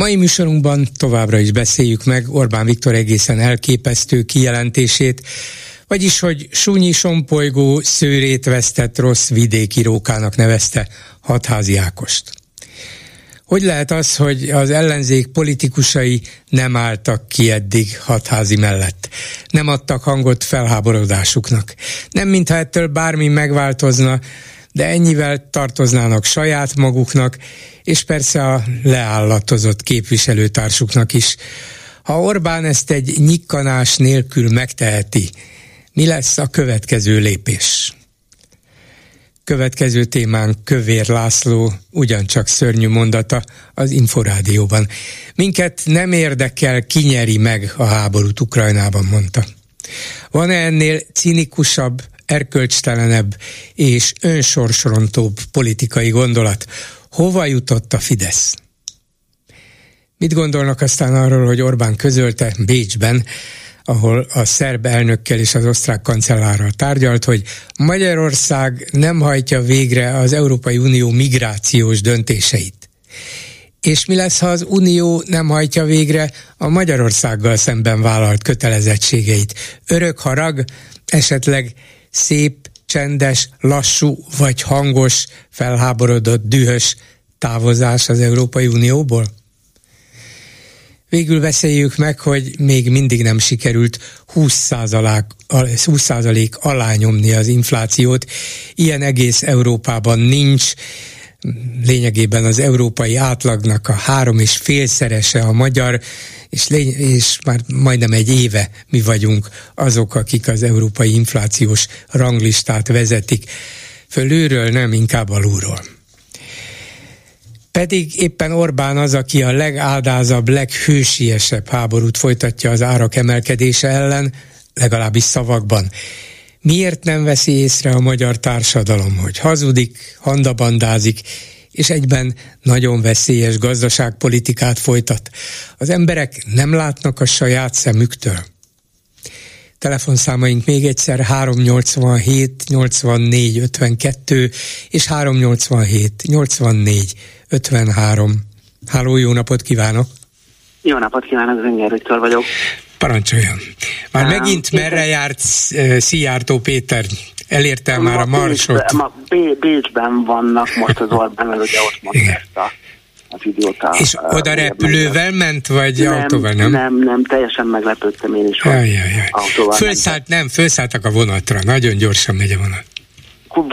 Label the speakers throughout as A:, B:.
A: Mai műsorunkban továbbra is beszéljük meg Orbán Viktor egészen elképesztő kijelentését, vagyis, hogy Súnyi Sompolygó szőrét vesztett rossz vidéki rókának nevezte Hatházi Ákost. Hogy lehet az, hogy az ellenzék politikusai nem álltak ki eddig hatházi mellett? Nem adtak hangot felháborodásuknak. Nem mintha ettől bármi megváltozna, de ennyivel tartoznának saját maguknak, és persze a leállatozott képviselőtársuknak is. Ha Orbán ezt egy nyikkanás nélkül megteheti, mi lesz a következő lépés? Következő témán Kövér László ugyancsak szörnyű mondata az Inforádióban. Minket nem érdekel, ki nyeri meg a háborút Ukrajnában, mondta. Van-e ennél cinikusabb, erkölcstelenebb és önsorsrontóbb politikai gondolat. Hova jutott a Fidesz? Mit gondolnak aztán arról, hogy Orbán közölte Bécsben, ahol a szerb elnökkel és az osztrák kancellárral tárgyalt, hogy Magyarország nem hajtja végre az Európai Unió migrációs döntéseit. És mi lesz, ha az Unió nem hajtja végre a Magyarországgal szemben vállalt kötelezettségeit? Örök harag, esetleg szép, csendes, lassú vagy hangos, felháborodott, dühös távozás az Európai Unióból? Végül beszéljük meg, hogy még mindig nem sikerült 20%, 20 alá nyomni az inflációt. Ilyen egész Európában nincs. Lényegében az európai átlagnak a három és félszerese a magyar és, lény- és már majdnem egy éve mi vagyunk azok, akik az európai inflációs ranglistát vezetik. Fölülről nem, inkább alulról. Pedig éppen Orbán az, aki a legádázabb, leghősiesebb háborút folytatja az árak emelkedése ellen, legalábbis szavakban. Miért nem veszi észre a magyar társadalom, hogy hazudik, handabandázik, és egyben nagyon veszélyes gazdaságpolitikát folytat. Az emberek nem látnak a saját szemüktől. Telefonszámaink még egyszer 387 84 52 és 387 84 53. Háló, jó napot kívánok!
B: Jó napot kívánok, Zönger Viktor vagyok.
A: Parancsoljon. Már um, megint merre járt uh, Szijjártó Péter Elérte már a marsot?
B: Ma Bécsben vannak most az Orbán, ugye ott mondta ezt a az idióta.
A: És oda repülővel ment, vagy
B: nem,
A: autóval, nem?
B: Nem, nem, teljesen meglepődtem én is,
A: hogy jaj, jaj.
B: autóval
A: Fölszállt, nem, fölszálltak a vonatra, nagyon gyorsan megy a vonat.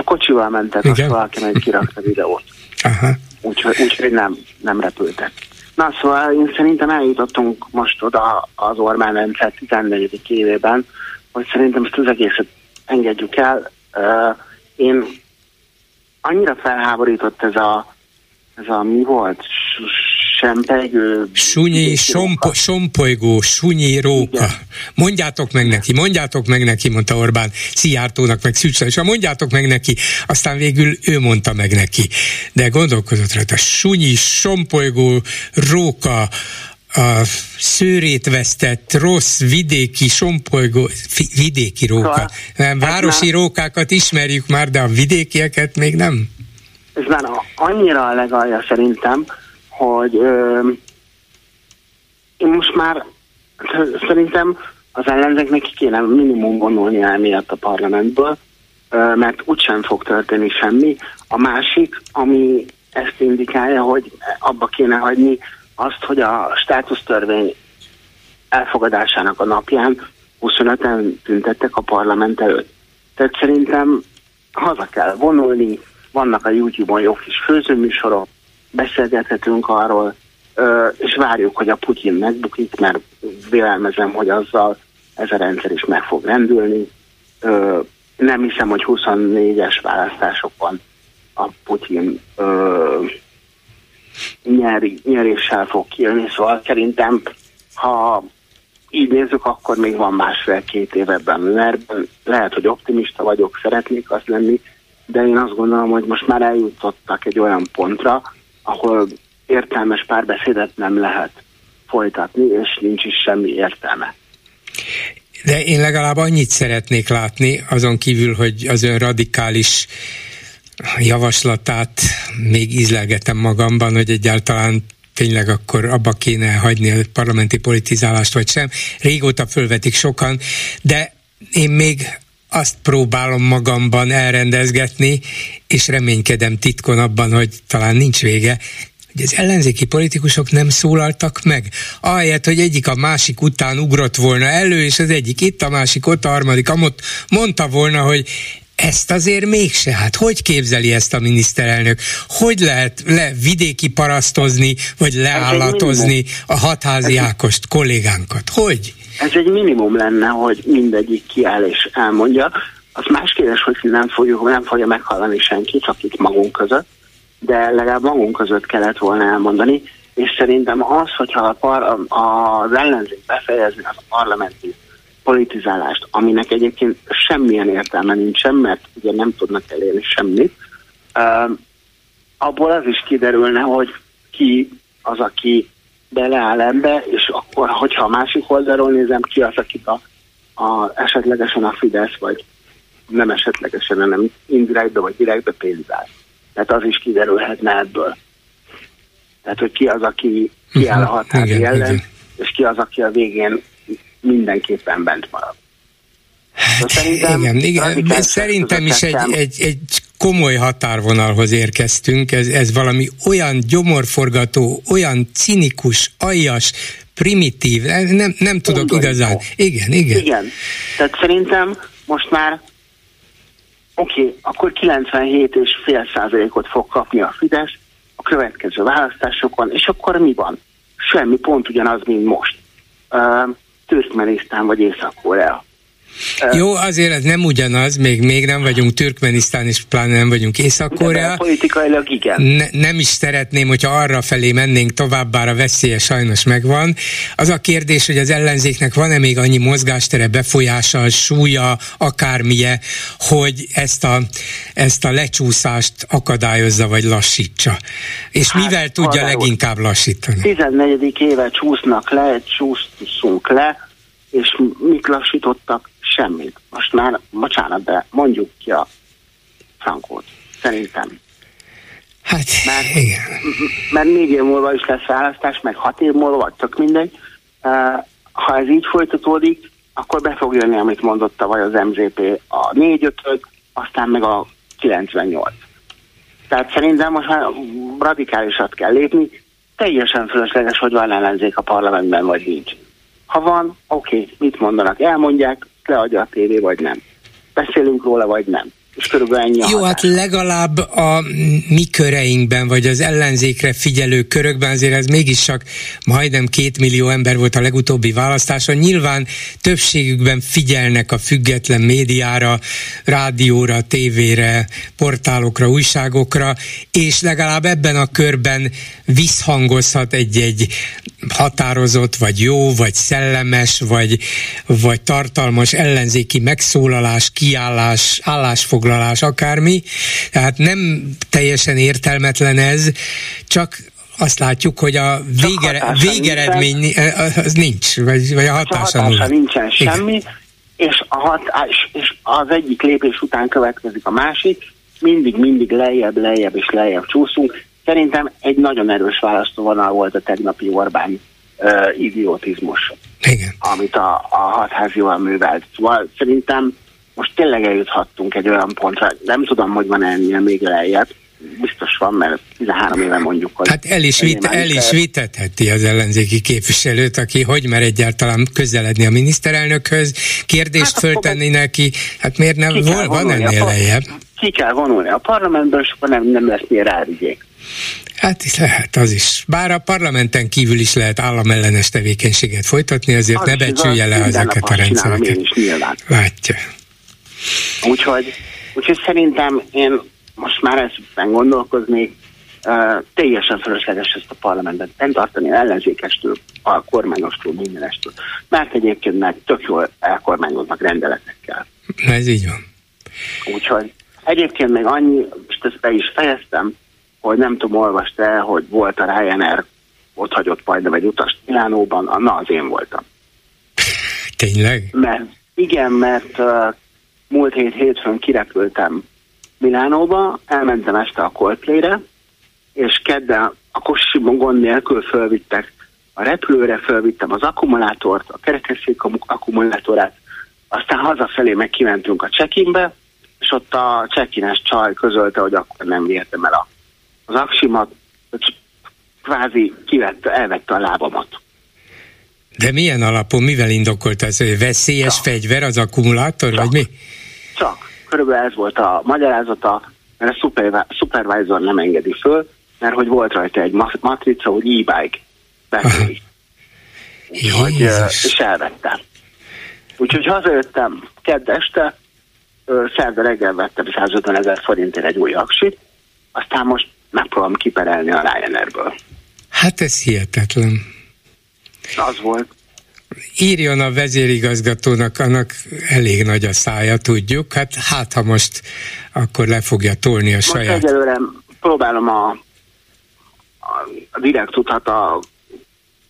B: Kocsival mentek, Igen? azt valaki meg kirakta videót.
A: Aha.
B: Úgyhogy úgy, nem, nem repültek. Na szóval én szerintem eljutottunk most oda az Orbán rendszer 14. évében, hogy szerintem ezt az egészet engedjük el. Uh, én annyira felháborított ez a, ez a mi volt? Sempegő...
A: Sunyi, sompo, sompolygó, sunyi róka. Igen. Mondjátok meg neki, mondjátok meg neki, mondta Orbán Szijjártónak, meg Szűcsön, és mondjátok meg neki, aztán végül ő mondta meg neki. De gondolkozott rajta, sunyi, sompolygó, róka, a szőrét vesztett rossz vidéki sompolygó, vidéki róka. Szóval, nem, városi már, rókákat ismerjük már, de a vidékieket még nem.
B: Ez már annyira a legalja szerintem, hogy ö, most már szerintem az ellenzéknek kéne minimum vonulni el miatt a parlamentből, ö, mert úgysem fog történni semmi. A másik, ami ezt indikálja, hogy abba kéne hagyni azt, hogy a státusztörvény elfogadásának a napján 25-en tüntettek a parlament előtt. Tehát szerintem haza kell vonulni, vannak a YouTube-on jó kis főzőműsorok, beszélgethetünk arról, és várjuk, hogy a Putyin megbukik, mert vélelmezem, hogy azzal ez a rendszer is meg fog rendülni. Nem hiszem, hogy 24-es választásokon a Putyin nyeri, nyeréssel fog kijönni, szóval szerintem ha így nézzük, akkor még van másfél-két év ebben mert Lehet, hogy optimista vagyok, szeretnék azt lenni, de én azt gondolom, hogy most már eljutottak egy olyan pontra, ahol értelmes párbeszédet nem lehet folytatni, és nincs is semmi értelme.
A: De én legalább annyit szeretnék látni, azon kívül, hogy az ön radikális javaslatát még ízlelgetem magamban, hogy egyáltalán tényleg akkor abba kéne hagyni a parlamenti politizálást, vagy sem. Régóta fölvetik sokan, de én még azt próbálom magamban elrendezgetni, és reménykedem titkon abban, hogy talán nincs vége, hogy az ellenzéki politikusok nem szólaltak meg. Ahelyett, hogy egyik a másik után ugrott volna elő, és az egyik itt, a másik ott, a harmadik amott mondta volna, hogy ezt azért mégse. Hát hogy képzeli ezt a miniszterelnök? Hogy lehet le vidéki parasztozni, vagy leállatozni a hatházi Ákost kollégánkat? Hogy?
B: Ez egy minimum lenne, hogy mindegyik kiáll és elmondja. Az más kérdés, hogy nem, fogjuk, nem fogja meghallani senki, csak itt magunk között, de legalább magunk között kellett volna elmondani, és szerintem az, hogyha a par, az ellenzék befejezni az parlamenti politizálást, aminek egyébként semmilyen értelme nincsen, mert ugye nem tudnak elérni semmit, abból az is kiderülne, hogy ki az, aki beleáll ebbe, és akkor, hogyha a másik oldalról nézem, ki az, akit a, a, esetlegesen a Fidesz, vagy nem esetlegesen, hanem indirektbe vagy direktbe pénzál. Tehát az is kiderülhetne ebből. Tehát, hogy ki az, aki kiáll a mhm. határi ellen, igen. és ki az, aki a végén mindenképpen bent marad.
A: Hát, szerintem igen, igen. szerintem is egy, egy, egy komoly határvonalhoz érkeztünk, ez, ez valami olyan gyomorforgató, olyan cinikus, aljas, primitív, nem, nem tudok igazán. Igen, igen.
B: Igen, tehát szerintem most már oké, okay, akkor 97,5 százalékot fog kapni a Fidesz a következő választásokon, és akkor mi van? Semmi, pont ugyanaz, mint most. Uh, Türkmenisztán vagy Észak-Korea.
A: Jó, azért ez nem ugyanaz, még, még nem vagyunk Türkmenisztán, és pláne nem vagyunk Észak-Korea.
B: politikailag igen.
A: Ne, nem is szeretném, hogyha arra felé mennénk tovább, bár a veszélye sajnos megvan. Az a kérdés, hogy az ellenzéknek van-e még annyi mozgástere, befolyása, súlya, akármilye, hogy ezt a, ezt a lecsúszást akadályozza, vagy lassítsa. És hát, mivel tudja leginkább lassítani?
B: 14. éve csúsznak le, csúszunk le, és mit lassítottak? Semmit. Most már, bocsánat, de mondjuk ki a frankót. Szerintem.
A: Hát,
B: mert,
A: igen.
B: Mert négy év múlva is lesz választás, meg hat év múlva, vagy csak mindegy. Ha ez így folytatódik, akkor be fog jönni, amit mondott tavaly az MZP, a 4 5 aztán meg a 98. Tehát szerintem most már radikálisat kell lépni, teljesen fölösleges, hogy van ellenzék a parlamentben, vagy nincs. Ha van, oké, okay, mit mondanak, elmondják, leadja a tévé, vagy nem. Beszélünk róla, vagy nem és körülbelül ennyi
A: Jó, hát legalább a mi köreinkben, vagy az ellenzékre figyelő körökben azért ez mégis csak majdnem két millió ember volt a legutóbbi választáson. Nyilván többségükben figyelnek a független médiára, rádióra, tévére, portálokra, újságokra, és legalább ebben a körben visszhangozhat egy-egy határozott, vagy jó, vagy szellemes, vagy, vagy tartalmas ellenzéki megszólalás, kiállás, állásfoglalás, akármi. Tehát nem teljesen értelmetlen ez, csak azt látjuk, hogy a végere, végeredmény nincsen. az nincs, vagy, vagy a hatása,
B: a hatása nincsen semmi, Igen. és, a hat, és, és az egyik lépés után következik a másik, mindig-mindig lejjebb, lejjebb és lejjebb csúszunk. Szerintem egy nagyon erős választóvonal volt a tegnapi Orbán uh, idiotizmus,
A: Igen.
B: amit a, a hatházival művelt. Szóval szerintem most tényleg eljuthattunk egy olyan pontra, nem tudom, hogy van ennél még lejjebb, biztos van, mert 13 éve mondjuk. Hogy
A: hát el is, vit, el is vitetheti az ellenzéki képviselőt, aki hogy mer egyáltalán közeledni a miniszterelnökhöz, kérdést hát föltenni neki, hát miért nem, vol, van ennél lejjebb?
B: Ki kell vonulni a parlamentből, és akkor nem, nem lesz miért rávigyék.
A: Hát is lehet, az is. Bár a parlamenten kívül is lehet államellenes tevékenységet folytatni, azért az ne becsülje le ezeket a rendszereket. Látja.
B: Úgyhogy, úgyhogy szerintem én most már ezt gondolkoznék, uh, teljesen fölösleges ezt a parlamentben tartani ellenzékestől, a kormányostól, mindenestől. Mert egyébként meg tök jól elkormányoznak rendeletekkel.
A: Ez így van.
B: Úgyhogy egyébként még annyi, és ezt be is fejeztem, hogy nem tudom, olvast el, hogy volt a Ryanair ott hagyott majdnem egy utast Milánóban, na az én voltam.
A: Tényleg?
B: Mert, igen, mert uh, múlt hét hétfőn kirepültem Milánóba, elmentem este a Coldplay-re, és kedden a kocsiban gond nélkül fölvittek a repülőre, fölvittem az akkumulátort, a kerekesszék akkumulátorát, aztán hazafelé meg kimentünk a check és ott a check csaj közölte, hogy akkor nem vihetem el a, az aksimat, kvázi kivette, elvette a lábamat.
A: De milyen alapon, mivel indokolt ez, hogy veszélyes Csak. fegyver az akkumulátor, Csak. vagy mi?
B: Csak. Körülbelül ez volt a magyarázata, mert a supervisor nem engedi föl, mert hogy volt rajta egy matrica, hogy e-bike. Úgyhogy, és elvettem. Úgyhogy hazajöttem kedd este, szerda reggel vettem 150 ezer forintért egy új aksit, aztán most megpróbálom kiperelni a Ryanairből.
A: Hát ez hihetetlen.
B: Az volt.
A: Írjon a vezérigazgatónak, annak elég nagy a szája, tudjuk. Hát hát, ha most akkor le fogja tolni a most saját...
B: Most egyelőre próbálom a, a, a direkt utat a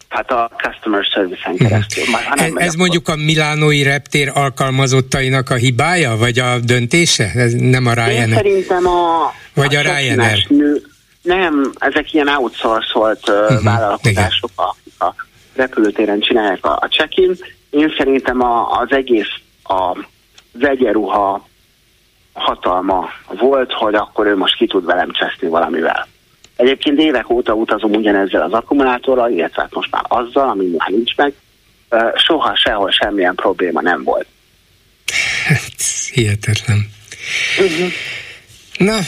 B: hát a customer service-en mhm. keresztül.
A: Ez, ez mondjuk a milánói reptér alkalmazottainak a hibája, vagy a döntése? Ez nem a Ryanair? Én
B: szerintem a...
A: Vagy a, a Ryanair?
B: Nő, nem, ezek ilyen outsourcolt uh-huh, vállalkozások, akik a repülőtéren csinálják a, a check-in. Én szerintem a, az egész a, az egyenruha hatalma volt, hogy akkor ő most ki tud velem cseszni valamivel. Egyébként évek óta utazom ugyanezzel az akkumulátorral, illetve hát most már azzal, ami már nincs meg. Soha sehol semmilyen probléma nem volt.
A: Hát, hihetetlen. Uh-huh. Na,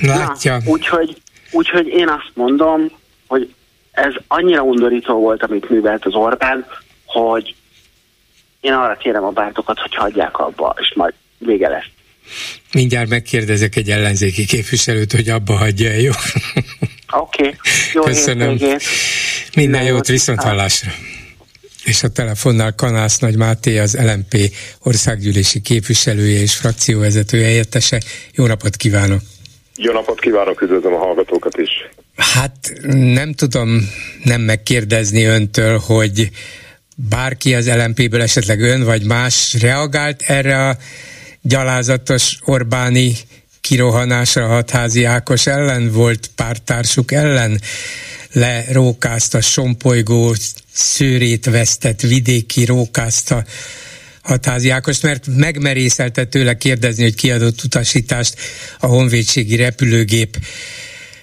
A: látja.
B: Na, úgyhogy, úgyhogy én azt mondom, hogy ez annyira undorító volt, amit művelt az Orbán, hogy én arra kérem a bártokat, hogy hagyják abba, és majd vége lesz.
A: Mindjárt megkérdezek egy ellenzéki képviselőt, hogy abba hagyja jó?
B: Oké, okay. jó
A: Köszönöm. Minden, Minden jót, viszont hallásra. És a telefonnál Kanász Nagy Máté, az LMP országgyűlési képviselője és frakcióvezető helyettese. Jó napot kívánok!
C: Jó napot kívánok, üdvözlöm a hallgatókat is!
A: Hát nem tudom nem megkérdezni öntől, hogy bárki az LMP-ből esetleg ön vagy más reagált erre a gyalázatos Orbáni kirohanásra hatházi Ákos ellen volt pártársuk ellen, lerókázta sompolygó, szőrét vesztett vidéki rókázta Hatházi Ákos, mert megmerészelte tőle kérdezni, hogy kiadott utasítást a honvédségi repülőgép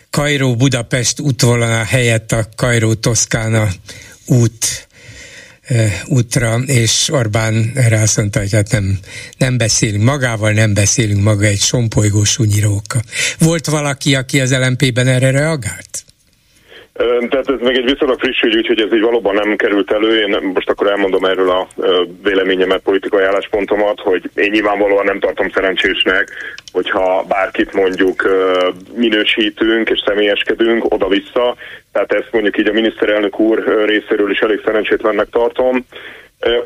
A: Kairó-Budapest útvonalá helyett a Kairó-Toszkána út útra, és Orbán erre azt mondta, hogy hát nem, nem beszélünk magával, nem beszélünk maga egy sompolygó sunyiróka. Volt valaki, aki az LMP-ben erre reagált?
C: Tehát ez meg egy viszonylag friss ügy, úgyhogy ez így valóban nem került elő. Én most akkor elmondom erről a véleményemet, politikai álláspontomat, hogy én nyilvánvalóan nem tartom szerencsésnek, hogyha bárkit mondjuk minősítünk és személyeskedünk oda-vissza. Tehát ezt mondjuk így a miniszterelnök úr részéről is elég szerencsétlennek tartom.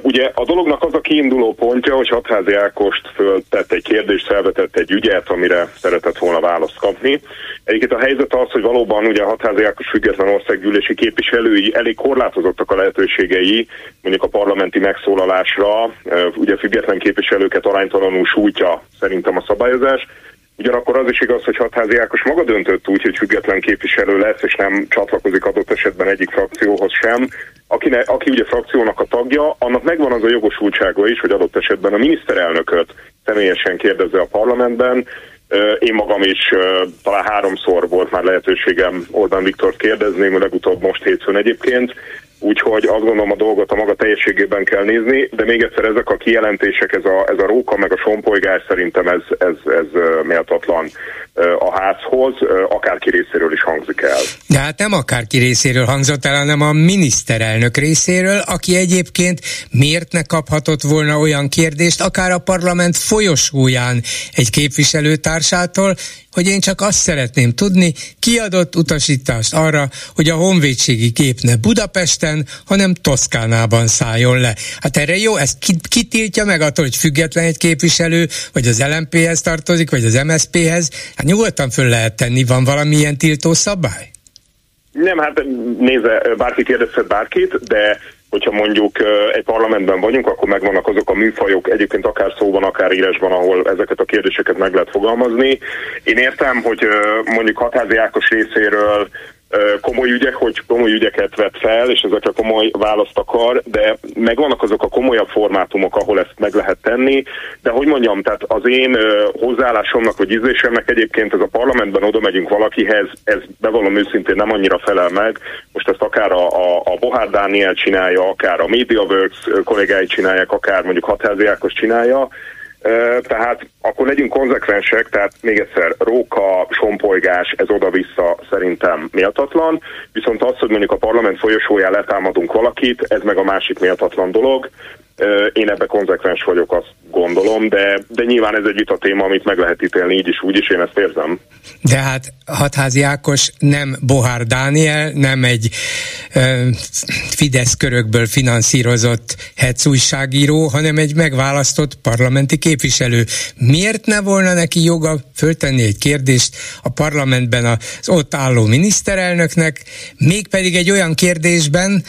C: Ugye a dolognak az a kiinduló pontja, hogy Hatházi Ákost föltett egy kérdést, felvetett egy ügyet, amire szeretett volna választ kapni. Egyébként a helyzet az, hogy valóban ugye a Hatházi Ákos független országgyűlési képviselői elég korlátozottak a lehetőségei, mondjuk a parlamenti megszólalásra, ugye független képviselőket aránytalanul sújtja szerintem a szabályozás, Ugyanakkor az is igaz, hogy Hatházi Ákos maga döntött úgy, hogy független képviselő lesz, és nem csatlakozik adott esetben egyik frakcióhoz sem. Aki, ne, aki ugye frakciónak a tagja, annak megvan az a jogosultsága is, hogy adott esetben a miniszterelnököt személyesen kérdezze a parlamentben. Én magam is talán háromszor volt már lehetőségem Orbán Viktor kérdezni, legutóbb most hétfőn egyébként, Úgyhogy azt gondolom a dolgot a maga teljességében kell nézni, de még egyszer ezek a kijelentések, ez a, ez a róka meg a sompolygás szerintem ez, ez, ez méltatlan a házhoz, akárki részéről is hangzik el.
A: De hát nem akárki részéről hangzott el, hanem a miniszterelnök részéről, aki egyébként miért ne kaphatott volna olyan kérdést, akár a parlament folyosóján egy képviselőtársától, hogy én csak azt szeretném tudni, kiadott utasítást arra, hogy a honvédségi kép ne Budapesten, hanem Toszkánában szálljon le. Hát erre jó, ezt ki, ki tiltja meg attól, hogy független egy képviselő, vagy az LMP-hez tartozik, vagy az MSP-hez? Hát nyugodtan föl lehet tenni, van valamilyen tiltó szabály?
C: Nem, hát nézze, bárki kérdezhet bárkit, de hogyha mondjuk egy parlamentben vagyunk, akkor megvannak azok a műfajok, egyébként akár szóban, akár írásban, ahol ezeket a kérdéseket meg lehet fogalmazni. Én értem, hogy mondjuk Hatázi Ákos részéről komoly ügyek, hogy komoly ügyeket vet fel, és ezekre komoly választ akar, de megvannak azok a komolyabb formátumok, ahol ezt meg lehet tenni, de hogy mondjam, tehát az én hozzáállásomnak vagy ízlésemnek egyébként ez a parlamentben oda megyünk valakihez, ez bevallom őszintén nem annyira felel meg. Most ezt akár a, a, a Bohár Dániel csinálja, akár a MediaWorks kollégái csinálják, akár mondjuk Hatházi Ákos csinálja, tehát akkor legyünk konzekvensek, tehát még egyszer róka, sompolygás, ez oda-vissza szerintem méltatlan, viszont az, hogy mondjuk a parlament folyosóján letámadunk valakit, ez meg a másik méltatlan dolog. Én ebbe konzekvens vagyok, azt gondolom, de, de nyilván ez egy vita téma, amit meg lehet ítélni így is, úgy is, én ezt érzem.
A: De hát Hatházi Ákos nem Bohár Dániel, nem egy ö, Fidesz körökből finanszírozott hetsz újságíró, hanem egy megválasztott parlamenti képviselő. Miért ne volna neki joga föltenni egy kérdést a parlamentben az ott álló miniszterelnöknek, mégpedig egy olyan kérdésben,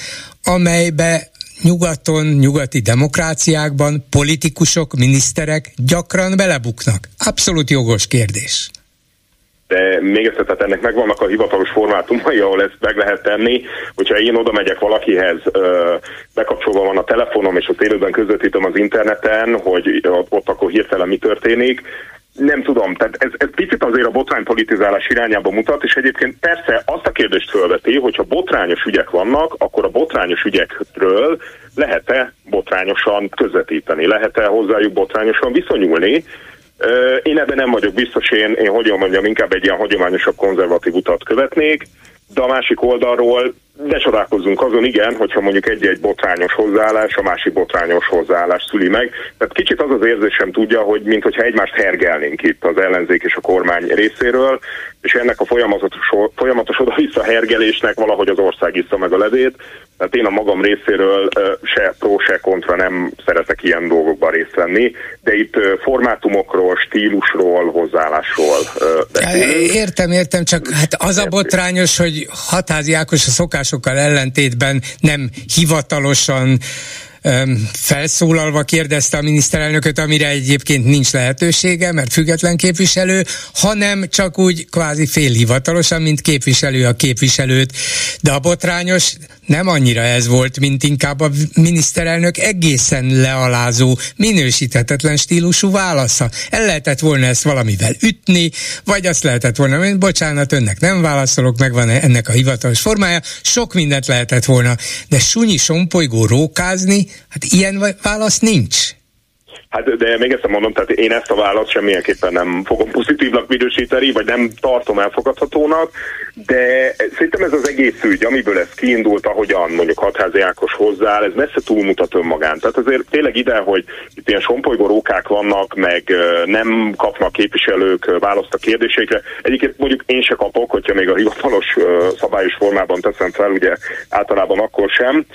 A: amelybe nyugaton, nyugati demokráciákban politikusok, miniszterek gyakran belebuknak. Abszolút jogos kérdés.
C: De még egyszer, tehát ennek megvannak a hivatalos formátumai, ahol ezt meg lehet tenni. Hogyha én oda megyek valakihez, bekapcsolva van a telefonom, és ott élőben közvetítem az interneten, hogy ott akkor hirtelen mi történik, nem tudom, tehát ez, ez picit azért a botránypolitizálás irányába mutat, és egyébként persze azt a kérdést felveti, hogyha botrányos ügyek vannak, akkor a botrányos ügyekről lehet-e botrányosan közvetíteni, lehet-e hozzájuk botrányosan viszonyulni. Én ebben nem vagyok biztos, én, én hogy mondjam, inkább egy ilyen hagyományosabb konzervatív utat követnék, de a másik oldalról ne csodálkozzunk azon, igen, hogyha mondjuk egy-egy botrányos hozzáállás a másik botrányos hozzáállás szüli meg. Tehát kicsit az az érzésem tudja, hogy mintha egymást hergelnénk itt az ellenzék és a kormány részéről, és ennek a folyamatos, folyamatos oda-vissza hergelésnek valahogy az ország iszta meg a levét. Tehát én a magam részéről se pro, se kontra nem szeretek ilyen dolgokban részt venni, de itt formátumokról, stílusról, hozzáállásról beszélünk.
A: Értem, értem, csak hát az a botrányos, hogy Hatázi Ákos a szokásokkal ellentétben nem hivatalosan felszólalva kérdezte a miniszterelnököt, amire egyébként nincs lehetősége, mert független képviselő, hanem csak úgy kvázi félhivatalosan, mint képviselő a képviselőt. De a botrányos nem annyira ez volt, mint inkább a miniszterelnök egészen lealázó, minősíthetetlen stílusú válasza. El lehetett volna ezt valamivel ütni, vagy azt lehetett volna, hogy bocsánat, önnek nem válaszolok, megvan ennek a hivatalos formája, sok mindent lehetett volna, de sunyi sompolygó rókázni, hát ilyen válasz nincs.
C: Hát de még egyszer mondom, tehát én ezt a választ semmilyenképpen nem fogom pozitívnak minősíteni, vagy nem tartom elfogadhatónak, de szerintem ez az egész ügy, amiből ez kiindult, ahogyan mondjuk hatházi Ákos hozzááll, ez messze túlmutat önmagán. Tehát azért tényleg ide, hogy itt ilyen sompolygórókák vannak, meg nem kapnak képviselők választ a kérdésekre. Egyébként mondjuk én se kapok, hogyha még a hivatalos szabályos formában teszem fel, ugye általában akkor sem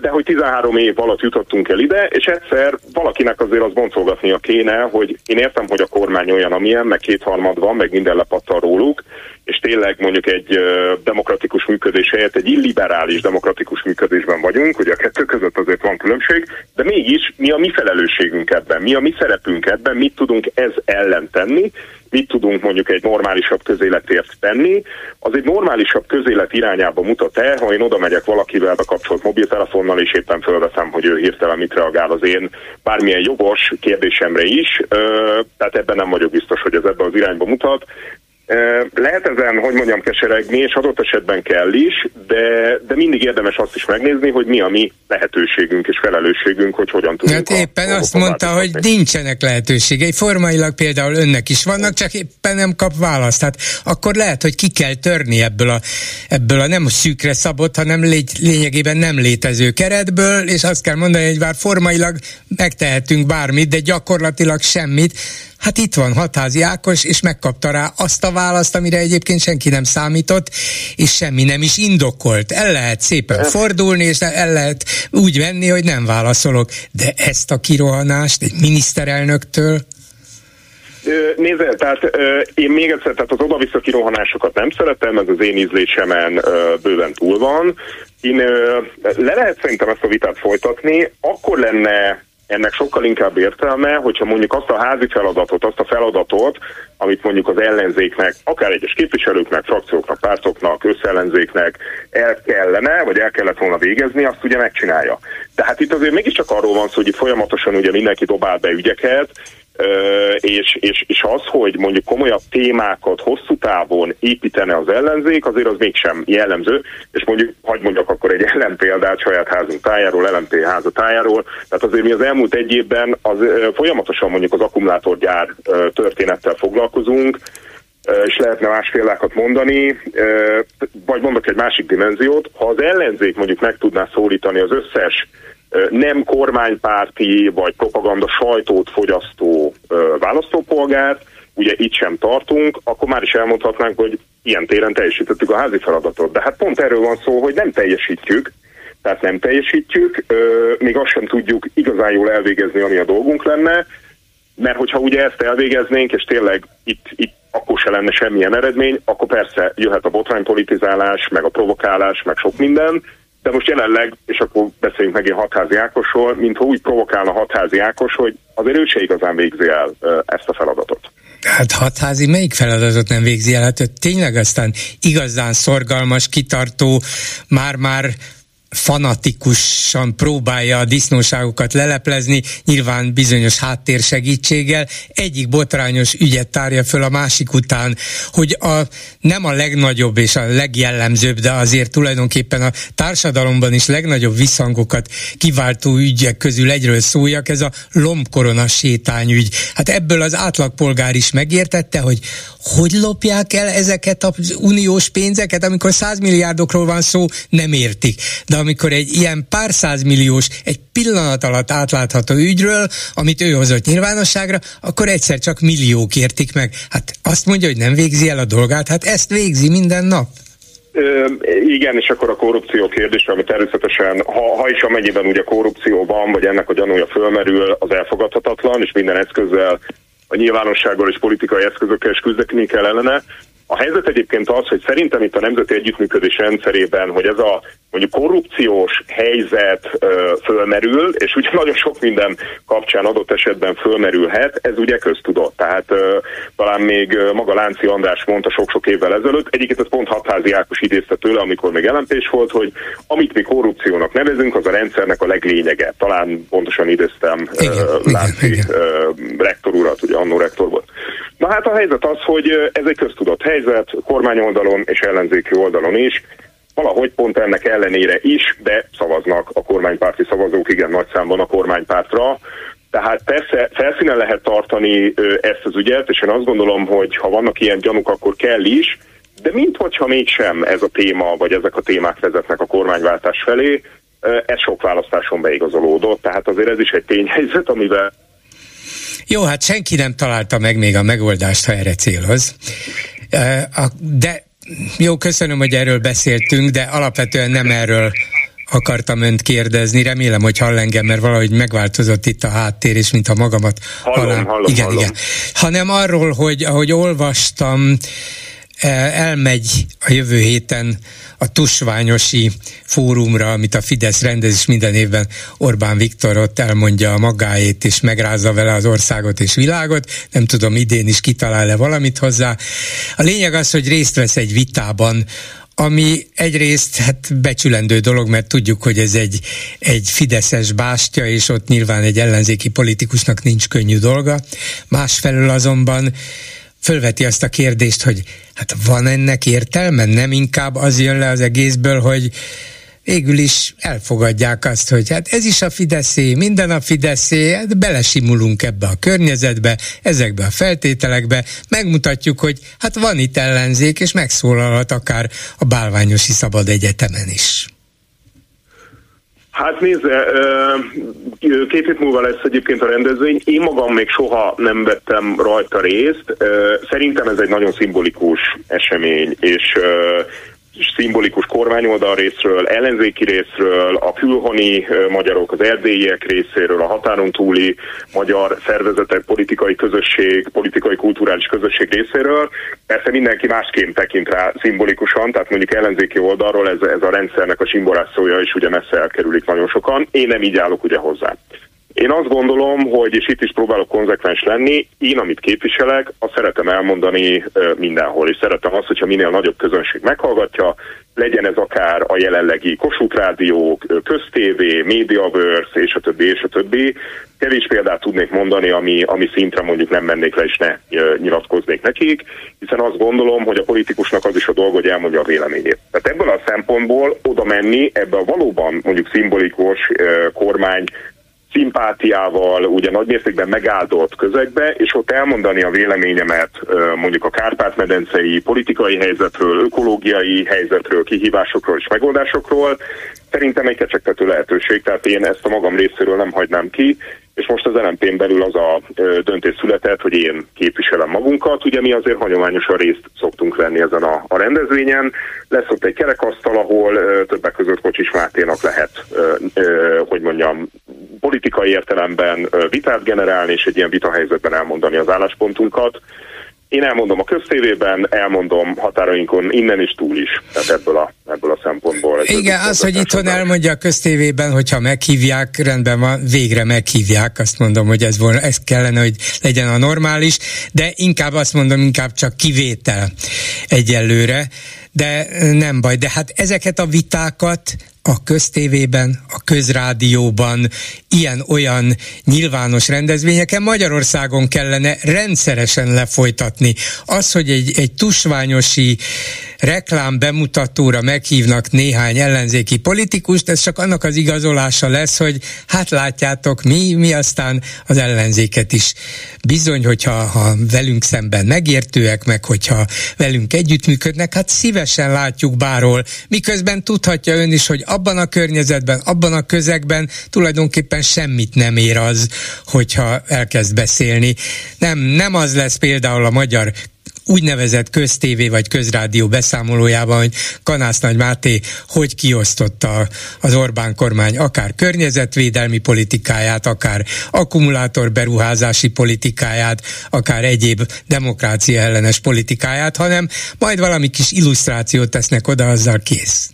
C: de hogy 13 év alatt jutottunk el ide, és egyszer valakinek azért az boncolgatnia kéne, hogy én értem, hogy a kormány olyan, amilyen, meg kétharmad van, meg minden lepattal róluk, és tényleg mondjuk egy demokratikus működés helyett egy illiberális demokratikus működésben vagyunk, hogy a kettő között azért van különbség, de mégis mi a mi felelősségünk ebben, mi a mi szerepünk ebben, mit tudunk ez ellen tenni, mit tudunk mondjuk egy normálisabb közéletért tenni, az egy normálisabb közélet irányába mutat el, ha én oda megyek valakivel bekapcsolt mobiltelefonnal, és éppen felveszem, hogy ő hirtelen mit reagál az én bármilyen jogos kérdésemre is, tehát ebben nem vagyok biztos, hogy ez ebben az irányba mutat. Lehet ezen, hogy mondjam, keseregni, és adott esetben kell is, de, de mindig érdemes azt is megnézni, hogy mi a mi lehetőségünk és felelősségünk, hogy hogyan tudunk.
A: Hát éppen azt mondta, hogy nincsenek lehetőségei. Formailag például önnek is vannak, csak éppen nem kap választ. Hát akkor lehet, hogy ki kell törni ebből a, ebből a nem szűkre szabott, hanem légy, lényegében nem létező keretből, és azt kell mondani, hogy bár formailag megtehetünk bármit, de gyakorlatilag semmit, Hát itt van Hatházi Ákos, és megkapta rá azt a választ, amire egyébként senki nem számított, és semmi nem is indokolt. El lehet szépen fordulni, és el lehet úgy venni, hogy nem válaszolok. De ezt a kirohanást egy miniszterelnöktől
C: Nézze, tehát én még egyszer, tehát az oda-vissza kirohanásokat nem szeretem, ez az én ízlésemen bőven túl van. Én le lehet szerintem ezt a vitát folytatni, akkor lenne ennek sokkal inkább értelme, hogyha mondjuk azt a házi feladatot, azt a feladatot, amit mondjuk az ellenzéknek, akár egyes képviselőknek, frakcióknak, pártoknak, összellenzéknek el kellene, vagy el kellett volna végezni, azt ugye megcsinálja. Tehát itt azért mégiscsak arról van szó, hogy itt folyamatosan ugye mindenki dobál be ügyeket, és, és, és az, hogy mondjuk komolyabb témákat hosszú távon építene az ellenzék, azért az mégsem jellemző, és mondjuk, hagyd mondjak akkor egy ellenpéldát saját házunk tájáról, LMP háza tájáról, tehát azért mi az elmúlt egy évben az, folyamatosan mondjuk az akkumulátorgyár történettel foglalkozunk, és lehetne más példákat mondani, vagy mondok egy másik dimenziót, ha az ellenzék mondjuk meg tudná szólítani az összes nem kormánypárti vagy propaganda sajtót fogyasztó választópolgárt, ugye itt sem tartunk, akkor már is elmondhatnánk, hogy ilyen téren teljesítettük a házi feladatot. De hát pont erről van szó, hogy nem teljesítjük, tehát nem teljesítjük, még azt sem tudjuk igazán jól elvégezni, ami a dolgunk lenne, mert hogyha ugye ezt elvégeznénk, és tényleg itt, itt akkor se lenne semmilyen eredmény, akkor persze jöhet a botránypolitizálás, meg a provokálás, meg sok minden, de most jelenleg, és akkor beszéljünk meg a hatházi Ákosról, mintha úgy provokálna hatházi Ákos, hogy azért ő se igazán végzi el ezt a feladatot.
A: Hát hatházi melyik feladatot nem végzi el? Hát tényleg aztán igazán szorgalmas, kitartó, már-már fanatikusan próbálja a disznóságokat leleplezni, nyilván bizonyos háttér segítséggel, egyik botrányos ügyet tárja föl a másik után, hogy a, nem a legnagyobb és a legjellemzőbb, de azért tulajdonképpen a társadalomban is legnagyobb visszhangokat kiváltó ügyek közül egyről szóljak, ez a lombkorona sétányügy. Hát ebből az átlagpolgár is megértette, hogy hogy lopják el ezeket az uniós pénzeket, amikor százmilliárdokról van szó, nem értik. De amikor egy ilyen pár százmilliós, egy pillanat alatt átlátható ügyről, amit ő hozott nyilvánosságra, akkor egyszer csak milliók értik meg. Hát azt mondja, hogy nem végzi el a dolgát, hát ezt végzi minden nap.
C: Ö, igen, és akkor a korrupció kérdése, ami természetesen, ha, ha is amennyiben ugye korrupció van, vagy ennek a gyanúja fölmerül, az elfogadhatatlan, és minden eszközzel a nyilvánossággal és politikai eszközökkel is küzdeni kell ellene. A helyzet egyébként az, hogy szerintem itt a nemzeti együttműködés rendszerében, hogy ez a mondjuk korrupciós helyzet ö, fölmerül, és ugye nagyon sok minden kapcsán adott esetben fölmerülhet, ez ugye köztudott. Tehát ö, talán még maga Lánci András mondta sok-sok évvel ezelőtt, egyiket ez pont Hatházi Ákos idézte tőle, amikor még lmp volt, hogy amit mi korrupciónak nevezünk, az a rendszernek a leglényege. Talán pontosan idéztem igen, uh, Lánci igen, igen. Rektor urat, ugye annó rektor volt. Na hát a helyzet az, hogy ez egy köztudott helyzet, kormányoldalon és ellenzéki oldalon is, valahogy pont ennek ellenére is, de szavaznak a kormánypárti szavazók igen nagy számban a kormánypártra. Tehát persze felszínen lehet tartani ezt az ügyet, és én azt gondolom, hogy ha vannak ilyen gyanúk, akkor kell is, de minthogyha mégsem ez a téma, vagy ezek a témák vezetnek a kormányváltás felé, ez sok választáson beigazolódott, tehát azért ez is egy tényhelyzet, amivel
A: jó, hát senki nem találta meg még a megoldást, ha erre céloz. De jó, köszönöm, hogy erről beszéltünk, de alapvetően nem erről akartam önt kérdezni, remélem, hogy hall engem, mert valahogy megváltozott itt a háttér, és mintha magamat
C: hallom, hallom,
A: igen,
C: hallom.
A: igen. Hanem arról, hogy ahogy olvastam, elmegy a jövő héten a tusványosi fórumra, amit a Fidesz rendez, és minden évben Orbán Viktor ott elmondja a magáét, és megrázza vele az országot és világot. Nem tudom, idén is kitalál-e valamit hozzá. A lényeg az, hogy részt vesz egy vitában, ami egyrészt hát becsülendő dolog, mert tudjuk, hogy ez egy, egy fideszes bástya, és ott nyilván egy ellenzéki politikusnak nincs könnyű dolga. Másfelől azonban fölveti azt a kérdést, hogy hát van ennek értelme? Nem inkább az jön le az egészből, hogy végül is elfogadják azt, hogy hát ez is a Fideszé, minden a Fideszé, hát belesimulunk ebbe a környezetbe, ezekbe a feltételekbe, megmutatjuk, hogy hát van itt ellenzék, és megszólalhat akár a Bálványosi Szabad Egyetemen is.
C: Hát nézze, két hét múlva lesz egyébként a rendezvény. Én magam még soha nem vettem rajta részt. Szerintem ez egy nagyon szimbolikus esemény, és szimbolikus kormányoldal részről, ellenzéki részről, a külhoni magyarok, az erdélyiek részéről, a határon túli magyar szervezetek, politikai közösség, politikai kulturális közösség részéről. Persze mindenki másként tekint rá szimbolikusan, tehát mondjuk ellenzéki oldalról ez, ez a rendszernek a simborászója is ugye messze elkerülik nagyon sokan. Én nem így állok ugye hozzá. Én azt gondolom, hogy, és itt is próbálok konzekvens lenni, én, amit képviselek, azt szeretem elmondani mindenhol, és szeretem azt, hogyha minél nagyobb közönség meghallgatja, legyen ez akár a jelenlegi Kossuth Rádió, Köztévé, Mediaverse, és a többi, és a többi. Kevés példát tudnék mondani, ami, ami szintre mondjuk nem mennék le, és ne nyilatkoznék nekik, hiszen azt gondolom, hogy a politikusnak az is a dolga, hogy elmondja a véleményét. Tehát ebből a szempontból oda menni, ebbe a valóban mondjuk szimbolikus kormány szimpátiával, ugye nagymértékben megáldott közegbe, és ott elmondani a véleményemet mondjuk a Kárpát-medencei politikai helyzetről, ökológiai helyzetről, kihívásokról és megoldásokról, szerintem egy kecsegtető lehetőség, tehát én ezt a magam részéről nem hagynám ki, és most az lmp belül az a döntés született, hogy én képviselem magunkat, ugye mi azért hagyományosan részt szoktunk venni ezen a, a rendezvényen. Lesz ott egy kerekasztal, ahol többek között Kocsis Máténak lehet, hogy mondjam, politikai értelemben vitát generálni, és egy ilyen vitahelyzetben elmondani az álláspontunkat. Én elmondom a köztévében, elmondom határainkon innen is túl is, tehát ebből a, ebből a szempontból.
A: Igen, az, hogy itthon elmondja a köztévében, hogyha meghívják, rendben van, végre meghívják, azt mondom, hogy ez, volna, ez kellene, hogy legyen a normális, de inkább azt mondom, inkább csak kivétel egyelőre, de nem baj. De hát ezeket a vitákat a köztévében, a közrádióban, ilyen-olyan nyilvános rendezvényeken. Magyarországon kellene rendszeresen lefolytatni. Az, hogy egy, egy tusványosi reklám bemutatóra meghívnak néhány ellenzéki politikust, ez csak annak az igazolása lesz, hogy hát látjátok, mi, mi aztán az ellenzéket is. Bizony, hogyha ha velünk szemben megértőek, meg hogyha velünk együttműködnek, hát szívesen látjuk bárhol, miközben tudhatja ön is, hogy abban a környezetben, abban a közegben tulajdonképpen semmit nem ér az, hogyha elkezd beszélni. Nem, nem az lesz például a magyar úgynevezett köztévé vagy közrádió beszámolójában, hogy Kanász Nagy Máté hogy kiosztotta az Orbán kormány akár környezetvédelmi politikáját, akár akkumulátor beruházási politikáját, akár egyéb demokrácia ellenes politikáját, hanem majd valami kis illusztrációt tesznek oda, azzal kész.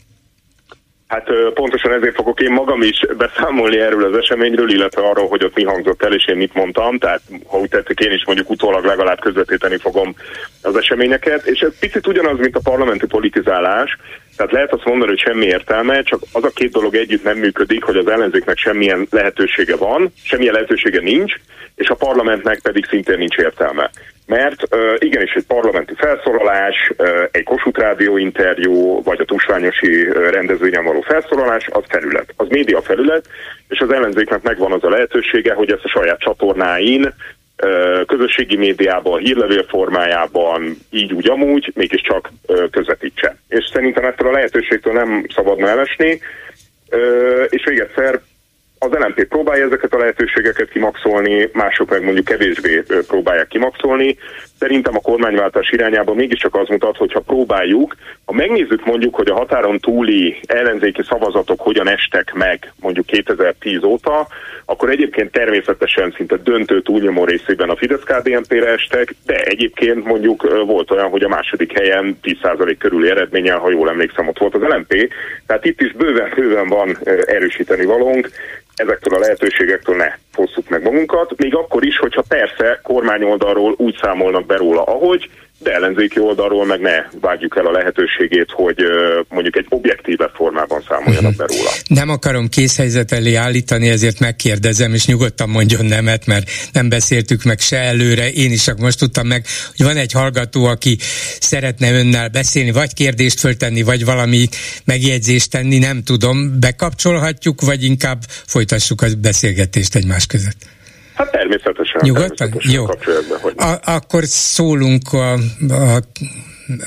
C: Hát pontosan ezért fogok én magam is beszámolni erről az eseményről, illetve arról, hogy ott mi hangzott el, és én mit mondtam, tehát ha úgy tetszik, én is mondjuk utólag legalább közvetíteni fogom az eseményeket, és ez picit ugyanaz, mint a parlamenti politizálás, tehát lehet azt mondani, hogy semmi értelme, csak az a két dolog együtt nem működik, hogy az ellenzéknek semmilyen lehetősége van, semmilyen lehetősége nincs, és a parlamentnek pedig szintén nincs értelme. Mert igenis egy parlamenti felszólalás, egy Kossuth Rádió interjú, vagy a tusványosi rendezvényen való felszólalás, az felület, az média felület, és az ellenzéknek megvan az a lehetősége, hogy ezt a saját csatornáin közösségi médiában, hírlevél formájában, így úgy amúgy, mégiscsak közvetítse. És szerintem ettől a lehetőségtől nem szabadna elesni, és még egyszer az LMP próbálja ezeket a lehetőségeket kimaxolni, mások meg mondjuk kevésbé próbálják kimaxolni. Szerintem a kormányváltás irányában mégiscsak az mutat, hogyha próbáljuk, ha megnézzük mondjuk, hogy a határon túli ellenzéki szavazatok hogyan estek meg mondjuk 2010 óta, akkor egyébként természetesen szinte döntő túlnyomó részében a fidesz kdnp re estek, de egyébként mondjuk volt olyan, hogy a második helyen 10% körüli eredménnyel, ha jól emlékszem, ott volt az LMP. Tehát itt is bőven-bőven van erősíteni valónk, ezektől a lehetőségektől ne fosszuk meg magunkat, még akkor is, hogyha persze kormányoldalról úgy számolnak be róla, ahogy, de ellenzéki oldalról meg ne vágjuk el a lehetőségét, hogy mondjuk egy objektíve formában számoljanak be róla.
A: Nem akarom készhelyzet elé állítani, ezért megkérdezem, és nyugodtan mondjon nemet, mert nem beszéltük meg se előre, én is csak most tudtam meg, hogy van egy hallgató, aki szeretne önnel beszélni, vagy kérdést föltenni, vagy valami megjegyzést tenni, nem tudom, bekapcsolhatjuk, vagy inkább folytassuk a beszélgetést egymás között.
C: Hát természetesen.
A: Nyugodtan?
C: Természetesen
A: Jó. Hogy a, akkor szólunk a, a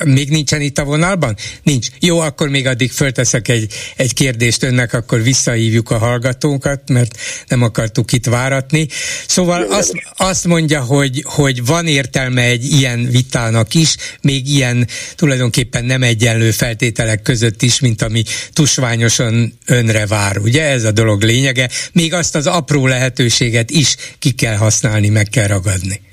A: még nincsen itt a vonalban? Nincs. Jó, akkor még addig fölteszek egy, egy kérdést önnek, akkor visszahívjuk a hallgatókat, mert nem akartuk itt váratni. Szóval azt, azt mondja, hogy, hogy van értelme egy ilyen vitának is, még ilyen tulajdonképpen nem egyenlő feltételek között is, mint ami tusványosan önre vár. Ugye ez a dolog lényege. Még azt az apró lehetőséget is ki kell használni, meg kell ragadni.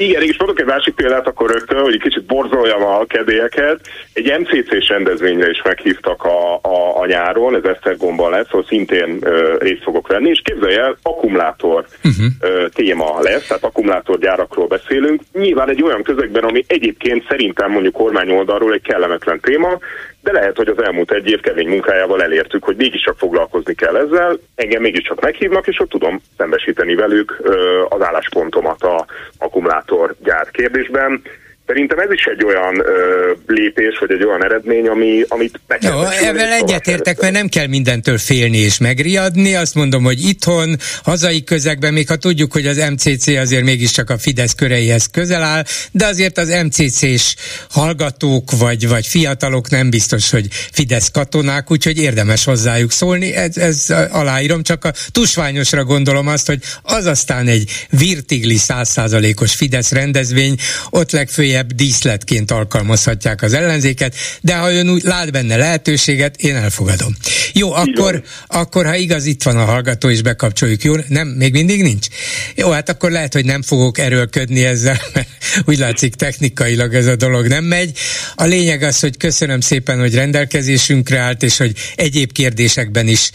C: Igen, és mondok egy másik példát akkor rögtön, hogy egy kicsit borzoljam a kedélyeket. Egy MCC-s rendezvényre is meghívtak a, a, a nyáron, ez Esztergomban lesz, ahol szintén ö, részt fogok venni, és képzelj el, akkumulátor uh-huh. ö, téma lesz, tehát akkumulátorgyárakról beszélünk. Nyilván egy olyan közegben, ami egyébként szerintem mondjuk kormány oldalról egy kellemetlen téma, de lehet, hogy az elmúlt egy év kemény munkájával elértük, hogy mégiscsak foglalkozni kell ezzel, engem mégiscsak meghívnak, és ott tudom szembesíteni velük az álláspontomat a akkumulátorgyár kérdésben. Szerintem ez is egy olyan ö, lépés, vagy egy olyan eredmény, ami, amit meg
A: Jó, ebben egyetértek, mert nem kell mindentől félni és megriadni. Azt mondom, hogy itthon, hazai közegben, még ha tudjuk, hogy az MCC azért mégiscsak a Fidesz köreihez közel áll, de azért az MCC-s hallgatók vagy, vagy fiatalok nem biztos, hogy Fidesz katonák, úgyhogy érdemes hozzájuk szólni. Ez, ez aláírom, csak a tusványosra gondolom azt, hogy az aztán egy virtigli százszázalékos Fidesz rendezvény, ott legfőjebb legfeljebb díszletként alkalmazhatják az ellenzéket, de ha ön úgy lát benne lehetőséget, én elfogadom. Jó, akkor, akkor ha igaz, itt van a hallgató, és bekapcsoljuk, jó? Nem, még mindig nincs? Jó, hát akkor lehet, hogy nem fogok erőlködni ezzel, mert úgy látszik technikailag ez a dolog nem megy. A lényeg az, hogy köszönöm szépen, hogy rendelkezésünkre állt, és hogy egyéb kérdésekben is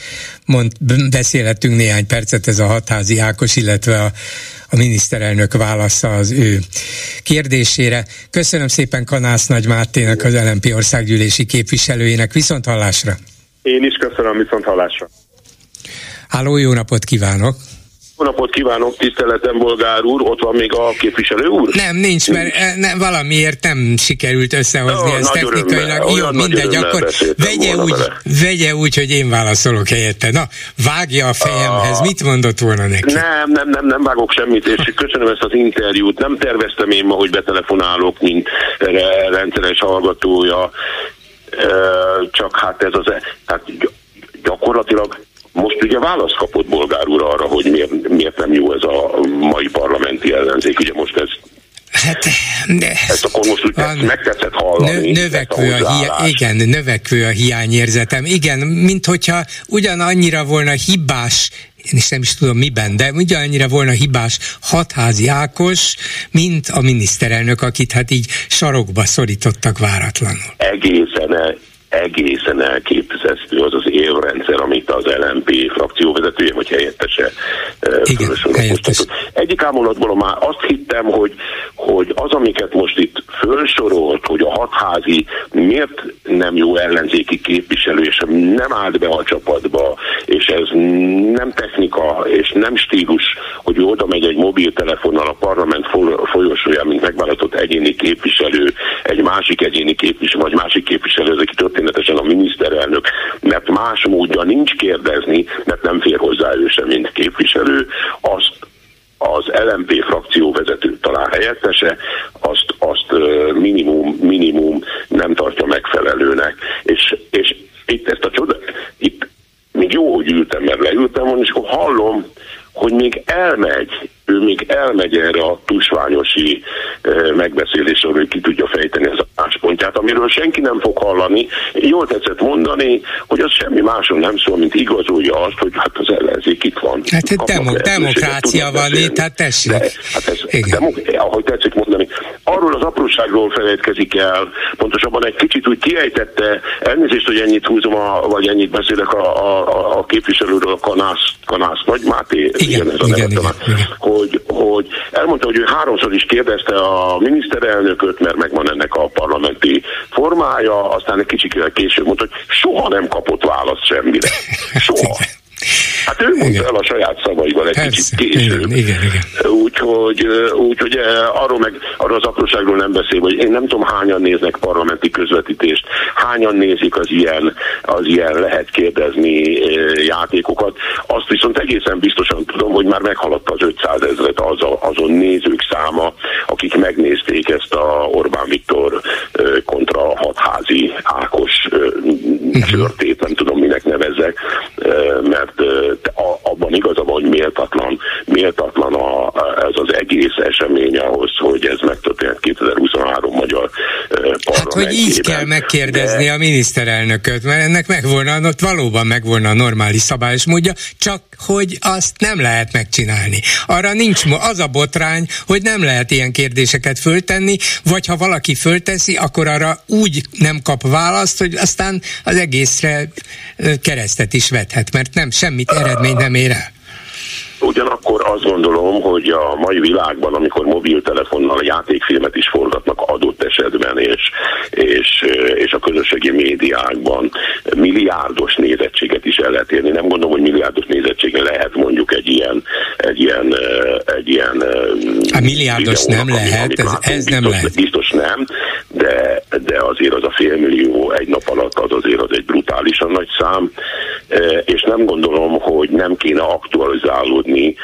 A: mond, beszélhetünk néhány percet ez a hatházi Ákos, illetve a a miniszterelnök válasza az ő kérdésére. Köszönöm szépen Kanász Nagy Máténak, az LMP országgyűlési képviselőjének. Viszont hallásra!
C: Én is köszönöm, viszont hallásra!
A: Háló, jó napot kívánok!
D: Jó napot kívánok, tiszteletem, bolgár úr, ott van még a képviselő úr?
A: Nem, nincs, mert eh, ne, valamiért nem sikerült összehozni no, ezt technikailag. Jó, mindegy, akkor vegye úgy, vegye úgy, hogy én válaszolok helyette. Na, vágja a fejemhez, a... mit mondott volna neki?
D: Nem, nem, nem, nem vágok semmit, és köszönöm ezt az interjút. Nem terveztem én ma, hogy betelefonálok, mint rendszeres hallgatója, csak hát ez az, hát gyakorlatilag most ugye választ kapott Bolgár úr arra, hogy miért, miért nem jó ez a mai parlamenti ellenzék. Ugye most ez Hát, de ezt akkor most úgy megtetszett hallani.
A: Nö, növekvő a, a igen, növekvő a hiányérzetem. Igen, mint hogyha ugyanannyira volna hibás én is nem is tudom miben, de ugyanannyira volna hibás hatházi Ákos, mint a miniszterelnök, akit hát így sarokba szorítottak váratlanul.
D: Egészen egészen elképesztő az az évrendszer, amit az LNP frakcióvezetője vagy helyettese
A: eh, Igen, helyettes.
D: Egyik ámulatból már azt hittem, hogy, hogy az, amiket most itt fölsorolt, hogy a hatházi miért nem jó ellenzéki képviselő, és nem állt be a csapatba, és ez nem technika, és nem stílus, hogy oda megy egy mobiltelefonnal a parlament folyosóján, mint megválasztott egyéni képviselő, egy másik egyéni képviselő, vagy másik képviselő, ez aki történetesen a miniszterelnök, mert más módja nincs kérdezni, mert nem fér hozzá ő sem, mint képviselő, azt az LMP frakcióvezető talán helyettese, azt, azt minimum, minimum nem tartja megfelelőnek. És, és itt ezt a csoda, itt még jó, hogy ültem, mert leültem volna, és akkor hallom, hogy még elmegy, ő még elmegy erre a tusványosi megbeszélésre, hogy ki tudja fejteni az álláspontját, amiről senki nem fog hallani. Jól tetszett mondani, hogy az semmi máson nem szól, mint igazolja azt, hogy hát az ellenzék itt van.
A: Hát egy demok- demokrácia van itt, hát tessék. De,
D: hát ez, demok- ahogy tetszik mondani, arról az apróságról felejtkezik el, pontosabban egy kicsit úgy kiejtette, elnézést, hogy ennyit húzom, a, vagy ennyit beszélek a, a, a képviselőről, a Kanász, Kanász vagy Máté,
A: igen, ez a igen, igen, igen.
D: Hogy, hogy elmondta, hogy ő háromszor is kérdezte a miniszterelnököt, mert megvan ennek a parlamenti formája, aztán egy kicsit később mondta, hogy soha nem kapott választ semmire. Soha. Hát ő mondta igen. el a saját szavaival egy Persze. kicsit később. Igen, igen, igen. Úgyhogy, úgyhogy arról meg arról az apróságról nem beszél, hogy én nem tudom hányan néznek parlamenti közvetítést, hányan nézik az ilyen, az ilyen lehet kérdezni játékokat. Azt viszont egészen biztosan tudom, hogy már meghaladta az 500 ezret az a, azon nézők száma, akik megnézték ezt a Orbán Viktor kontra hatházi Ákos csörtét, nem tudom minek nevezzek, mert abban igaza van, hogy méltatlan, méltatlan a, ez az egész esemény ahhoz, hogy ez megtörtént 2023 magyar parlamentjében.
A: Hát, hogy így kell megkérdezni de... a miniszterelnököt, mert ennek megvolna, ott valóban megvolna a normális szabályos módja, csak hogy azt nem lehet megcsinálni. Arra nincs, az a botrány, hogy nem lehet ilyen kérdéseket föltenni, vagy ha valaki fölteszi, akkor arra úgy nem kap választ, hogy aztán az egészre keresztet is vethet, mert nem semmit eredmény nem ér el.
D: Ugyanakkor azt gondolom, hogy a mai világban, amikor mobiltelefonnal játékfilmet is forgatnak adott esetben, és, és, és a közösségi médiákban milliárdos nézettséget is el lehet érni. Nem gondolom, hogy milliárdos nézettsége lehet mondjuk egy ilyen egy ilyen, egy ilyen
A: a milliárdos nem lehet, ez, ez
D: biztos,
A: nem lehet.
D: Biztos nem, de, de azért az a félmillió egy nap alatt az azért az egy brutálisan nagy szám, és nem gondolom, hogy nem kéne aktualizálódni kötni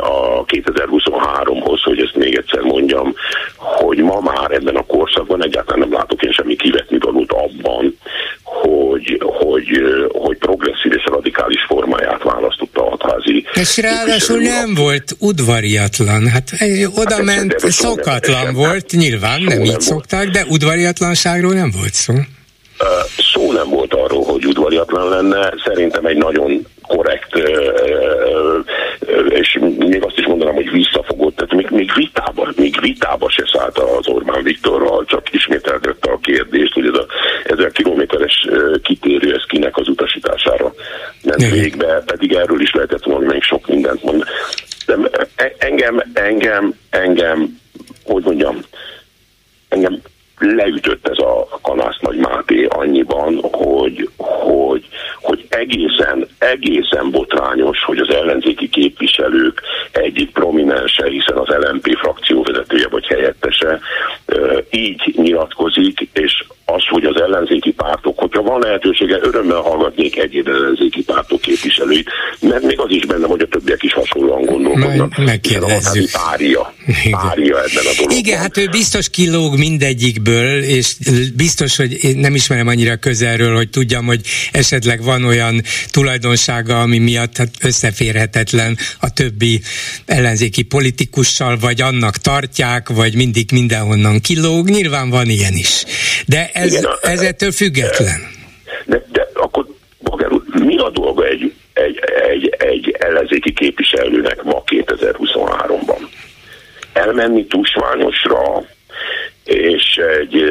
D: a 2023-hoz, hogy ezt még egyszer mondjam, hogy ma már ebben a korszakban egyáltalán nem látok én semmi kivetni valót abban, hogy, hogy, hogy progresszív és radikális formáját választotta a hatházi.
A: És ráadásul nem volt udvariatlan, hát oda hát ment, szokatlan nem, volt, nyilván nem így szokták, de udvariatlanságról nem volt szó.
D: Szó nem volt arról, hogy udvariatlan lenne, szerintem egy nagyon korrekt, és még azt is mondanám, hogy visszafogott, tehát még, még vitába, még vitába se szállt az Orbán Viktorral, csak ismételtette a kérdést, hogy ez a ezer kilométeres kitérő, ez kinek az utasítására ment végbe, pedig erről is lehetett mondani még sok mindent mondani. De engem, engem, engem, hogy mondjam, engem leütött ez a Kanász Nagy Máté annyiban, hogy, hogy, hogy egészen, egészen botrányos, hogy az ellenzéki képviselők egyik prominense, hiszen az LMP frakcióvezetője vagy helyettese így nyilatkozik, és az, hogy az ellenzéki pártok, hogyha van lehetősége, örömmel hallgatnék egyéb ellenzéki pártok képviselőit, mert még az is benne, hogy a többiek is hasonlóan gondolkodnak.
A: Meg, megkérdezzük.
D: Párja, párja ebben a dologban.
A: Igen, hát ő biztos kilóg mindegyikből, és biztos, hogy én nem ismerem annyira közelről, hogy tudjam, hogy esetleg van olyan tulajdonsága, ami miatt hát összeférhetetlen a többi ellenzéki politikussal, vagy annak tartják, vagy mindig mindenhonnan kilóg. Nyilván van ilyen is. De ez, Igen, ez ettől független.
D: De, de akkor Bager mi a dolga egy, egy, egy, egy ellenzéki képviselőnek ma 2023-ban? Elmenni tusványosra, és egy,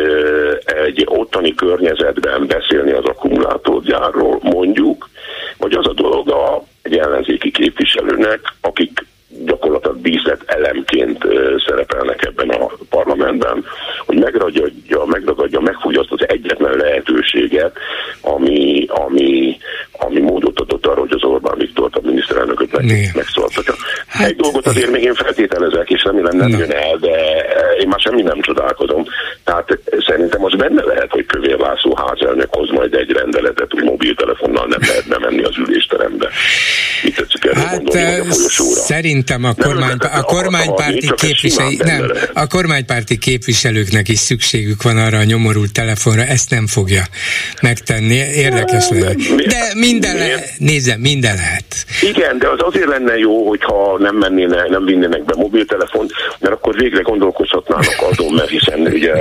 D: egy ottani környezetben beszélni az akkumulátorgyárról mondjuk, vagy az a dolga egy ellenzéki képviselőnek, akik gyakorlatilag bízlet elemként szerepelnek ebben a parlamentben, hogy megragadja, megragadja, megfogja azt az egyetlen lehetőséget, ami, ami, ami módot adott arra, hogy az Orbán Viktort, a miniszterelnököt meg, megszólaltatja. Hát, Egy dolgot azért még én feltételezek, és remélem nem jön el, de én már semmi nem csodálkozom. Tehát szerintem az benne lehet, hogy Kövér László házelnök hoz majd egy rendeletet, hogy mobiltelefonnal nem lehet bemenni az ülésterembe. Mit tetszik erről hát, gondolni, a
A: Szerintem a, kormány, a kormánypárti képviselők, nem, a kormánypárti képviselőknek is szükségük van arra a nyomorult telefonra, ezt nem fogja megtenni. Érdekes lehet. De mi minden lehet, nézze, minden lehet.
D: Igen, de az azért lenne jó, hogyha nem mennéne, nem vinnének be mobiltelefont, mert akkor végre gondolkozhatnának azon, mert hiszen ugye,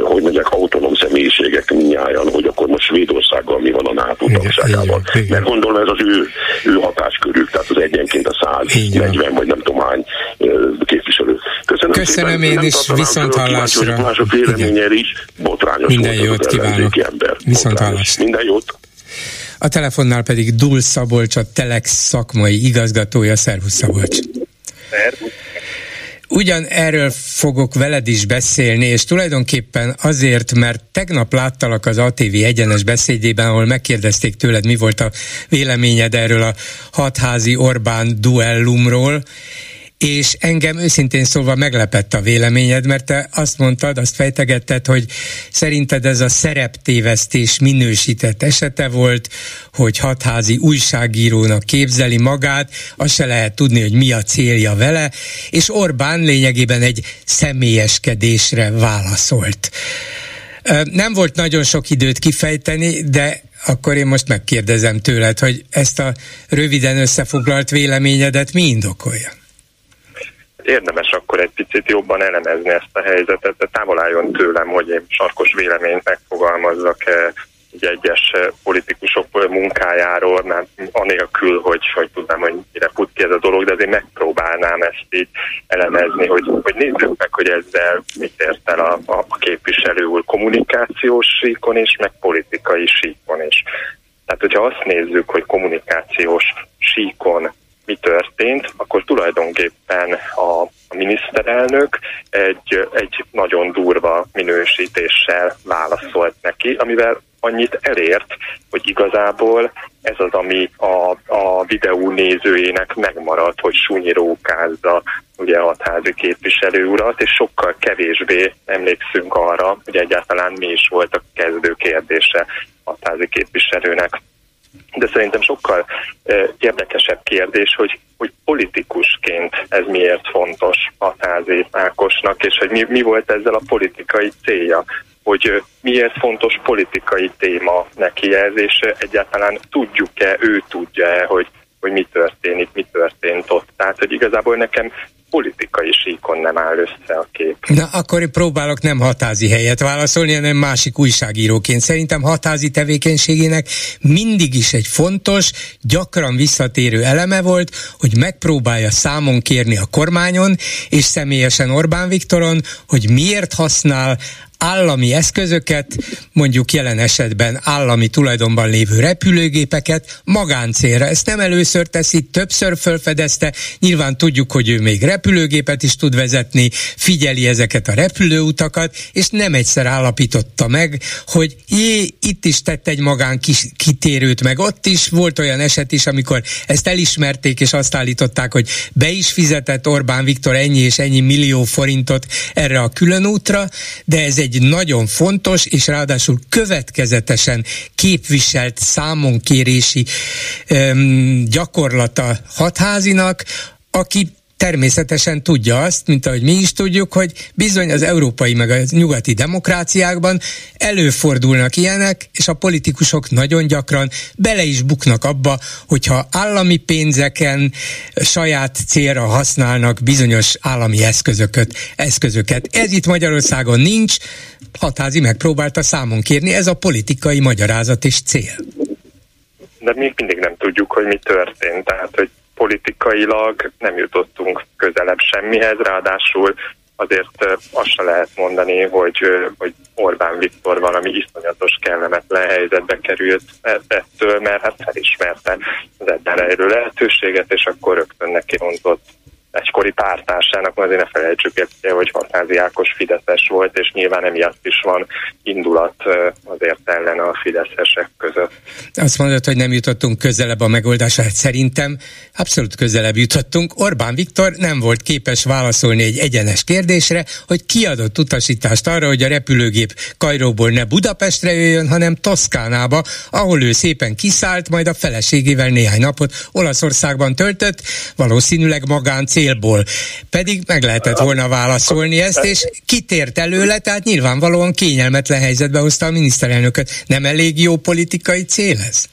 D: hogy mondják, autonóm személyiségek minnyáján, hogy akkor most Svédországgal mi van a NATO tagságával. Mert gondolom ez az ő, ő hatáskörük, tehát az egyenként a 140 vagy nem tudom hány képviselő.
A: Köszönöm, Köszönöm
D: szépen,
A: én is, viszont hallásra.
D: Mások véleménye is botrányos
A: Minden jót kívánok.
D: Ember.
A: Viszont hallásra.
D: Minden jót.
A: A telefonnál pedig Dul Szabolcs, a Telex szakmai igazgatója. Szervusz Szabolcs! Szervusz! Ugyan erről fogok veled is beszélni, és tulajdonképpen azért, mert tegnap láttalak az ATV egyenes beszédében, ahol megkérdezték tőled, mi volt a véleményed erről a hatházi Orbán duellumról, és engem őszintén szólva meglepett a véleményed, mert te azt mondtad, azt fejtegetted, hogy szerinted ez a szereptévesztés minősített esete volt, hogy hatházi újságírónak képzeli magát, azt se lehet tudni, hogy mi a célja vele, és Orbán lényegében egy személyeskedésre válaszolt. Nem volt nagyon sok időt kifejteni, de akkor én most megkérdezem tőled, hogy ezt a röviden összefoglalt véleményedet mi indokolja?
E: Érdemes akkor egy picit jobban elemezni ezt a helyzetet, de távol álljon tőlem, hogy én sarkos véleményt megfogalmazzak egy egyes politikusok munkájáról, mert anélkül, hogy, hogy tudnám, hogy mire fut ki ez a dolog, de azért megpróbálnám ezt így elemezni, hogy, hogy nézzük meg, hogy ezzel mit ért el a, a képviselő úr kommunikációs síkon is, meg politikai síkon is. Tehát, hogyha azt nézzük, hogy kommunikációs síkon mi történt, akkor tulajdonképpen a, miniszterelnök egy, egy nagyon durva minősítéssel válaszolt neki, amivel annyit elért, hogy igazából ez az, ami a, a videó nézőjének megmaradt, hogy súnyirókázza ugye a házi képviselő urat, és sokkal kevésbé emlékszünk arra, hogy egyáltalán mi is volt a kezdő kérdése a házi képviselőnek de szerintem sokkal érdekesebb kérdés, hogy, hogy politikusként ez miért fontos Hatázi Ákosnak, és hogy mi, mi volt ezzel a politikai célja, hogy miért fontos politikai téma neki ez, és egyáltalán tudjuk-e, ő tudja-e, hogy, hogy mi történik, mi történt ott. Tehát, hogy igazából nekem politikai síkon nem áll össze a kép.
A: Na, akkor én próbálok nem hatázi helyet válaszolni, hanem másik újságíróként. Szerintem hatázi tevékenységének mindig is egy fontos, gyakran visszatérő eleme volt, hogy megpróbálja számon kérni a kormányon, és személyesen Orbán Viktoron, hogy miért használ állami eszközöket, mondjuk jelen esetben állami tulajdonban lévő repülőgépeket magáncélra. Ezt nem először teszi, többször felfedezte, nyilván tudjuk, hogy ő még repülőgépet is tud vezetni, figyeli ezeket a repülőutakat, és nem egyszer állapította meg, hogy jé, itt is tett egy magán kis kitérőt, meg ott is volt olyan eset is, amikor ezt elismerték, és azt állították, hogy be is fizetett Orbán Viktor ennyi és ennyi millió forintot erre a külön útra, de ez egy egy nagyon fontos és ráadásul következetesen képviselt számonkérési öm, gyakorlata hatházinak, aki természetesen tudja azt, mint ahogy mi is tudjuk, hogy bizony az európai meg a nyugati demokráciákban előfordulnak ilyenek, és a politikusok nagyon gyakran bele is buknak abba, hogyha állami pénzeken saját célra használnak bizonyos állami eszközöket. eszközöket. Ez itt Magyarországon nincs, Hatázi megpróbálta számon kérni, ez a politikai magyarázat és cél.
E: De még mindig nem tudjuk, hogy mi történt, tehát hogy politikailag nem jutottunk közelebb semmihez, ráadásul azért azt se lehet mondani, hogy, hogy Orbán Viktor valami iszonyatos kellemetlen helyzetbe került e-, ettől, mert hát felismerte az ebben lehetőséget, és akkor rögtön neki rontott egykori pártársának, azért ne felejtsük el, hogy Hatázi Ákos Fideszes volt, és nyilván emiatt is van indulat azért ellen a fideszesek között.
A: Azt mondod, hogy nem jutottunk közelebb a megoldásra, szerintem abszolút közelebb jutottunk. Orbán Viktor nem volt képes válaszolni egy egyenes kérdésre, hogy kiadott utasítást arra, hogy a repülőgép Kajróból ne Budapestre jöjjön, hanem Toszkánába, ahol ő szépen kiszállt, majd a feleségével néhány napot Olaszországban töltött, valószínűleg magán célból. Pedig meg lehetett volna válaszolni ezt, és kitért előle, tehát nyilvánvalóan kényelmetlen helyzetbe hozta a miniszterelnököt. Nem elég jó politikai cél ez?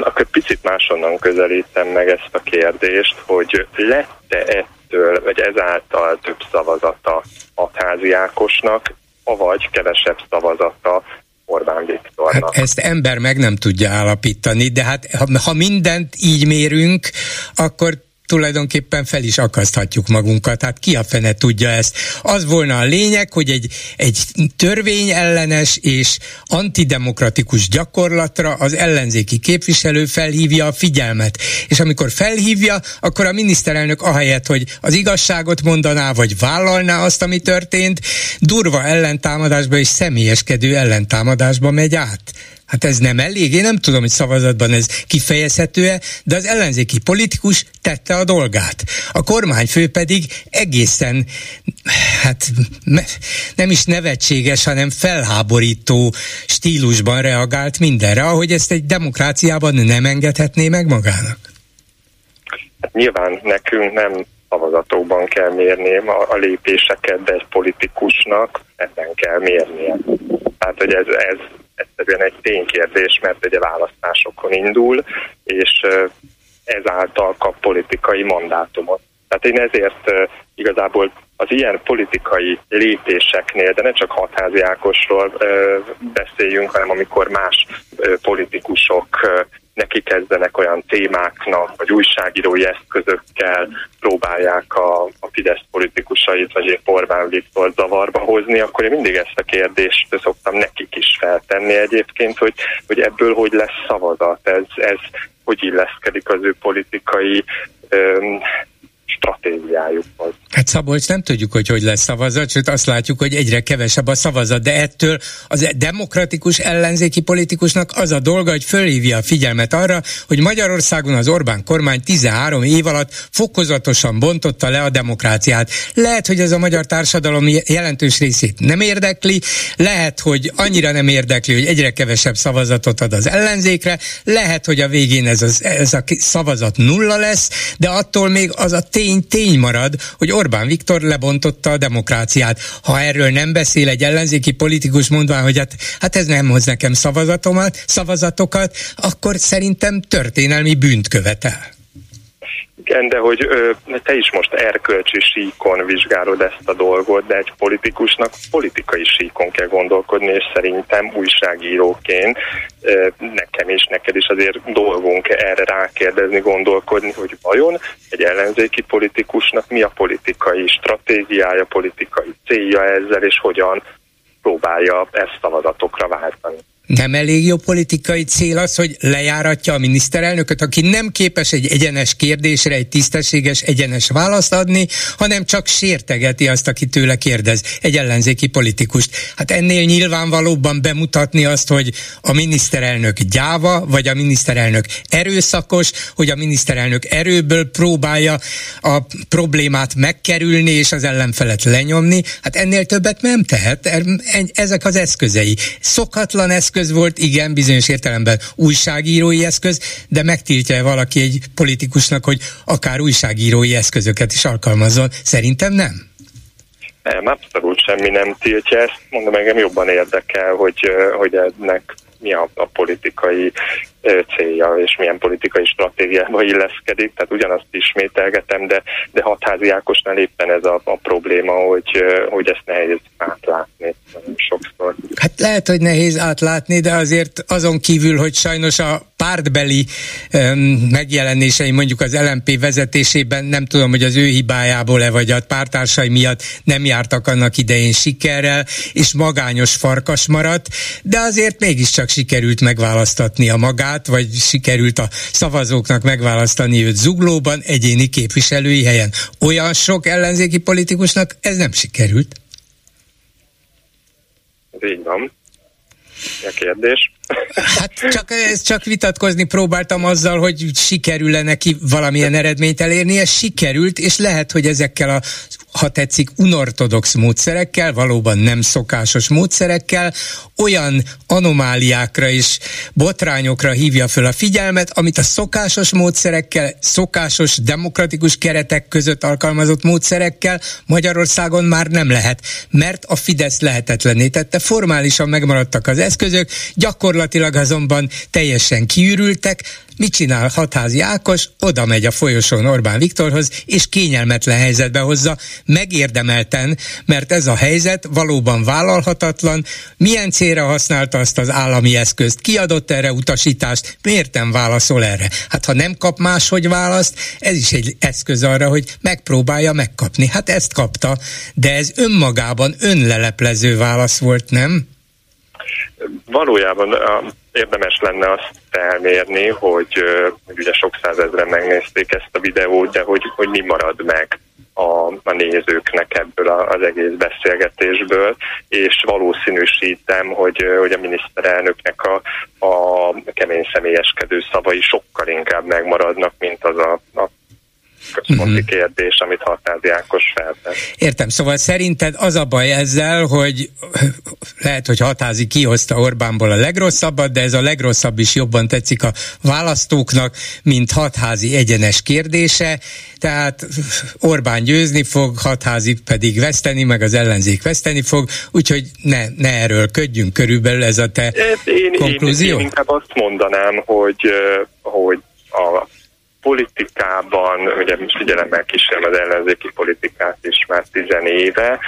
E: akkor picit másonnan közelítem meg ezt a kérdést, hogy lette ettől, vagy ezáltal több szavazata a házi Ákosnak, avagy kevesebb szavazata Orbán Viktornak.
A: Hát ezt ember meg nem tudja állapítani, de hát ha, ha mindent így mérünk, akkor tulajdonképpen fel is akaszthatjuk magunkat. Hát ki a fene tudja ezt? Az volna a lényeg, hogy egy, egy törvényellenes és antidemokratikus gyakorlatra az ellenzéki képviselő felhívja a figyelmet. És amikor felhívja, akkor a miniszterelnök ahelyett, hogy az igazságot mondaná, vagy vállalná azt, ami történt, durva ellentámadásba és személyeskedő ellentámadásba megy át. Hát ez nem elég, én nem tudom, hogy szavazatban ez kifejezhető-e, de az ellenzéki politikus tette a dolgát. A kormányfő pedig egészen, hát nem is nevetséges, hanem felháborító stílusban reagált mindenre, ahogy ezt egy demokráciában nem engedhetné meg magának.
E: Hát nyilván nekünk nem szavazatokban kell mérni a, a lépéseket, de egy politikusnak ebben kell mérnie. Tehát, hogy ez, ez egyszerűen egy ténykérdés, mert ugye választásokon indul, és ezáltal kap politikai mandátumot. Tehát én ezért igazából az ilyen politikai lépéseknél, de ne csak hatházi Ákosról beszéljünk, hanem amikor más politikusok neki kezdenek olyan témáknak, vagy újságírói eszközökkel próbálják a, a Fidesz politikusait, vagy épp Orbán Viktor zavarba hozni, akkor én mindig ezt a kérdést szoktam nekik is feltenni egyébként, hogy, hogy ebből hogy lesz szavazat, ez, ez hogy illeszkedik az ő politikai öm, stratégiájukhoz.
A: Hát Szabolcs nem tudjuk, hogy hogy lesz szavazat, sőt azt látjuk, hogy egyre kevesebb a szavazat, de ettől az demokratikus ellenzéki politikusnak az a dolga, hogy fölhívja a figyelmet arra, hogy Magyarországon az Orbán kormány 13 év alatt fokozatosan bontotta le a demokráciát. Lehet, hogy ez a magyar társadalom jelentős részét nem érdekli, lehet, hogy annyira nem érdekli, hogy egyre kevesebb szavazatot ad az ellenzékre, lehet, hogy a végén ez, az, ez a szavazat nulla lesz, de attól még az a tény tény marad, hogy Orbán Viktor lebontotta a demokráciát. Ha erről nem beszél egy ellenzéki politikus mondván, hogy hát, hát ez nem hoz nekem szavazatomat, szavazatokat, akkor szerintem történelmi bűnt követel.
E: Igen, de hogy ö, te is most erkölcsi síkon vizsgálod ezt a dolgot, de egy politikusnak politikai síkon kell gondolkodni, és szerintem újságíróként ö, nekem is, neked is azért dolgunk erre rákérdezni, gondolkodni, hogy vajon egy ellenzéki politikusnak mi a politikai stratégiája, politikai célja ezzel, és hogyan próbálja ezt szavazatokra váltani.
A: Nem elég jó politikai cél az, hogy lejáratja a miniszterelnököt, aki nem képes egy egyenes kérdésre egy tisztességes, egyenes választ adni, hanem csak sértegeti azt, aki tőle kérdez, egy ellenzéki politikust. Hát ennél nyilvánvalóbban bemutatni azt, hogy a miniszterelnök gyáva, vagy a miniszterelnök erőszakos, hogy a miniszterelnök erőből próbálja a problémát megkerülni és az ellenfelet lenyomni. Hát ennél többet nem tehet. Er, ezek az eszközei. Szokatlan eszköz eszköz volt, igen, bizonyos értelemben újságírói eszköz, de megtiltja valaki egy politikusnak, hogy akár újságírói eszközöket is alkalmazzon? Szerintem nem.
E: Nem, abszolút semmi nem tiltja ezt. Mondom, engem jobban érdekel, hogy, hogy ennek mi a, a politikai célja, és milyen politikai stratégiába illeszkedik. Tehát ugyanazt ismételgetem, de, de hatházi Ákosnál éppen ez a, a probléma, hogy, hogy ezt nehéz átlátni sokszor.
A: Hát lehet, hogy nehéz átlátni, de azért azon kívül, hogy sajnos a pártbeli um, megjelenései mondjuk az LMP vezetésében nem tudom, hogy az ő hibájából-e vagy a pártársai miatt nem jártak annak idején sikerrel, és magányos farkas maradt, de azért mégiscsak sikerült megválasztatni a magát, vagy sikerült a szavazóknak megválasztani őt zuglóban egyéni képviselői helyen. Olyan sok ellenzéki politikusnak ez nem sikerült.
E: Így van. A kérdés.
A: Hát csak, ez csak vitatkozni próbáltam azzal, hogy sikerül-e neki valamilyen eredményt elérni, ez sikerült, és lehet, hogy ezekkel a ha tetszik, unortodox módszerekkel, valóban nem szokásos módszerekkel, olyan anomáliákra és botrányokra hívja föl a figyelmet, amit a szokásos módszerekkel, szokásos demokratikus keretek között alkalmazott módszerekkel Magyarországon már nem lehet, mert a Fidesz lehetetlené tette, formálisan megmaradtak az eszközök, gyakorlatilag azonban teljesen kiürültek, Mit csinál Hatházi Ákos? Oda megy a folyosón Orbán Viktorhoz, és kényelmetlen helyzetbe hozza, megérdemelten, mert ez a helyzet valóban vállalhatatlan. Milyen célra használta azt az állami eszközt? Ki adott erre utasítást? Miért nem válaszol erre? Hát ha nem kap máshogy választ, ez is egy eszköz arra, hogy megpróbálja megkapni. Hát ezt kapta, de ez önmagában önleleplező válasz volt, nem?
E: Valójában érdemes lenne azt felmérni, hogy, hogy ugye sok százezren megnézték ezt a videót, de hogy, hogy mi marad meg a, a nézőknek ebből az egész beszélgetésből, és valószínűsítem, hogy, hogy a miniszterelnöknek a, a kemény személyeskedő szavai sokkal inkább megmaradnak, mint az a, a központi uh-huh. kérdés, amit Hatázi Ákos feltett.
A: Értem, szóval szerinted az a baj ezzel, hogy lehet, hogy Hatázi kihozta Orbánból a legrosszabbat, de ez a legrosszabb is jobban tetszik a választóknak, mint hatházi egyenes kérdése, tehát Orbán győzni fog, hatházi pedig veszteni, meg az ellenzék veszteni fog, úgyhogy ne, ne erről ködjünk körülbelül ez a te én, konklúzió?
E: Én, én inkább azt mondanám, hogy, hogy a politikában, ugye figyelemmel kísérem az ellenzéki politikát is már tizenéve,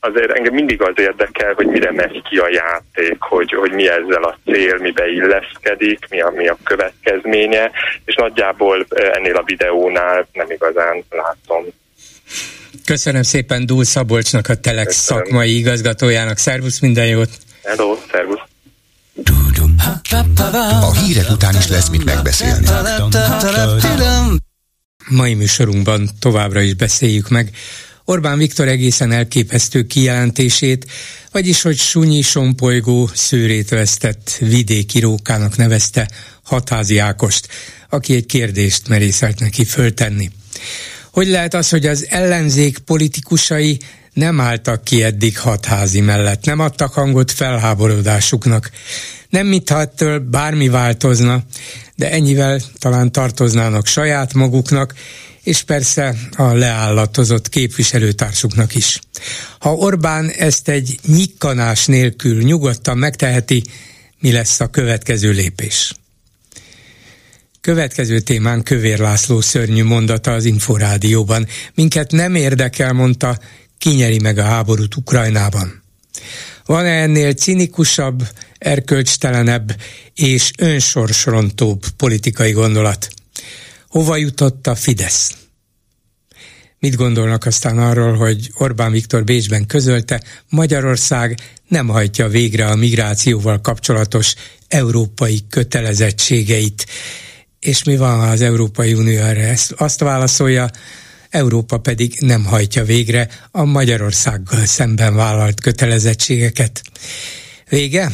E: azért engem mindig az érdekel, hogy mire megy ki a játék, hogy, hogy mi ezzel a cél, mibe illeszkedik, mi a, mi a következménye, és nagyjából ennél a videónál nem igazán látom.
A: Köszönöm szépen Dúl Szabolcsnak, a Telex Köszönöm. szakmai igazgatójának. Szervusz, minden jót!
E: Hello, szervusz!
F: A hírek után is lesz mit megbeszélni.
A: Mai műsorunkban továbbra is beszéljük meg Orbán Viktor egészen elképesztő kijelentését, vagyis hogy sunyi sompolygó szőrét vesztett vidéki rókának nevezte Hatházi Ákost, aki egy kérdést merészelt neki föltenni. Hogy lehet az, hogy az ellenzék politikusai nem álltak ki eddig hatházi mellett, nem adtak hangot felháborodásuknak. Nem mintha ettől bármi változna, de ennyivel talán tartoznának saját maguknak, és persze a leállatozott képviselőtársuknak is. Ha Orbán ezt egy nyikkanás nélkül nyugodtan megteheti, mi lesz a következő lépés? Következő témán Kövér László szörnyű mondata az Inforádióban. Minket nem érdekel, mondta, kinyeri meg a háborút Ukrajnában. Van-e ennél cinikusabb, erkölcstelenebb és önsorsrontóbb politikai gondolat? Hova jutott a Fidesz? Mit gondolnak aztán arról, hogy Orbán Viktor Bécsben közölte, Magyarország nem hajtja végre a migrációval kapcsolatos európai kötelezettségeit. És mi van, ha az Európai Unió erre ezt azt válaszolja, Európa pedig nem hajtja végre a Magyarországgal szemben vállalt kötelezettségeket. Vége?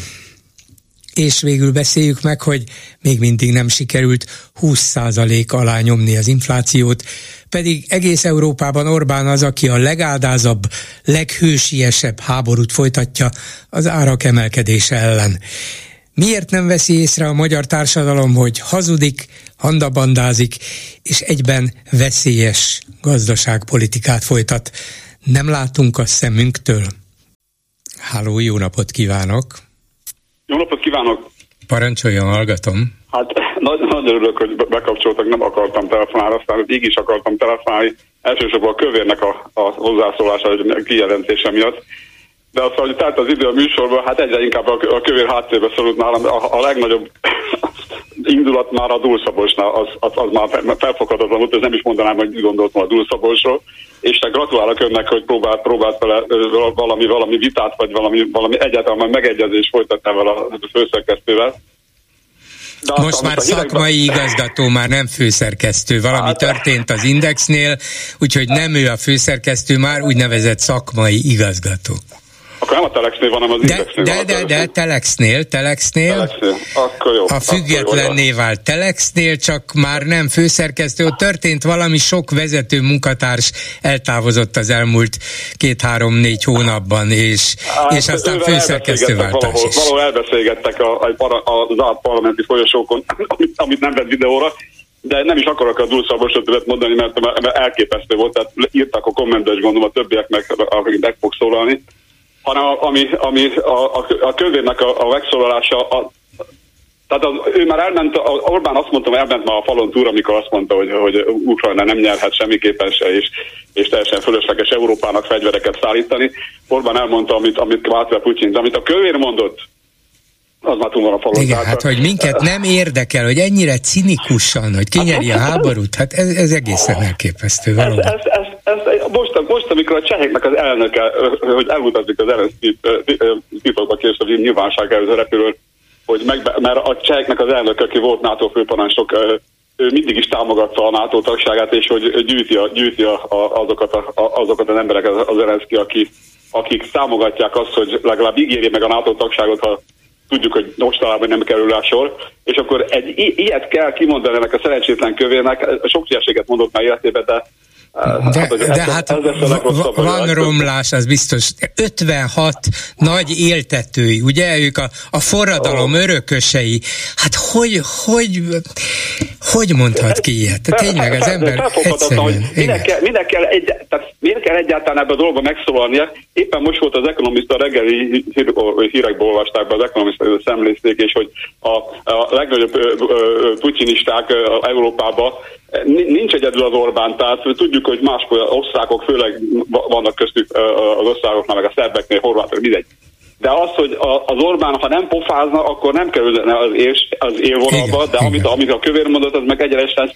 A: És végül beszéljük meg, hogy még mindig nem sikerült 20% alá nyomni az inflációt, pedig egész Európában Orbán az, aki a legádázabb, leghősiesebb háborút folytatja az árak emelkedése ellen. Miért nem veszi észre a magyar társadalom, hogy hazudik, handabandázik, és egyben veszélyes gazdaságpolitikát folytat? Nem látunk a szemünktől? Háló, jó napot kívánok!
G: Jó napot kívánok!
A: Parancsoljon, hallgatom.
G: Hát nagyon, nagyon örülök, hogy bekapcsoltak, nem akartam telefonálni, aztán így is akartam telefonálni. Elsősorban a kövérnek a, a hozzászólása, a kijelentése miatt. De azt, hogy tehát az idő a műsorban, hát egyre inkább a, kövér háttérbe szorult nálam. A, a legnagyobb indulat már a Dulszabosnál, az, az, az már felfoghatatlan volt, ez nem is mondanám, hogy gondoltam a Dulszabosról. És te gratulálok önnek, hogy próbált, próbált vele valami, valami vitát, vagy valami, valami egyáltalán megegyezést folytatni a főszerkesztővel.
A: De Most már szakmai hidegben... igazgató, már nem főszerkesztő. Valami hát, történt az Indexnél, úgyhogy nem ő a főszerkesztő, már úgynevezett szakmai igazgató.
C: Akkor nem a Telexnél hanem az
A: de,
C: Indexnél
A: de, de, de, Telexnél, Telexnél,
C: Telexnél. Akkor jó.
A: a függetlenné vált Telexnél, csak már nem főszerkesztő, ott történt valami sok vezető munkatárs eltávozott az elmúlt két-három-négy hónapban, és,
C: Hát,
A: és aztán főszerkesztőváltás
C: valahol,
A: is.
C: valahol elbeszélgettek a, a, a, az zárt parlamenti folyosókon, amit, amit nem vett videóra, de nem is akarok a dulszabosot többet mondani, mert, mert elképesztő volt, tehát írtak a kommentbe, és gondolom a többiek meg, akik meg fog szólalni, hanem ami, ami a, a, a kövérnek a, a megszólalása, a, tehát az, ő már elment, a, Orbán azt mondta, elment már a falon túl, amikor azt mondta, hogy, hogy Ukrajna nem nyerhet semmiképpen se, és, és teljesen fölösleges Európának fegyvereket szállítani. Orbán elmondta, amit, amit váltva Putyin, de amit a kövér mondott, az már túl van a falon.
A: Igen, hát hogy minket nem érdekel, hogy ennyire cinikusan, hogy kinyeri a háborút, hát ez, ez egészen elképesztő valóban.
C: ez, ez, ez, most, most, amikor a cseheknek az elnöke, hogy elutazik az LSZ titokba később nyilvánosság előző repülőn, hogy meg, mert a cseheknek az elnöke, aki volt NATO főparancsnok, ő mindig is támogatta a NATO tagságát, és hogy gyűjti, a, gyűjti a, a, azokat, a, azokat az embereket az Zelenszky, aki, akik támogatják azt, hogy legalább ígéri meg a NATO tagságot, ha tudjuk, hogy mostanában nem kerül rá sor, és akkor egy ilyet kell kimondani ennek a szerencsétlen kövérnek, sok ilyeséget mondott már életében, de
A: De,
C: hogy
A: de
C: ez-
A: hát van romlás, az biztos. 56 nagy éltetői, ugye ők a, a forradalom örökösei. Hát hogy, hogy, hogy mondhat ki ilyet? Tényleg az ember egyszerűen.
C: minek kell, minek, kell egy, tehát miért kell egyáltalán ebben a dologban megszólalnia. Éppen most volt az Economist, a reggeli hír, hírekből olvasták be, az Economist szemlézték, és hogy a, a legnagyobb ö, Európában ni- nincs egyedül az Orbán, tehát tudjuk, hogy más osztrákok, főleg vannak köztük az osztrákoknál, meg a szerbeknél, horvátok, mindegy. De az, hogy az Orbán, ha nem pofázna, akkor nem kerülne az, él, az élvonalba,
A: Igen,
C: de amit,
A: igen.
C: amit a kövér mondott, az meg egyenesen.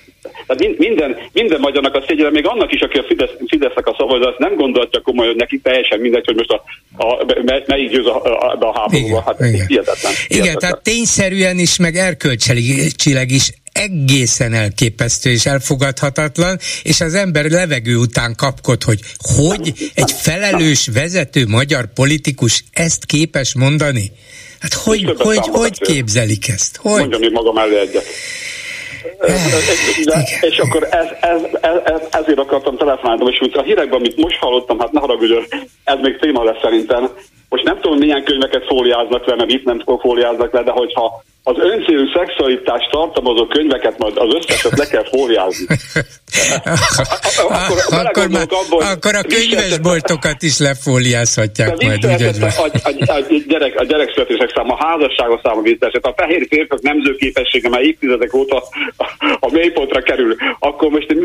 C: Tehát min- minden, minden magyarnak a szégyele, még annak is, aki a Fidesz, Fidesznek a szavazat, azt nem gondolja komolyan, hogy neki teljesen mindegy, hogy most a, a, me- melyik győz a, a, a háborúba.
A: Igen,
C: Hát
A: igen.
C: hihetetlen.
A: Igen,
C: hihetetlen.
A: tehát tényszerűen is, meg erkölcsileg is egészen elképesztő és elfogadhatatlan, és az ember levegő után kapkod, hogy hogy egy felelős vezető magyar politikus ezt képes mondani? Hát hogy, hogy, hogy
C: beszél.
A: képzelik ezt? Hogy?
C: Mondjam még magam elé egyet. De, és akkor ez, ez, ez, ez, ezért akartam telefonálni, és úgy a hírekben, amit most hallottam, hát ne haragudj, ez még téma lesz szerintem. Most nem tudom, milyen könyveket fóliáznak le, mert itt nem fóliáznak le, de hogyha az öncélú szexualitást tartalmazó könyveket majd az összeset le kell fóliázni.
A: akkor, akkor, már, akkor a könyvesboltokat is lefóliázhatják majd, úgy,
C: a, a, a, gyerek, a gyerekszületések száma, a házasságos száma vicceltet, a fehér férfiak nemzőképessége már évtizedek óta a, a mélypontra kerül, akkor most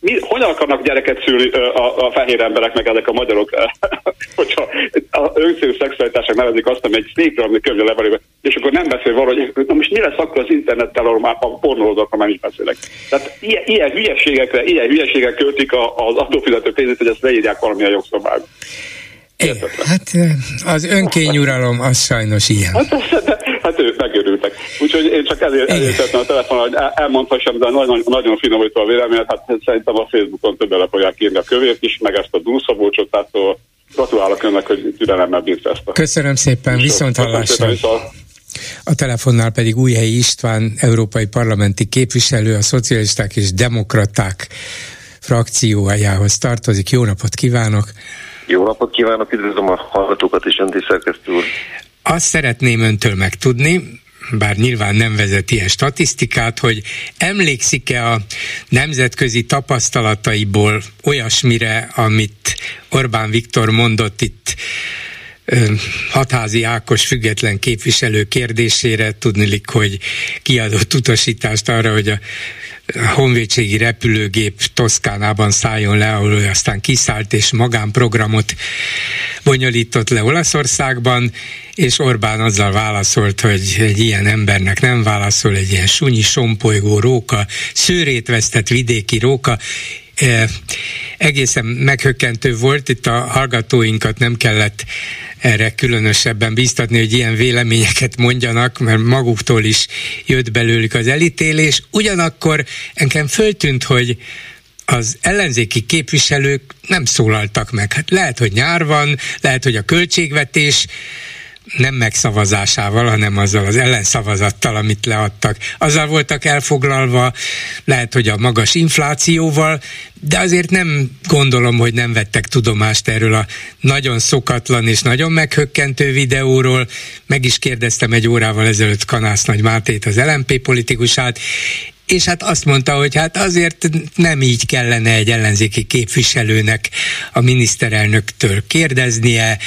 C: mi, hogyan akarnak gyereket szülni a, a fehér emberek, meg ezek a magyarok, hogyha a önszélű szexualitásnak nevezik azt, ami egy székre, ami könyvre levelőbe, és akkor nem beszél valahogy, na most mi lesz akkor az internettel, ahol már a pornózókról már is beszélek. Tehát ilyen, ilyen hülyeségekre, ilyen hülyeségek költik az adófizető pénzét, hogy ezt leírják valamilyen jogszabályba.
A: Igen, hát az önkényuralom az sajnos ilyen.
C: Hát, hát ők megörültek. Úgyhogy én csak ezért, ezért tettem a telefonon, hogy el- elmondhassam, de nagyon, nagyon finomítva a véleményet, hát szerintem a Facebookon többen le fogják írni a kövét is, meg ezt a dúszabócsot, tehát gratulálok önnek, hogy türelemmel bírta ezt a
A: Köszönöm szépen, viszont hallásra. A telefonnál pedig Újhelyi István, európai parlamenti képviselő, a szocialisták és demokraták frakciójához tartozik. Jó napot kívánok!
H: Jó napot kívánok, üdvözlöm a hallgatókat és önt is, szerkesztő úr.
A: Azt szeretném öntől megtudni, bár nyilván nem vezet ilyen statisztikát, hogy emlékszik-e a nemzetközi tapasztalataiból olyasmire, amit Orbán Viktor mondott itt Hatházi Ákos független képviselő kérdésére, tudnilik, hogy kiadott utasítást arra, hogy a honvédségi repülőgép Toszkánában szálljon le, ahol ő aztán kiszállt és magánprogramot bonyolított le Olaszországban, és Orbán azzal válaszolt, hogy egy ilyen embernek nem válaszol, egy ilyen sunyi, sompolygó róka, szőrét vesztett vidéki róka, egészen meghökkentő volt, itt a hallgatóinkat nem kellett erre különösebben bíztatni, hogy ilyen véleményeket mondjanak, mert maguktól is jött belőlük az elítélés. Ugyanakkor engem föltűnt, hogy az ellenzéki képviselők nem szólaltak meg. Hát lehet, hogy nyár van, lehet, hogy a költségvetés nem megszavazásával, hanem azzal az ellenszavazattal, amit leadtak. Azzal voltak elfoglalva, lehet, hogy a magas inflációval, de azért nem gondolom, hogy nem vettek tudomást erről a nagyon szokatlan és nagyon meghökkentő videóról. Meg is kérdeztem egy órával ezelőtt Kanász Nagy Mátét, az LMP politikusát, és hát azt mondta, hogy hát azért nem így kellene egy ellenzéki képviselőnek a miniszterelnöktől kérdeznie,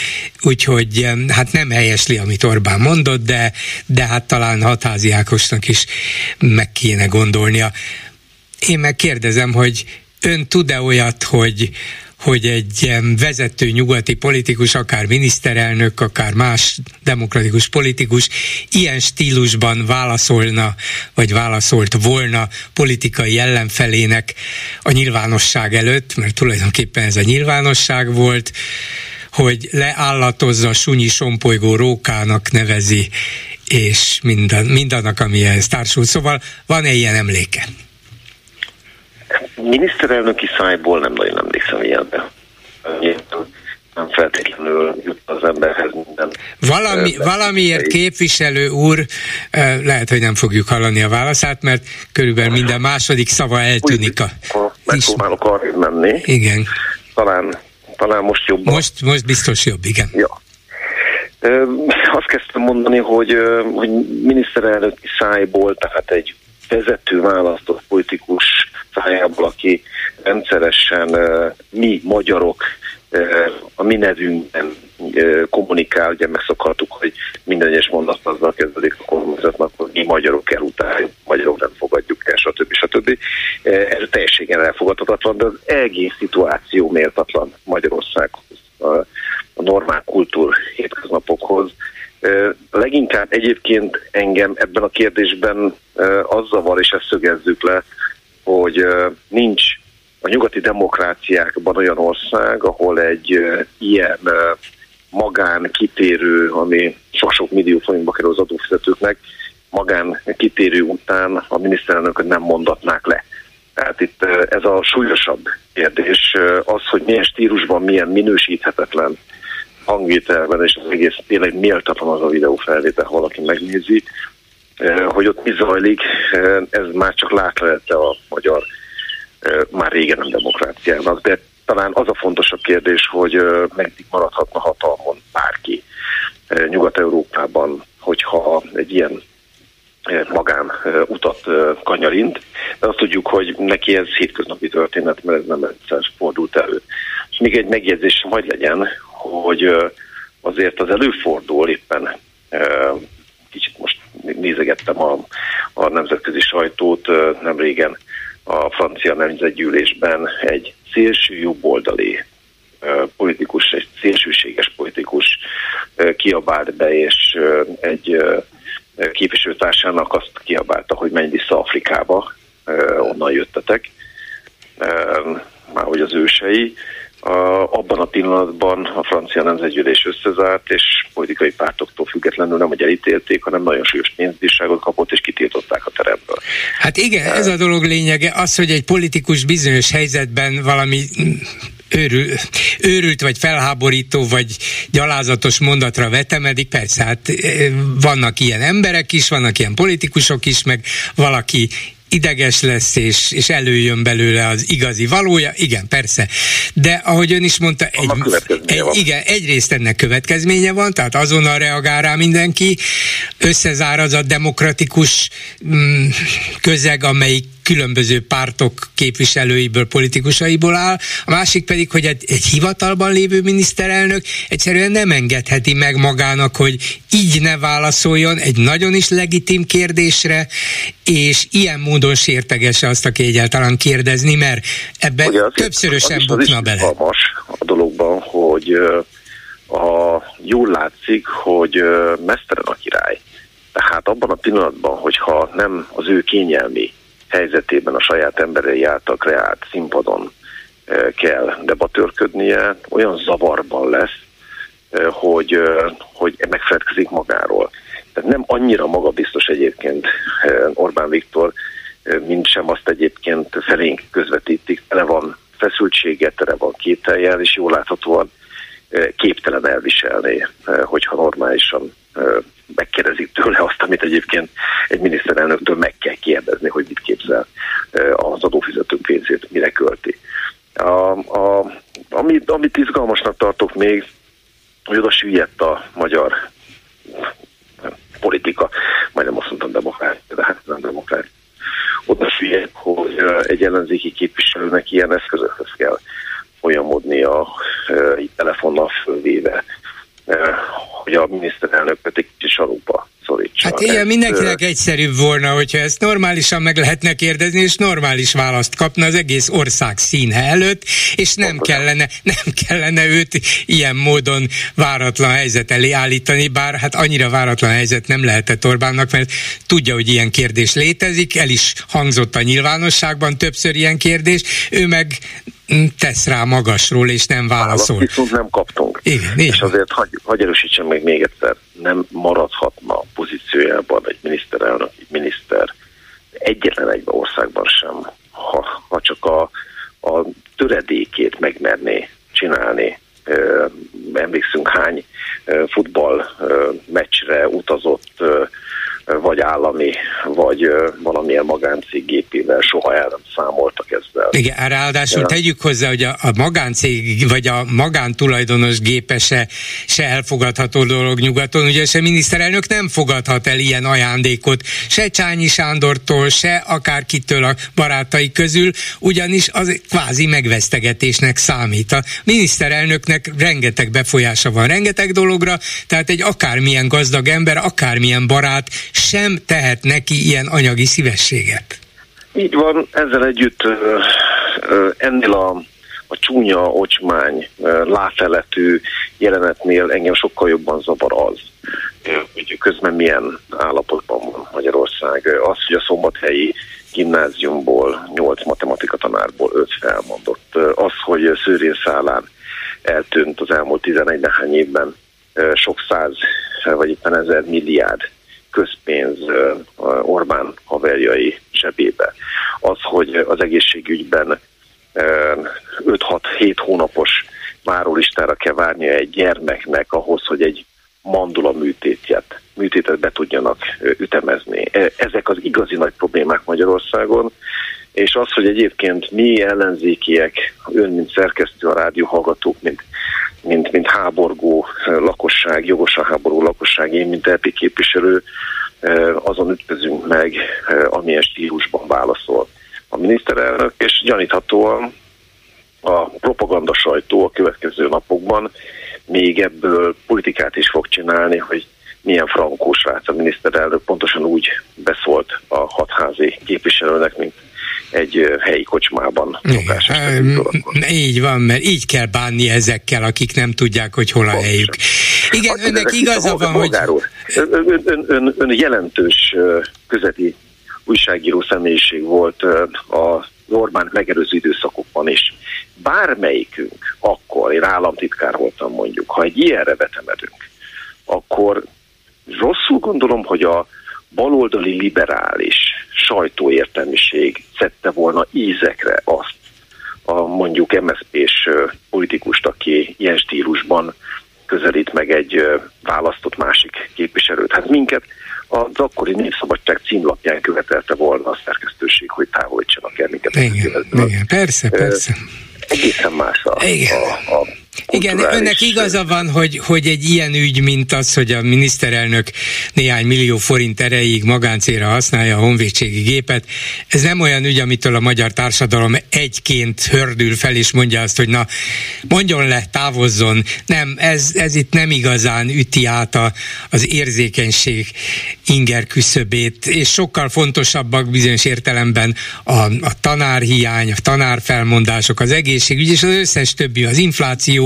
A: úgyhogy hát nem helyesli, amit Orbán mondott, de, de hát talán Hatházi Ákosnak is meg kéne gondolnia. Én meg kérdezem, hogy ön tud-e olyat, hogy hogy egy vezető nyugati politikus, akár miniszterelnök, akár más demokratikus politikus ilyen stílusban válaszolna, vagy válaszolt volna politikai ellenfelének a nyilvánosság előtt, mert tulajdonképpen ez a nyilvánosság volt, hogy leállatozza a sunyi sompolygó rókának nevezi, és minden, mindannak, ami ehhez társul. Szóval van-e ilyen emléke?
H: Miniszterelnöki szájból nem nagyon ilyenbe. Nem feltétlenül jut az emberhez minden.
A: Valami, valamiért képviselő úr, lehet, hogy nem fogjuk hallani a válaszát, mert körülbelül minden második szava eltűnik a...
H: Megpróbálok arra menni.
A: Igen.
H: Talán, talán most jobb.
A: Most, most biztos jobb, igen.
H: Ja. Azt kezdtem mondani, hogy, hogy miniszterelnöki szájból, tehát egy vezető választott politikus szájából, aki rendszeresen mi magyarok a mi nevünkben kommunikál, ugye megszokhattuk, hogy minden egyes mondat azzal kezdődik a kormányzatnak, hogy mi magyarok elutáljuk, magyarok nem fogadjuk el, stb. stb. Ez teljességen elfogadhatatlan, de az egész szituáció méltatlan Magyarországhoz, a normál kultúr hétköznapokhoz. Leginkább egyébként engem ebben a kérdésben az zavar, és ezt szögezzük le, hogy nincs a nyugati demokráciákban olyan ország, ahol egy ilyen magán kitérő, ami sok-sok millió forintba kerül az adófizetőknek, magán kitérő után a miniszterelnököt nem mondatnák le. Tehát itt ez a súlyosabb kérdés, az, hogy milyen stílusban, milyen minősíthetetlen hangvételben, és az egész tényleg méltatlan az a videófelvétel, ha valaki megnézi, hogy ott mi zajlik, ez már csak látlete a magyar már régen nem demokráciának, de talán az a fontosabb kérdés, hogy meddig maradhatna hatalmon bárki Nyugat-Európában, hogyha egy ilyen magán utat kanyarint, de azt tudjuk, hogy neki ez hétköznapi történet, mert ez nem egyszer fordult elő. És még egy megjegyzés majd legyen, hogy azért az előfordul éppen, nézegettem a, a nemzetközi sajtót, nem régen a francia nemzetgyűlésben egy szélső jobboldali politikus, egy szélsőséges politikus kiabált be, és egy képviselőtársának azt kiabálta, hogy menj vissza Afrikába, onnan jöttetek, már hogy az ősei, abban a pillanatban a francia nemzetgyűlés összezárt, és politikai pártoktól függetlenül nem, hogy elítélték, hanem nagyon súlyos pénzbírságot kapott, és kitiltották a teremből.
A: Hát igen, ez a dolog lényege, az, hogy egy politikus bizonyos helyzetben valami őrül, őrült, vagy felháborító, vagy gyalázatos mondatra vetemedik, persze, hát eh, vannak ilyen emberek is, vannak ilyen politikusok is, meg valaki ideges lesz, és, és előjön belőle az igazi valója, igen, persze. De ahogy ön is mondta, egy, egy, igen, egyrészt ennek következménye van, tehát azonnal reagál rá mindenki, összezár az a demokratikus mm, közeg, amelyik különböző pártok képviselőiből, politikusaiból áll, a másik pedig, hogy egy, egy hivatalban lévő miniszterelnök egyszerűen nem engedheti meg magának, hogy így ne válaszoljon egy nagyon is legitim kérdésre, és ilyen módon sértegesse azt, aki egyáltalán kérdezni, mert ebbe Ugye az többszörösen bukna az bele.
H: a dologban, hogy a, jól látszik, hogy mesztelen a király. Tehát abban a pillanatban, hogyha nem az ő kényelmi helyzetében a saját emberei által kreált színpadon eh, kell debatőrködnie, olyan zavarban lesz, eh, hogy, eh, hogy megfelelkezik magáról. Tehát nem annyira magabiztos egyébként Orbán Viktor, mint sem azt egyébként felénk közvetítik. Tele van feszültsége, tele van kételjel, és jól láthatóan képtelen elviselni, hogyha normálisan megkérdezik tőle azt, amit egyébként egy miniszterelnöktől meg kell kérdezni, hogy mit képzel az adófizetők pénzét, mire költi. A, a, amit, amit izgalmasnak tartok még, hogy oda süllyedt a magyar politika, majdnem azt mondtam demokrácia, de hát nem demokrácia. Oda süllyedt, hogy egy ellenzéki képviselőnek ilyen eszközökhez kell folyamodnia, így telefonnal fölvéve, hogy a miniszterelnököt egy kicsit sarúba szorítsa.
A: Hát ilyen mindenkinek egyszerűbb volna, hogyha ezt normálisan meg lehetne kérdezni, és normális választ kapna az egész ország színe előtt, és nem kellene, nem kellene őt ilyen módon váratlan helyzet elé állítani, bár hát annyira váratlan helyzet nem lehetett Orbánnak, mert tudja, hogy ilyen kérdés létezik, el is hangzott a nyilvánosságban többször ilyen kérdés, ő meg tesz rá magasról, és nem válaszol.
H: Választ viszont nem kaptunk.
A: Igen,
H: és azért hagy, hagy erősítsem meg még egyszer, nem maradhatna a pozíciójában egy miniszterelnök, egy miniszter egyetlen egy országban sem, ha, ha csak a, a töredékét megmerné csinálni. Emlékszünk hány futball meccsre utazott vagy állami, vagy valamilyen magáncég gépével soha el nem számoltak ezzel.
A: Igen, ráadásul tegyük hozzá, hogy a, a magáncég, vagy a magántulajdonos gépe se, se elfogadható dolog nyugaton, ugye se miniszterelnök nem fogadhat el ilyen ajándékot, se Csányi Sándortól, se akárkitől a barátai közül, ugyanis az kvázi megvesztegetésnek számít. A miniszterelnöknek rengeteg befolyása van, rengeteg dologra, tehát egy akármilyen gazdag ember, akármilyen barát sem tehet neki ilyen anyagi szívességet.
H: Így van, ezzel együtt ennél a, a csúnya, ocsmány, láfeletű jelenetnél engem sokkal jobban zavar az, hogy közben milyen állapotban van Magyarország. Az, hogy a szombathelyi gimnáziumból, nyolc matematika tanárból öt felmondott. Az, hogy Szőrén szálán eltűnt az elmúlt 11 nehány évben sok száz, vagy éppen ezer milliárd közpénz Orbán haverjai zsebébe. Az, hogy az egészségügyben 5-6-7 hónapos várólistára kell várnia egy gyermeknek ahhoz, hogy egy mandula műtétet, műtétet be tudjanak ütemezni. E, ezek az igazi nagy problémák Magyarországon, és az, hogy egyébként mi ellenzékiek, ön, mint szerkesztő, a rádióhallgatók, mint mint, mint háborgó lakosság, jogosan háború lakosság, én, mint LP képviselő, azon ütközünk meg, amilyen stílusban válaszol a miniszterelnök, és gyaníthatóan a propaganda sajtó a következő napokban még ebből politikát is fog csinálni, hogy milyen frankós rác a miniszterelnök. Pontosan úgy beszólt a hatházi képviselőnek, mint egy helyi kocsmában szokás.
A: Így van, mert így kell bánni ezekkel, akik nem tudják, hogy hol a Pontosan. helyük. Igen, hát, önnek igaza van, hogy...
H: Ön, ön, ön, ön jelentős közeti újságíró személyiség volt a Orbán megerőző időszakokban is. Bármelyikünk akkor, én államtitkár voltam mondjuk, ha egy ilyenre vetemedünk, akkor rosszul gondolom, hogy a baloldali liberális sajtóértelmiség szedte volna ízekre azt a mondjuk MSZP-s politikust, aki ilyen stílusban közelít meg egy választott másik képviselőt. Hát minket az akkori Népszabadság címlapján követelte volna a szerkesztőség, hogy távolítsanak el minket.
A: Igen, igen, persze, persze.
H: Egészen más a,
A: igen. a, a igen, önnek igaza van, hogy, hogy egy ilyen ügy, mint az, hogy a miniszterelnök néhány millió forint erejéig magáncélra használja a honvédségi gépet, ez nem olyan ügy, amitől a magyar társadalom egyként hördül fel, és mondja azt, hogy na, mondjon le, távozzon. Nem, ez, ez itt nem igazán üti át a, az érzékenység inger küszöbét, és sokkal fontosabbak bizonyos értelemben a, a tanárhiány, a tanárfelmondások, az egészségügy, és az összes többi, az infláció,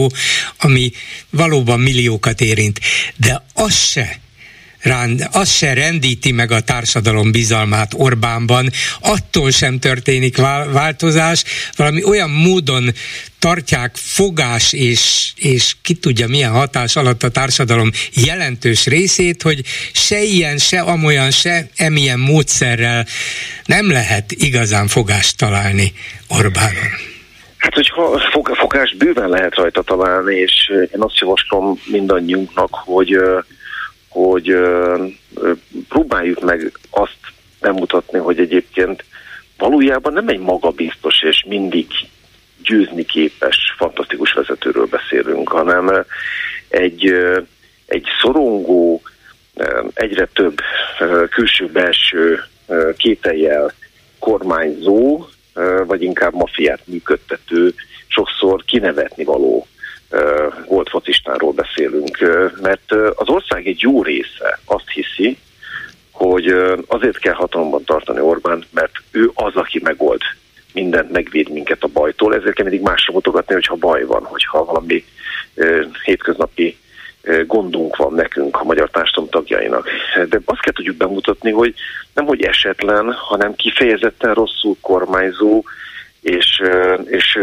A: ami valóban milliókat érint. De az se az se rendíti meg a társadalom bizalmát Orbánban, attól sem történik változás, valami olyan módon tartják fogás és, és ki tudja milyen hatás alatt a társadalom jelentős részét, hogy se ilyen, se amolyan, se emilyen módszerrel nem lehet igazán fogást találni Orbánon.
H: Hát, hogyha fogás bőven lehet rajta találni, és én azt javaslom mindannyiunknak, hogy, hogy próbáljuk meg azt bemutatni, hogy egyébként valójában nem egy magabiztos és mindig győzni képes, fantasztikus vezetőről beszélünk, hanem egy, egy szorongó, egyre több külső-belső kételjel kormányzó, vagy inkább mafiát működtető, sokszor kinevetni való volt focistáról beszélünk, mert az ország egy jó része azt hiszi, hogy azért kell hatalomban tartani Orbán, mert ő az, aki megold mindent, megvéd minket a bajtól, ezért kell mindig másra mutogatni, hogyha baj van, hogyha valami hétköznapi gondunk van nekünk, a magyar társadalom tagjainak. De azt kell tudjuk bemutatni, hogy nem hogy esetlen, hanem kifejezetten rosszul kormányzó, és, és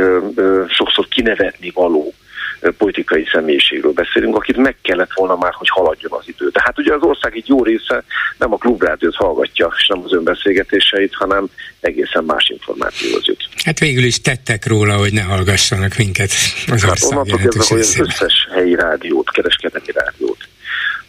H: sokszor kinevetni való politikai személyiségről beszélünk, akit meg kellett volna már, hogy haladjon az idő. De hát ugye az ország egy jó része nem a klubrádiót hallgatja, és nem az önbeszélgetéseit, hanem egészen más információhoz jut.
A: Hát végül is tettek róla, hogy ne hallgassanak minket az hát onnantól kezdve,
H: hogy az összes helyi rádiót, kereskedelmi rádiót,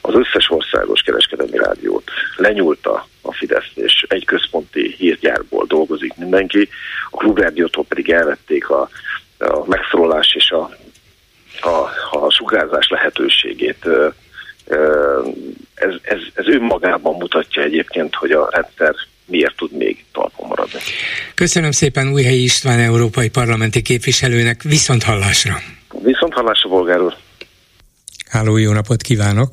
H: az összes országos kereskedelmi rádiót lenyúlta a Fidesz, és egy központi hírgyárból dolgozik mindenki, a klubrádiótól pedig elvették a, a megszólalás és a a, a sugárzás lehetőségét. Ez, ez, ez önmagában mutatja egyébként, hogy a rendszer miért tud még talpon maradni.
A: Köszönöm szépen Újhelyi István európai parlamenti képviselőnek, viszont hallásra.
H: Viszont hallásra, Bolgár úr.
A: Háló, jó napot kívánok!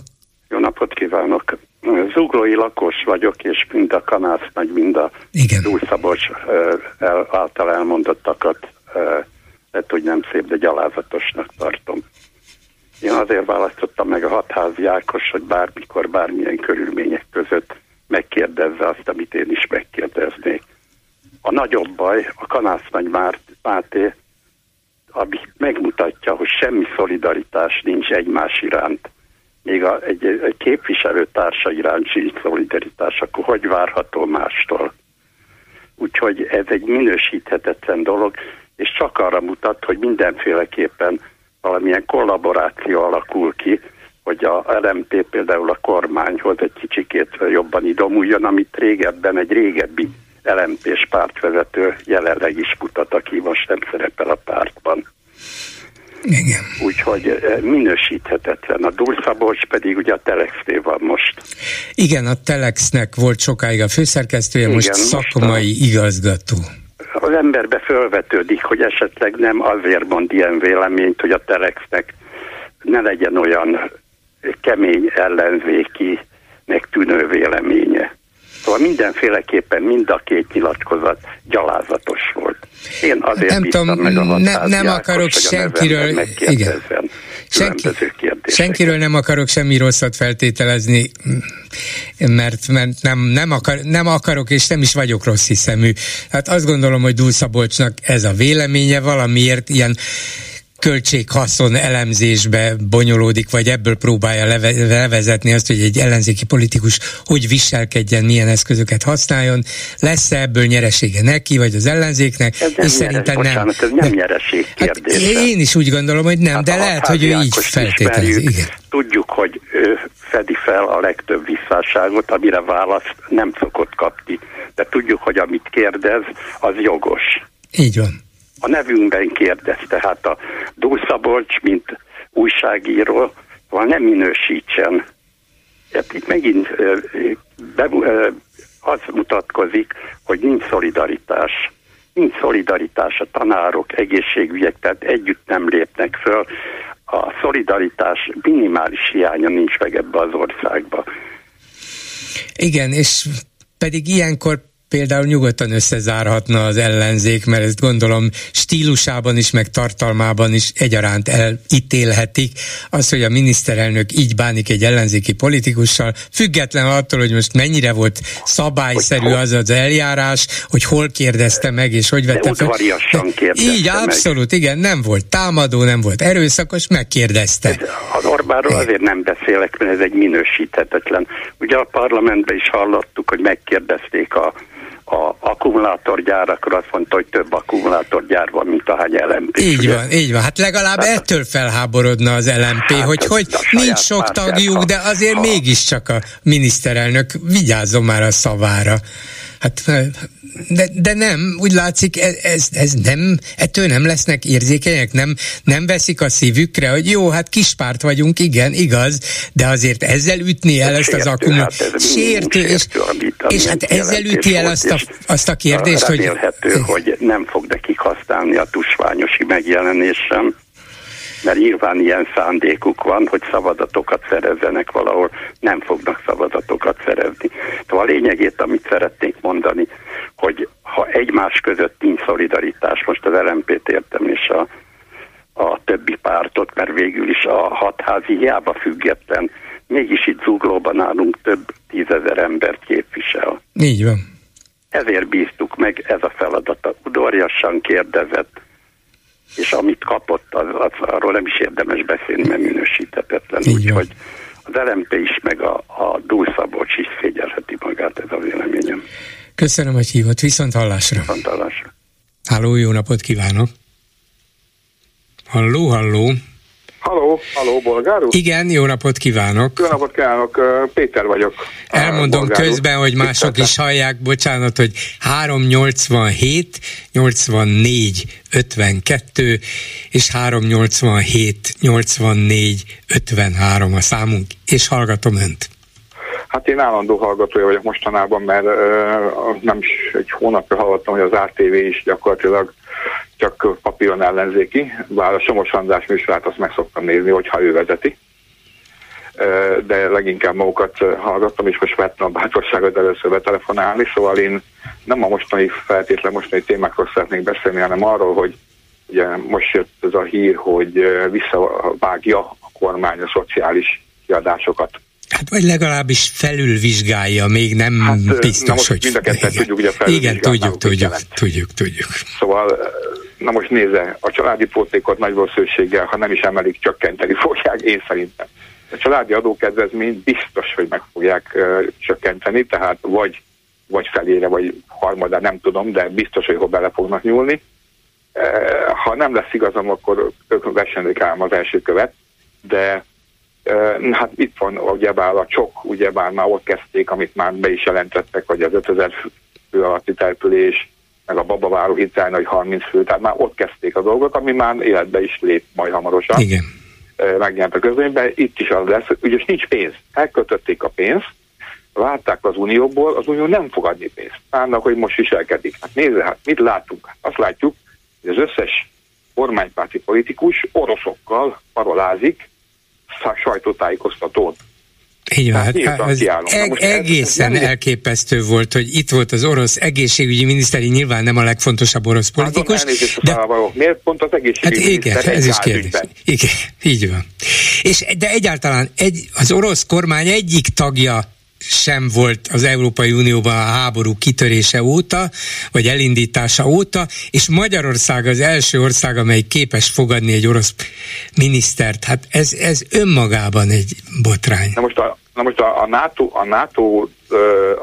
I: Jó napot kívánok! Zuglói lakos vagyok, és mind a kanász, meg mind a Dúlszabos által elmondottakat lehet, hogy nem szép, de gyalázatosnak tartom. Én azért választottam meg a hatházi Ákos, hogy bármikor, bármilyen körülmények között megkérdezze azt, amit én is megkérdeznék. A nagyobb baj, a Kanásznagy Máté, ami megmutatja, hogy semmi szolidaritás nincs egymás iránt, még a, egy, egy képviselőtársa iránt sincs szolidaritás, akkor hogy várható mástól? Úgyhogy ez egy minősíthetetlen dolog, és csak arra mutat, hogy mindenféleképpen valamilyen kollaboráció alakul ki, hogy a LMT például a kormányhoz egy kicsikét jobban idomuljon, amit régebben egy régebbi LMP-s pártvezető jelenleg is mutat, aki most nem szerepel a pártban.
A: Igen.
I: Úgyhogy eh, minősíthetetlen. A Dulszabos pedig ugye a telex van most.
A: Igen, a Telexnek volt sokáig a főszerkesztője, Igen, most szakmai most a... igazgató
I: az emberbe fölvetődik, hogy esetleg nem azért mond ilyen véleményt, hogy a Telexnek ne legyen olyan kemény ellenzéki megtűnő véleménye. Szóval mindenféleképpen mind a két nyilatkozat gyalázatos volt. Én azért
A: nem tudom, meg a ne, nem akarok senkiről, igen. Senki, senkiről nem akarok semmi rosszat feltételezni, mert, mert nem, nem, akar, nem akarok, és nem is vagyok rossz hiszemű. Hát azt gondolom, hogy Dúlszabolcsnak ez a véleménye valamiért ilyen költséghaszon elemzésbe bonyolódik, vagy ebből próbálja leve, levezetni azt, hogy egy ellenzéki politikus hogy viselkedjen, milyen eszközöket használjon. Lesz-e ebből nyeresége neki, vagy az ellenzéknek?
I: Ez nem és szerintem nem. Bocsánat, ez nem nyereség hát
A: én is úgy gondolom, hogy nem, hát de lehet, hogy ő így feltételezi. Igen.
I: Tudjuk, hogy ő fedi fel a legtöbb visszásságot, amire választ nem szokott kapni. De tudjuk, hogy amit kérdez, az jogos.
A: Így van
I: a nevünkben kérdezte, hát a Dúlszabolcs, mint újságíró, van nem minősítsen. Hát itt megint be, az mutatkozik, hogy nincs szolidaritás. Nincs szolidaritás a tanárok, egészségügyek, tehát együtt nem lépnek föl. A szolidaritás minimális hiánya nincs meg ebbe az országba.
A: Igen, és pedig ilyenkor például nyugodtan összezárhatna az ellenzék, mert ezt gondolom stílusában is, meg tartalmában is egyaránt elítélhetik. Az, hogy a miniszterelnök így bánik egy ellenzéki politikussal, független attól, hogy most mennyire volt szabályszerű az az eljárás, hogy hol kérdezte meg, és hogy vette
I: fel.
A: Így, meg. abszolút, igen, nem volt támadó, nem volt erőszakos, megkérdezte.
I: Az Orbánról azért nem beszélek, mert ez egy minősíthetetlen. Ugye a parlamentben is hallottuk, hogy megkérdezték a a akkumulátorgyárakra azt mondta, hogy több akkumulátorgyár van, mint a hány LMP.
A: Így ugye? van, így van. Hát legalább hát, ettől felháborodna az LMP, hát hogy, hogy nincs sok tagjuk, de azért ha, mégiscsak a miniszterelnök vigyázzon már a szavára. Hát de, de nem, úgy látszik, ez, ez, ez nem, ettől nem lesznek érzékenyek, nem, nem veszik a szívükre, hogy jó, hát kispárt vagyunk, igen, igaz, de azért ezzel ütni el ezt az akkumulát. Hát sértő, és, és hát ezzel üti el azt a, azt a kérdést,
I: hogy... Remélhető, hogy nem fog nekik használni a tusványosi megjelenésem mert nyilván ilyen szándékuk van, hogy szavazatokat szerezzenek valahol, nem fognak szavazatokat szerezni. Tehát a lényegét, amit szeretnék mondani, hogy ha egymás között nincs szolidaritás, most az LMP-t értem, és a, a többi pártot, mert végül is a hatházi hiába független, mégis itt zuglóban állunk több tízezer embert képvisel.
A: Így van.
I: Ezért bíztuk meg, ez a feladata. Udorjasan kérdezett, és amit kapott, az, az, arról nem is érdemes beszélni, mert minősítetetlen. Úgyhogy LMP is, meg a, a Dúlszabocs is szégyelheti magát, ez a véleményem.
A: Köszönöm, hogy hívott. Viszont hallásra.
I: Viszont hallásra.
A: Háló, jó napot kívánok. Halló, halló.
J: Halló, halló, Bolgár úr?
A: Igen, jó napot kívánok.
J: Jó napot kívánok, Péter vagyok.
A: Elmondom Bolgár közben, hogy mások is hallják, bocsánat, hogy 387, 84, 52 és 387, 84, 53 a számunk, és hallgatom önt.
J: Hát én állandó hallgatója vagyok mostanában, mert uh, nem is egy hónapja hallottam, hogy az ATV is gyakorlatilag csak papíron ellenzéki, bár a Somos András műsorát azt meg szoktam nézni, hogyha ő vezeti. De leginkább magukat hallgattam, és most vettem a bátorságot először betelefonálni, szóval én nem a mostani feltétlen mostani témákról szeretnék beszélni, hanem arról, hogy ugye most jött ez a hír, hogy visszavágja a kormány a szociális kiadásokat
A: Hát vagy legalábbis felülvizsgálja, még nem hát, biztos, na most hogy...
J: Mind a ketten tudjuk, ugye
A: Igen, tudjuk, tudjuk, tudjuk, tudjuk.
J: Szóval, na most nézze, a családi pótékot nagy valószínűséggel, ha nem is emelik, csökkenteni fogják, én szerintem. A családi adókedvezményt biztos, hogy meg fogják uh, csökkenteni, tehát vagy, vagy felére, vagy harmadá, nem tudom, de biztos, hogy bele fognak nyúlni. Uh, ha nem lesz igazam, akkor ők versenyzik ám az első követ, de Hát itt van ugyebár a csok, ugyebár már ott kezdték, amit már be is jelentettek, hogy az 5000 fő alatti település, meg a babaváró hittelni, hogy 30 fő, tehát már ott kezdték a dolgok, ami már életbe is lép majd hamarosan.
A: Igen.
J: Megjelent a közönyben, itt is az lesz, ugyanis nincs pénz. Elkötötték a pénzt, várták az Unióból, az Unió nem fog adni pénzt. Annak, hogy most viselkedik. Hát nézze, hát mit látunk? Hát azt látjuk, hogy az összes kormánypárti politikus oroszokkal parolázik, sajtótájékoztatón.
A: Így van, hát, hát az eg- egészen ez, elképesztő volt, hogy itt volt az orosz egészségügyi miniszteri, nyilván nem a legfontosabb orosz politikus.
J: de... Miért pont az egészségügyi
A: hát igen, ez is kérdés. Igen, így van. És, de egyáltalán egy, az orosz kormány egyik tagja sem volt az Európai Unióban a háború kitörése óta, vagy elindítása óta, és Magyarország az első ország, amely képes fogadni egy orosz minisztert. Hát ez, ez önmagában egy botrány.
J: Na most a, na most a, a, NATO, a, NATO,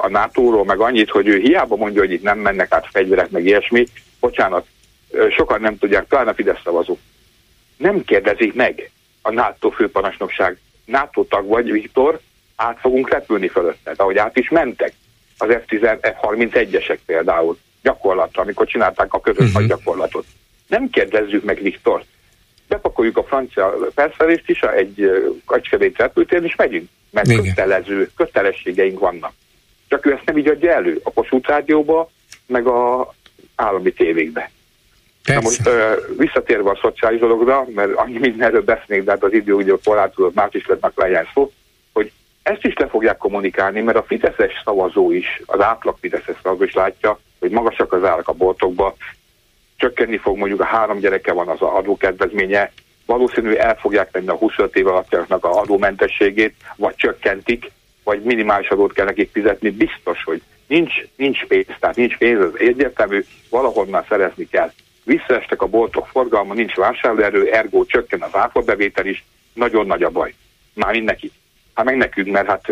J: a NATO-ról meg annyit, hogy ő hiába mondja, hogy itt nem mennek át fegyverek, meg ilyesmi, bocsánat, sokan nem tudják, talán a Fidesz szavazó. Nem kérdezik meg a NATO főparancsnokság, NATO tag vagy, Viktor, át fogunk repülni fölötted, ahogy át is mentek. Az F-31-esek például gyakorlatra, amikor csinálták a közös uh-huh. gyakorlatot. Nem kérdezzük meg Viktor. Bepakoljuk a francia felszerelést is egy kacskevét repültér, és megyünk. Mert Igen. kötelező, kötelességeink vannak. Csak ő ezt nem így adja elő a Kossuth Rádióba, meg a állami tévékbe. Na most uh, visszatérve a szociális dologra, mert annyi mindenről beszélnék, de hát az idő ugye korlátozott, más is lett legyen szó, ezt is le fogják kommunikálni, mert a Fideszes szavazó is, az átlag Fideszes szavazó is látja, hogy magasak az árak a boltokba, csökkenni fog mondjuk a három gyereke van az adókedvezménye, valószínű el fogják venni a 25 év alattiaknak a adómentességét, vagy csökkentik, vagy minimális adót kell nekik fizetni, biztos, hogy nincs, nincs pénz, tehát nincs pénz, az egyértelmű, valahonnan szerezni kell. Visszaestek a boltok forgalma, nincs vásárlóerő, ergo csökken az áfabevétel is, nagyon nagy a baj. Már mindenki. Hát meg nekünk, mert hát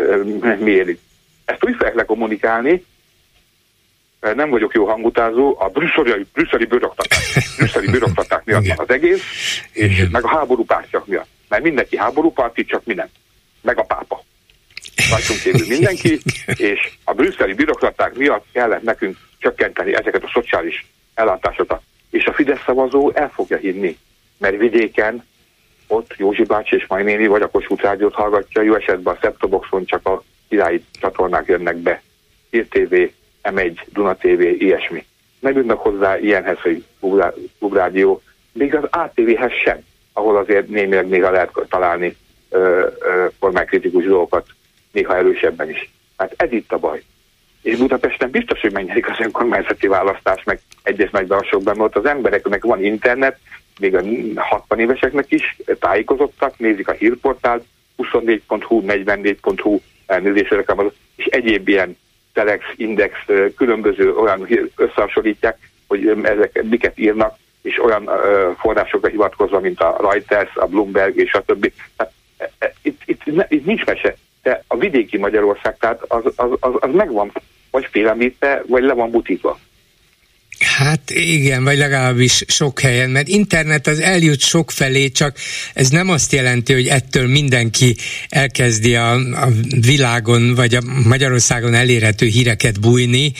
J: mi élik. Ezt úgy fogják lekommunikálni, nem vagyok jó hangutázó, a brüsszeli, brüsszeli bürokraták, brüsszeli bürokraták miatt van az egész, és Igen. meg a háború pártyak miatt. Mert mindenki háború párti, csak mi nem. Meg a pápa. Rajtunk kívül mindenki, és a brüsszeli bürokraták miatt kellett nekünk csökkenteni ezeket a szociális ellátásokat. És a Fidesz szavazó el fogja hinni, mert vidéken ott Józsi bácsi és néni vagy a Kossuth Rádiót hallgatja, jó esetben a Septoboxon csak a királyi csatornák jönnek be. Hír TV, M1, Duna TV, ilyesmi. Nem jutnak hozzá ilyenhez, hogy Klubrádió, még az ATV-hez sem, ahol azért némileg néha lehet találni kormánykritikus dolgokat, néha erősebben is. Hát ez itt a baj. És Budapesten biztos, hogy megnyerik az önkormányzati választás, meg egyes nagyvárosokban, mert ott az embereknek van internet, még a 60 éveseknek is tájékozottak, nézik a hírportált, 24.hu, 44.hu elnézésre és egyéb ilyen Telex, Index, különböző olyan összehasonlítják, hogy ezek miket írnak, és olyan forrásokra hivatkozva, mint a Reuters, a Bloomberg és a többi. Tehát, e, e, itt, itt, itt nincs mese, de a vidéki Magyarország, tehát az, az, az, az megvan vagy félemlítve, vagy le van butítva.
A: Hát igen, vagy legalábbis sok helyen, mert internet az eljut sok felé, csak ez nem azt jelenti, hogy ettől mindenki elkezdi a, a világon, vagy a Magyarországon elérhető híreket bújni,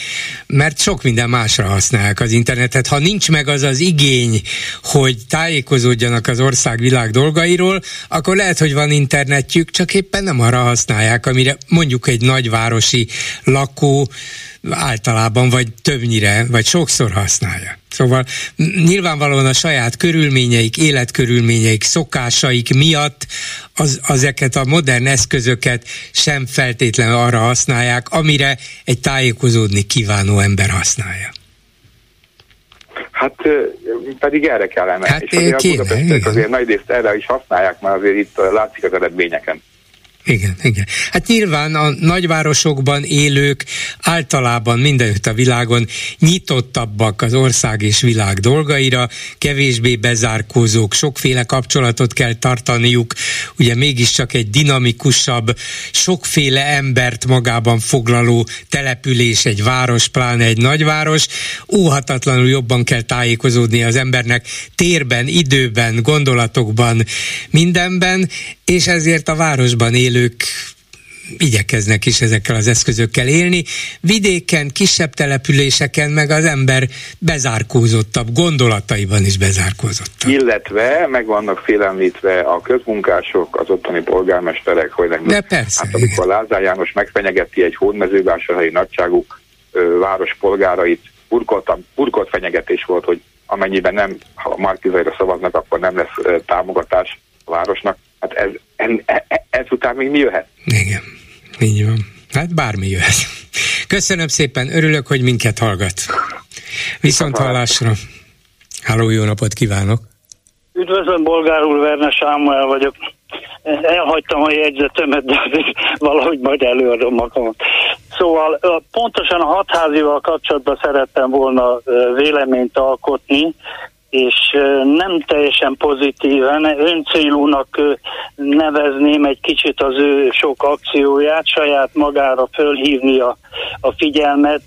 A: mert sok minden másra használják az internetet. Ha nincs meg az az igény, hogy tájékozódjanak az ország világ dolgairól, akkor lehet, hogy van internetjük, csak éppen nem arra használják, amire mondjuk egy nagyvárosi lakó általában, vagy többnyire, vagy sokszor használja. Szóval nyilvánvalóan a saját körülményeik, életkörülményeik, szokásaik miatt az, ezeket a modern eszközöket sem feltétlenül arra használják, amire egy tájékozódni kívánó ember használja.
J: Hát pedig erre kellene.
A: Hát és azért kéne,
J: a azért nagy részt erre is használják, mert azért itt látszik az eredményeken.
A: Igen, igen. Hát nyilván a nagyvárosokban élők általában mindenütt a világon nyitottabbak az ország és világ dolgaira, kevésbé bezárkózók, sokféle kapcsolatot kell tartaniuk, ugye mégiscsak egy dinamikusabb, sokféle embert magában foglaló település, egy város, pláne egy nagyváros, óhatatlanul jobban kell tájékozódni az embernek térben, időben, gondolatokban, mindenben, és ezért a városban élők igyekeznek is ezekkel az eszközökkel élni. Vidéken, kisebb településeken meg az ember bezárkózottabb, gondolataiban is bezárkózottabb.
J: Illetve meg vannak félelmítve a közmunkások, az ottani polgármesterek, hogy nem.
A: De persze.
J: Hát amikor Lázár János megfenyegeti egy hódmezővásárhelyi nagyságú ö, város polgárait, burkoltam, burkolt fenyegetés volt, hogy amennyiben nem, ha a Markizaira szavaznak, akkor nem lesz ö, támogatás a városnak. Hát ez, ez, ez, ezután még mi jöhet?
A: Igen, így van. Hát bármi jöhet. Köszönöm szépen, örülök, hogy minket hallgat. Viszont hallásra. Háló, jó napot kívánok!
K: Üdvözlöm, Bolgár úr, Verne Sámuel vagyok. Elhagytam a jegyzetemet, de valahogy majd előadom magamat. Szóval pontosan a hatházival kapcsolatban szerettem volna véleményt alkotni, és nem teljesen pozitíven, öncélúnak nevezném egy kicsit az ő sok akcióját, saját magára fölhívni a, a figyelmet,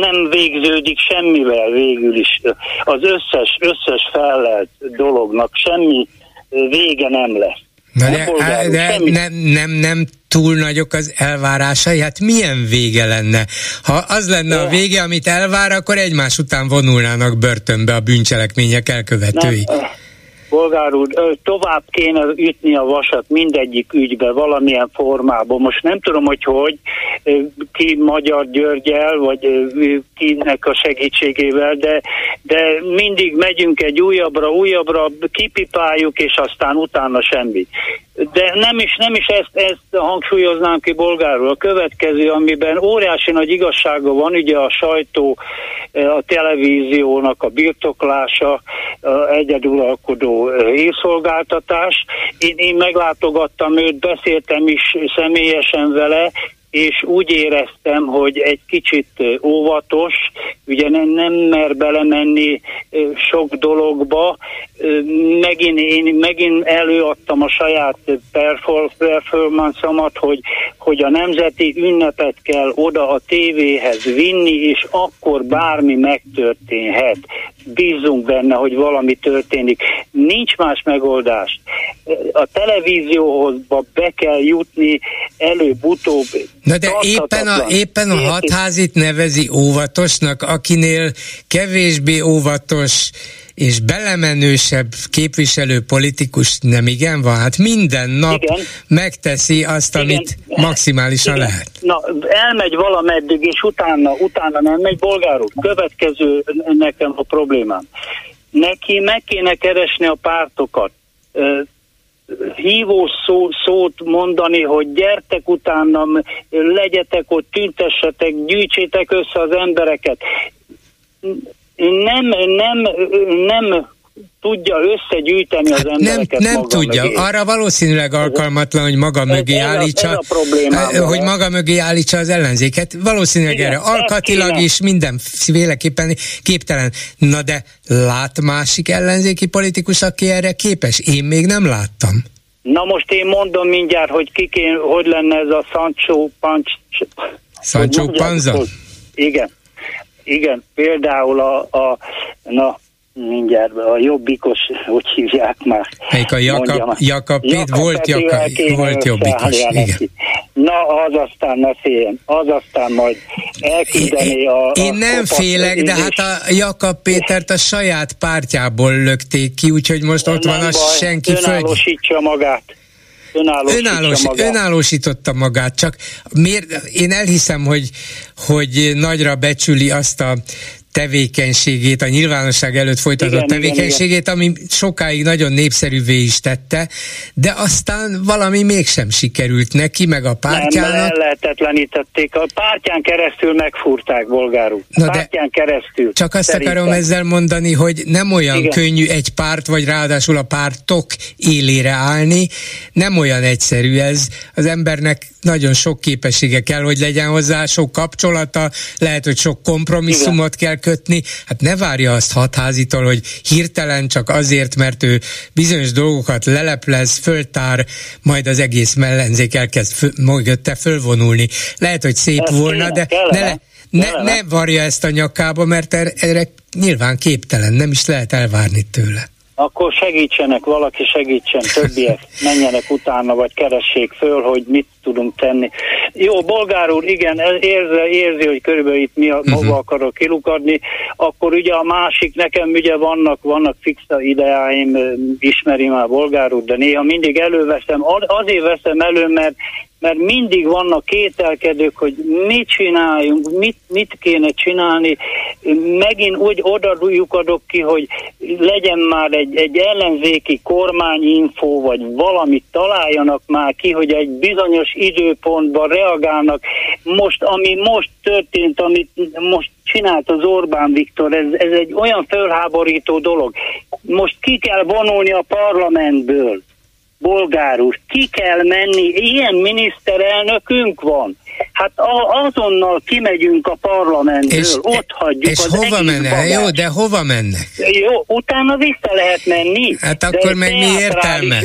K: nem végződik semmivel végül is. Az összes, összes fellelt dolognak semmi vége nem lesz.
A: Na de, de, nem, nem, nem túl nagyok az elvárásai, hát milyen vége lenne? Ha az lenne a vége, amit elvár, akkor egymás után vonulnának börtönbe a bűncselekmények elkövetői. Nem,
K: Bolgár úr, tovább kéne ütni a vasat mindegyik ügybe valamilyen formában. Most nem tudom, hogy hogy, ki Magyar Györgyel, vagy kinek a segítségével, de, de mindig megyünk egy újabbra, újabbra, kipipáljuk, és aztán utána semmi. De nem is, nem is ezt, ezt hangsúlyoznám ki bolgáról. A következő, amiben óriási nagy igazsága van, ugye a sajtó, a televíziónak a birtoklása, egyeduralkodó hírszolgáltatás. Én, én meglátogattam őt, beszéltem is személyesen vele, és úgy éreztem, hogy egy kicsit óvatos, ugye nem, nem mer belemenni sok dologba, megint én megint előadtam a saját performance hogy, hogy a nemzeti ünnepet kell oda a tévéhez vinni, és akkor bármi megtörténhet. Bízunk benne, hogy valami történik. Nincs más megoldás. A televízióhoz be kell jutni előbb-utóbb.
A: Na de éppen a, éppen a hatházit nevezi óvatosnak, akinél kevésbé óvatos és belemenősebb képviselő politikus nem igen van? Hát minden nap igen. megteszi azt, igen. amit maximálisan igen. lehet.
K: Na, elmegy valameddig, és utána, utána nem megy bolgárul. Következő nekem a problémám. Neki meg kéne keresni a pártokat hívó szó, szót mondani, hogy gyertek utána, legyetek ott, tüntessetek, gyűjtsétek össze az embereket. Nem, nem, nem tudja összegyűjteni az embereket
A: Nem, nem tudja. Mögé. Arra valószínűleg alkalmatlan, hogy maga ez, mögé ez állítsa, a, ez a hogy maga mögé állítsa az ellenzéket. Valószínűleg Igen, erre alkatilag is mindenféleképpen képtelen. Na de lát másik ellenzéki politikus, aki erre képes? Én még nem láttam.
K: Na most én mondom mindjárt, hogy kikén, hogy lenne ez a Sancho Panch...
A: Sancho Panza?
K: Igen. Igen, például a, a na, mindjárt a jobbikos, hogy hívják már.
A: Melyik a Jakab, Jakab, Jakab volt, Jaka, volt jobbikos, igen.
K: Na, az aztán ne féljen, az aztán majd elküldeni a...
A: Én a nem félek, de hát a Jakab Pétert a saját pártjából lökték ki, úgyhogy most ott van a senki
K: föld. magát önállósítsa Önállós, magát.
A: Önállósította magát, csak miért, én elhiszem, hogy, hogy nagyra becsüli azt a tevékenységét, a nyilvánosság előtt folytatott igen, tevékenységét, igen, ami sokáig nagyon népszerűvé is tette, de aztán valami mégsem sikerült neki, meg a pártjának.
K: Nem, lehetetlenítették. A pártján keresztül megfúrták bolgárul. Na pártján de keresztül.
A: Csak azt szerintem. akarom ezzel mondani, hogy nem olyan igen. könnyű egy párt, vagy ráadásul a pártok élére állni, nem olyan egyszerű ez. Az embernek nagyon sok képessége kell, hogy legyen hozzá, sok kapcsolata, lehet, hogy sok kompromisszumot Igen. kell kötni. Hát ne várja azt hatházitól, hogy hirtelen csak azért, mert ő bizonyos dolgokat leleplez, föltár, majd az egész mellenzék elkezd fő, mögötte fölvonulni. Lehet, hogy szép Ez volna, de ne, ne, ne varja ezt a nyakába, mert erre, erre nyilván képtelen, nem is lehet elvárni tőle
K: akkor segítsenek, valaki segítsen, többiek menjenek utána, vagy keressék föl, hogy mit tudunk tenni. Jó, bolgár úr, igen, érzi, érzi hogy körülbelül itt mi a, uh-huh. maga akarok kilukadni, akkor ugye a másik, nekem ugye vannak, vannak fixa ideáim, ismeri már bolgár úr, de néha mindig előveszem, azért veszem elő, mert mert mindig vannak kételkedők, hogy mit csináljunk, mit, mit kéne csinálni. Megint úgy oda adok ki, hogy legyen már egy, egy ellenzéki kormányinfó, vagy valamit találjanak már ki, hogy egy bizonyos időpontban reagálnak. Most, ami most történt, amit most csinált az Orbán Viktor, ez, ez egy olyan fölháborító dolog. Most ki kell vonulni a parlamentből bolgárus, ki kell menni, ilyen miniszterelnökünk van. Hát a, azonnal kimegyünk a parlamentből, és, ott hagyjuk
A: és az hova mennek? Jó, de hova mennek?
K: Jó, utána vissza lehet menni.
A: Hát akkor meg mi értelme?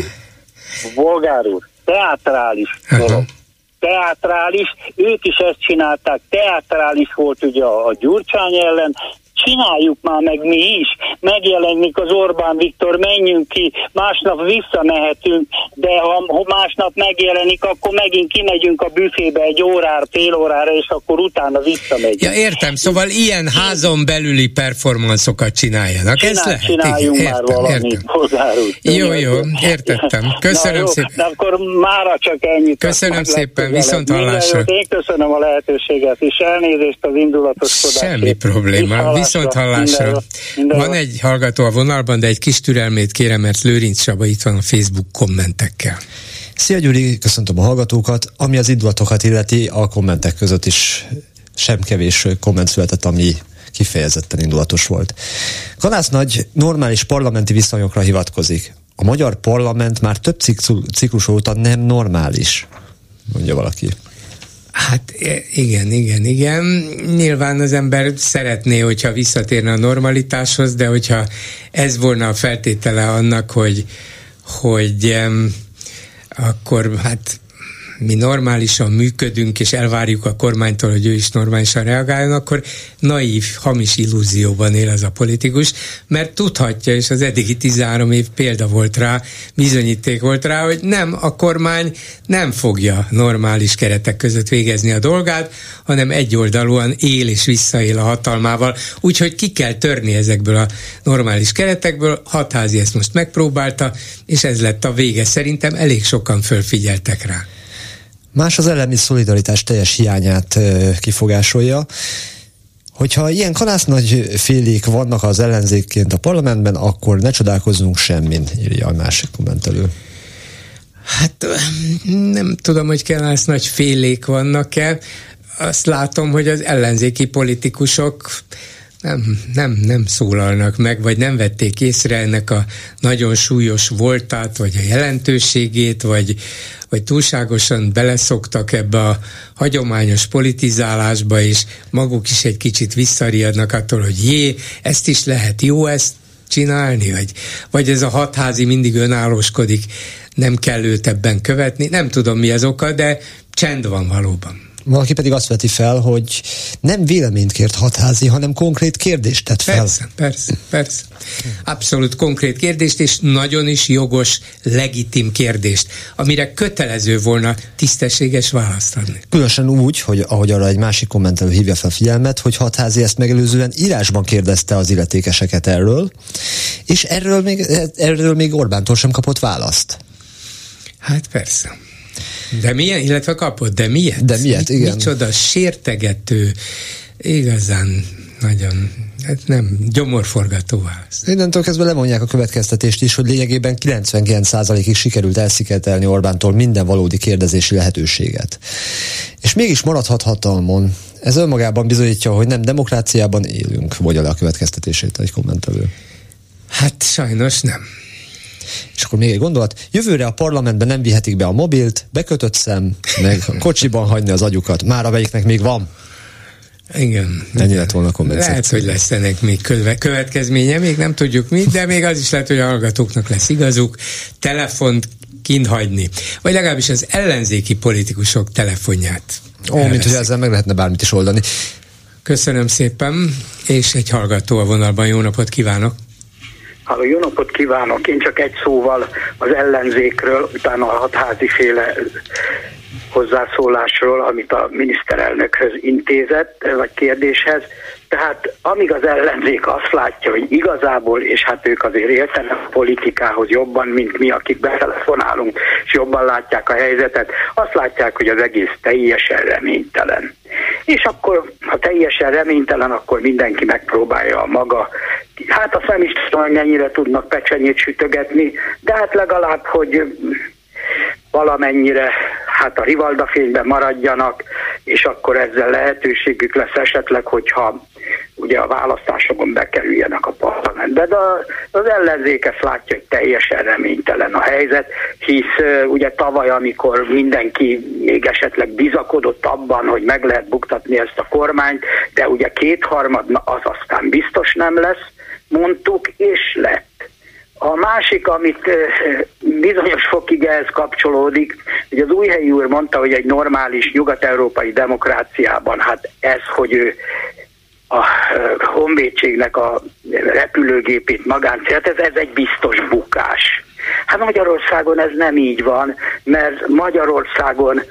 K: Bolgár úr, teátrális dolog. Teátrális, ők is ezt csinálták, teátrális volt ugye a, a Gyurcsány ellen, csináljuk már meg mi is. Megjelenik az Orbán Viktor, menjünk ki, másnap visszamehetünk, de ha másnap megjelenik, akkor megint kimegyünk a büfébe egy órára, fél órára, és akkor utána visszamegyünk.
A: Ja, értem, szóval ilyen házon belüli performanszokat csináljanak.
K: Csinál,
A: Ez lehet.
K: Csináljunk
A: Igen,
K: már
A: értem,
K: valamit,
A: értem.
K: hozzárult.
A: Jó, jó, értettem. Köszönöm
K: Na jó,
A: szépen.
K: De akkor mára csak ennyit.
A: Köszönöm szépen, viszont hallásra.
K: Én köszönöm a lehetőséget, és elnézést az indulatoskodásért.
A: Semmi probléma. Viszont hallásra. Van egy hallgató a vonalban, de egy kis türelmét kérem, mert Lőrinc Saba itt van a Facebook kommentekkel.
L: Szia Gyuri, köszöntöm a hallgatókat. Ami az indulatokat illeti, a kommentek között is sem kevés komment született, ami kifejezetten indulatos volt. Kanász Nagy normális parlamenti viszonyokra hivatkozik. A magyar parlament már több ciklu- ciklus óta nem normális, mondja valaki.
A: Hát e, igen, igen, igen. Nyilván az ember szeretné, hogyha visszatérne a normalitáshoz, de hogyha ez volna a feltétele annak, hogy, hogy akkor hát mi normálisan működünk, és elvárjuk a kormánytól, hogy ő is normálisan reagáljon, akkor naív, hamis illúzióban él az a politikus, mert tudhatja, és az eddigi 13 év példa volt rá, bizonyíték volt rá, hogy nem, a kormány nem fogja normális keretek között végezni a dolgát, hanem egyoldalúan él és visszaél a hatalmával, úgyhogy ki kell törni ezekből a normális keretekből, hatházi ezt most megpróbálta, és ez lett a vége. Szerintem elég sokan fölfigyeltek rá.
L: Más az elemi szolidaritás teljes hiányát kifogásolja. Hogyha ilyen kalász nagy félék vannak az ellenzékként a parlamentben, akkor ne csodálkozzunk semmin, írja a másik kommentelő.
A: Hát nem tudom, hogy Kelász nagy félék vannak-e. Azt látom, hogy az ellenzéki politikusok nem, nem, nem szólalnak meg, vagy nem vették észre ennek a nagyon súlyos voltát, vagy a jelentőségét, vagy, vagy túlságosan beleszoktak ebbe a hagyományos politizálásba, és maguk is egy kicsit visszariadnak attól, hogy jé, ezt is lehet jó ezt csinálni, vagy, vagy ez a hatházi mindig önállóskodik, nem kell őt ebben követni, nem tudom mi az oka, de csend van valóban.
L: Valaki pedig azt veti fel, hogy nem véleményt kért hatházi, hanem konkrét kérdést tett fel.
A: Persze, persze, persze. Abszolút konkrét kérdést, és nagyon is jogos, legitim kérdést, amire kötelező volna tisztességes választ adni.
L: Különösen úgy, hogy ahogy arra egy másik kommentelő hívja fel figyelmet, hogy hatházi ezt megelőzően írásban kérdezte az illetékeseket erről, és erről még, erről még Orbántól sem kapott választ.
A: Hát persze. De milyen, illetve kapott, de miért?
L: De miért,
A: Mi,
L: igen.
A: Micsoda sértegető, igazán nagyon, hát nem, gyomorforgató válasz.
L: Innentől kezdve lemondják a következtetést is, hogy lényegében 99%-ig sikerült elszigetelni Orbántól minden valódi kérdezési lehetőséget. És mégis maradhat hatalmon. Ez önmagában bizonyítja, hogy nem demokráciában élünk, le a következtetését egy kommentelő.
A: Hát sajnos nem.
L: És akkor még egy gondolat. Jövőre a parlamentben nem vihetik be a mobilt, bekötött szem, meg a kocsiban hagyni az agyukat. Már amelyiknek még van.
A: Igen.
L: Ennyi lett volna a komment
A: Lehet, hogy lesz ennek még köve- következménye, még nem tudjuk mi, de még az is lehet, hogy a hallgatóknak lesz igazuk. Telefont kint hagyni. Vagy legalábbis az ellenzéki politikusok telefonját.
L: Ó, mint hogy ezzel meg lehetne bármit is oldani.
A: Köszönöm szépen, és egy hallgató a vonalban. Jó napot kívánok!
M: Halló, jó napot kívánok! Én csak egy szóval az ellenzékről, utána a hatházi féle hozzászólásról, amit a miniszterelnökhöz intézett, vagy kérdéshez. Tehát amíg az ellenzék azt látja, hogy igazából, és hát ők azért értenek a politikához jobban, mint mi, akik betelefonálunk, és jobban látják a helyzetet, azt látják, hogy az egész teljesen reménytelen. És akkor, ha teljesen reménytelen, akkor mindenki megpróbálja a maga. Hát azt nem is tudom, hogy mennyire tudnak pecsenyét sütögetni, de hát legalább, hogy valamennyire hát a rivalda fényben maradjanak, és akkor ezzel lehetőségük lesz esetleg, hogyha ugye a választásokon bekerüljenek a parlamentbe, de az ellenzék ezt látja, hogy teljesen reménytelen a helyzet, hisz ugye tavaly, amikor mindenki még esetleg bizakodott abban, hogy meg lehet buktatni ezt a kormányt, de ugye kétharmad az aztán biztos nem lesz, mondtuk, és lett. A másik, amit bizonyos fokig ehhez kapcsolódik, hogy az újhelyi úr mondta, hogy egy normális nyugat-európai demokráciában, hát ez, hogy ő a honvédségnek a repülőgépét magáncélt, ez, ez egy biztos bukás. Hát Magyarországon ez nem így van, mert Magyarországon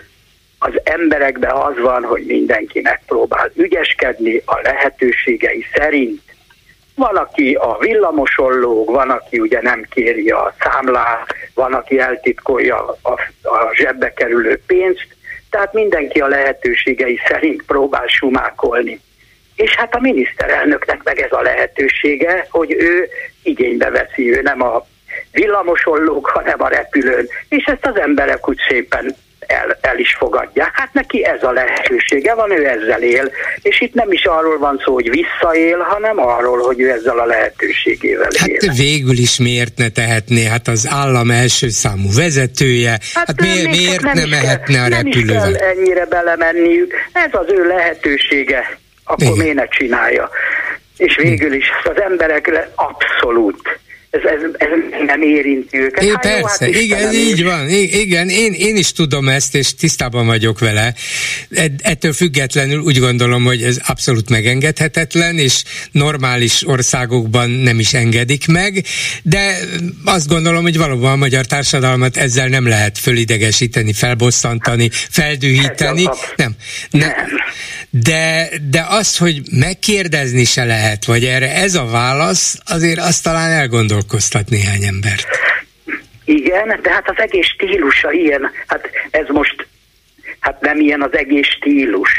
M: az emberekben az van, hogy mindenki megpróbál ügyeskedni a lehetőségei szerint. Van, aki a villamoson lóg, van, aki ugye nem kéri a számlát, van, aki eltitkolja a, a zsebbe kerülő pénzt, tehát mindenki a lehetőségei szerint próbál sumákolni. És hát a miniszterelnöknek meg ez a lehetősége, hogy ő igénybe veszi, ő nem a villamoson lóg, hanem a repülőn. És ezt az emberek úgy szépen el, el is fogadják. Hát neki ez a lehetősége van, ő ezzel él, és itt nem is arról van szó, hogy visszaél, hanem arról, hogy ő ezzel a lehetőségével
A: hát
M: él.
A: Hát végül is miért ne tehetné? Hát az állam első számú vezetője, hát, hát miért, miért nem, ne mehetne a repülővel?
M: Nem is kell ennyire belemenniük, ez az ő lehetősége, akkor miért ne csinálja? És végül is az emberekre abszolút ez, ez, ez nem érinti őket.
A: É, hát persze, jó, hát igen, így van. Igen, én, én is tudom ezt, és tisztában vagyok vele. Ettől függetlenül úgy gondolom, hogy ez abszolút megengedhetetlen, és normális országokban nem is engedik meg, de azt gondolom, hogy valóban a magyar társadalmat ezzel nem lehet fölidegesíteni, felbosszantani, feldühíteni. Nem. nem. De, de az, hogy megkérdezni se lehet, vagy erre ez a válasz, azért azt talán elgondolkoztat néhány embert.
M: Igen, de hát az egész stílusa ilyen, hát ez most, hát nem ilyen az egész stílus.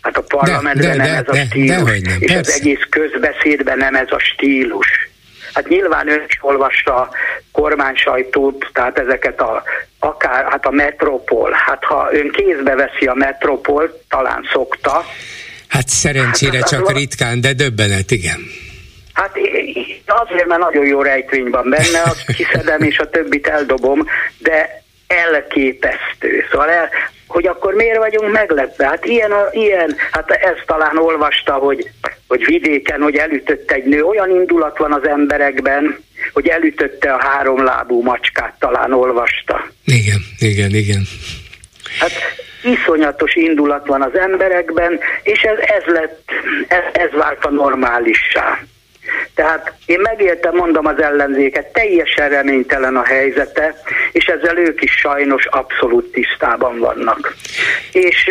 M: Hát a parlamentben de, de, nem ez a de, stílus, de, nem, és persze. az egész közbeszédben nem ez a stílus. Hát nyilván ön is olvasta a kormánysajtót, tehát ezeket a, akár, hát a metropol. Hát ha ön kézbe veszi a metropol, talán szokta.
A: Hát szerencsére hát, csak az ritkán, de döbbenet, igen.
M: Hát azért, mert nagyon jó rejtvény van benne, azt kiszedem és a többit eldobom, de elképesztő. Szóval el, hogy akkor miért vagyunk meglepve? Hát ilyen, a, ilyen hát ezt talán olvasta, hogy, hogy vidéken, hogy elütött egy nő, olyan indulat van az emberekben, hogy elütötte a háromlábú macskát, talán olvasta.
A: Igen, igen, igen.
M: Hát iszonyatos indulat van az emberekben, és ez, ez lett, ez, ez vált a normálissá. Tehát én megértem, mondom az ellenzéket, teljesen reménytelen a helyzete, és ezzel ők is sajnos abszolút tisztában vannak. És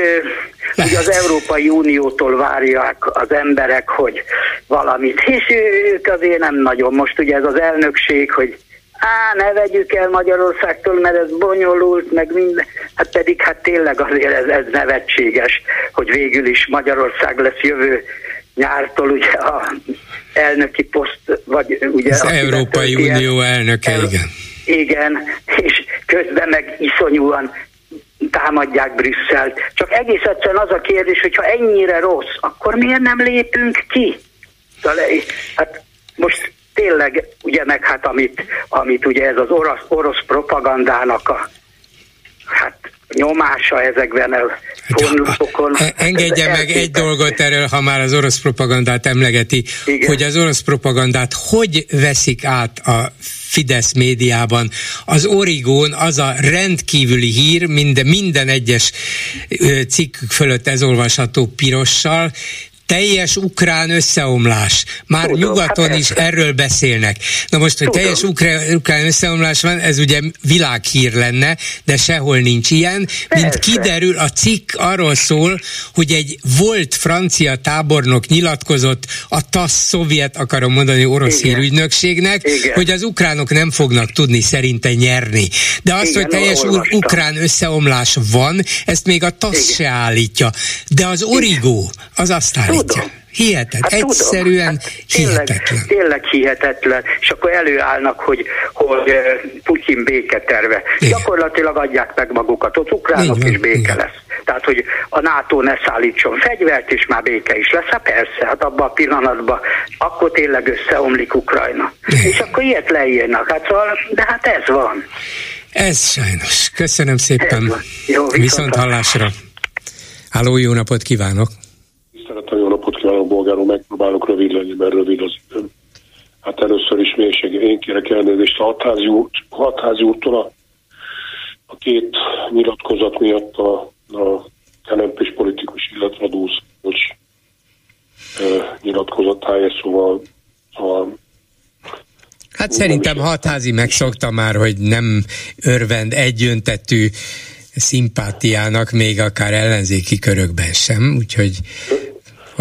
M: ugye az Európai Uniótól várják az emberek, hogy valamit, és ők azért nem nagyon. Most ugye ez az elnökség, hogy á, ne vegyük el Magyarországtól, mert ez bonyolult, meg minden. Hát pedig hát tényleg azért ez, ez nevetséges, hogy végül is Magyarország lesz jövő nyártól ugye a elnöki poszt, vagy ugye...
A: Az Európai Unió elnöke, el, igen.
M: Igen, és közben meg iszonyúan támadják Brüsszelt. Csak egész egyszerűen az a kérdés, hogy ha ennyire rossz, akkor miért nem lépünk ki? Hát most tényleg, ugye meg hát amit, amit ugye ez az orosz, orosz propagandának a hát nyomása ezekben a honlapokon.
A: E, engedje meg egy dolgot erről, ha már az orosz propagandát emlegeti, Igen. hogy az orosz propagandát hogy veszik át a Fidesz médiában. Az Origón az a rendkívüli hír, minden, minden egyes cikk fölött ez olvasható pirossal, teljes ukrán összeomlás. Már Tudom, nyugaton hát is erről beszélnek. Na most, hogy Tudom. teljes ukrán, ukrán összeomlás van, ez ugye világhír lenne, de sehol nincs ilyen. Persze. Mint kiderül, a cikk arról szól, hogy egy volt francia tábornok nyilatkozott a TASZ szovjet, akarom mondani, orosz Igen. hírügynökségnek, Igen. hogy az ukránok nem fognak tudni szerinte nyerni. De azt, Igen, hogy teljes olvastam. ukrán összeomlás van, ezt még a TASZ Igen. se állítja. De az origó, az azt állítja. Tudom. Hihetetlen, hát egyszerűen hát hihetetlen.
M: Tényleg, tényleg hihetetlen, és akkor előállnak, hogy, hogy eh, Putyin béketerve. Igen. Gyakorlatilag adják meg magukat, ott ukránok is béke igen. lesz. Tehát, hogy a NATO ne szállítson fegyvert, és már béke is lesz. Hát persze, hát abban a pillanatban akkor tényleg összeomlik Ukrajna. Igen. És akkor ilyet leírnak. Hát szóval, de hát ez van.
A: Ez sajnos. Köszönöm szépen. Jó, viszont, viszont hallásra. Háló, jó napot kívánok!
N: Bolgáról, megpróbálok rövid lenni, mert rövid az időm. Hát először is mélység, én kérek elnézést a hatházi, út, hatházi úttól a, a két nyilatkozat miatt a, a kenempés politikus, illetve a dúsz, nyilatkozatáért, szóval, szóval
A: Hát szerintem hatházi megszokta már, hogy nem örvend egyöntetű szimpátiának, még akár ellenzéki körökben sem, úgyhogy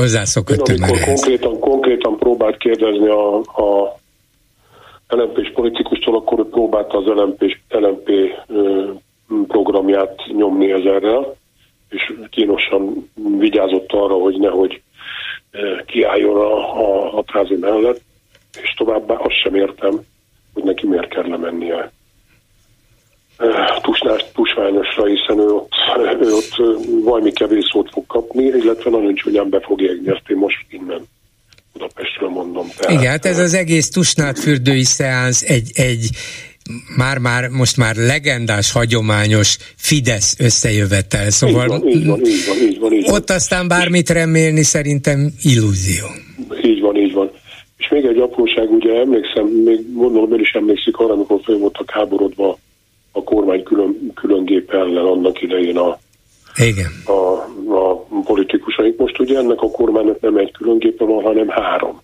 A: hozzászokott
N: Én, amikor konkrétan, konkrétan próbált kérdezni a, a lmp politikustól, akkor próbálta az LMP, LMP programját nyomni ezerrel, és kínosan vigyázott arra, hogy nehogy kiálljon a, a hatházi mellett, és továbbá azt sem értem, hogy neki miért kell lemennie tusnás, tusványosra, hiszen ő ott, ő ott valami kevés szót fog kapni, illetve nagyon csúnyán be fog égni, ezt én most innen Budapestről mondom.
A: Tehát, Igen, hát ez az egész tusnát fürdői szeánsz egy, egy már-már, most már legendás, hagyományos Fidesz összejövetel, szóval
N: így van, így van, így van, így van, így
A: van. ott aztán bármit remélni szerintem illúzió.
N: Így van, így van. És még egy apróság, ugye emlékszem, még gondolom, ön is emlékszik arra, amikor fel voltak háborodva a kormány külön, külön gép ellen annak idején a,
A: Igen.
N: a, a politikusaink. Most ugye ennek a kormánynak nem egy külön gépe van, hanem három.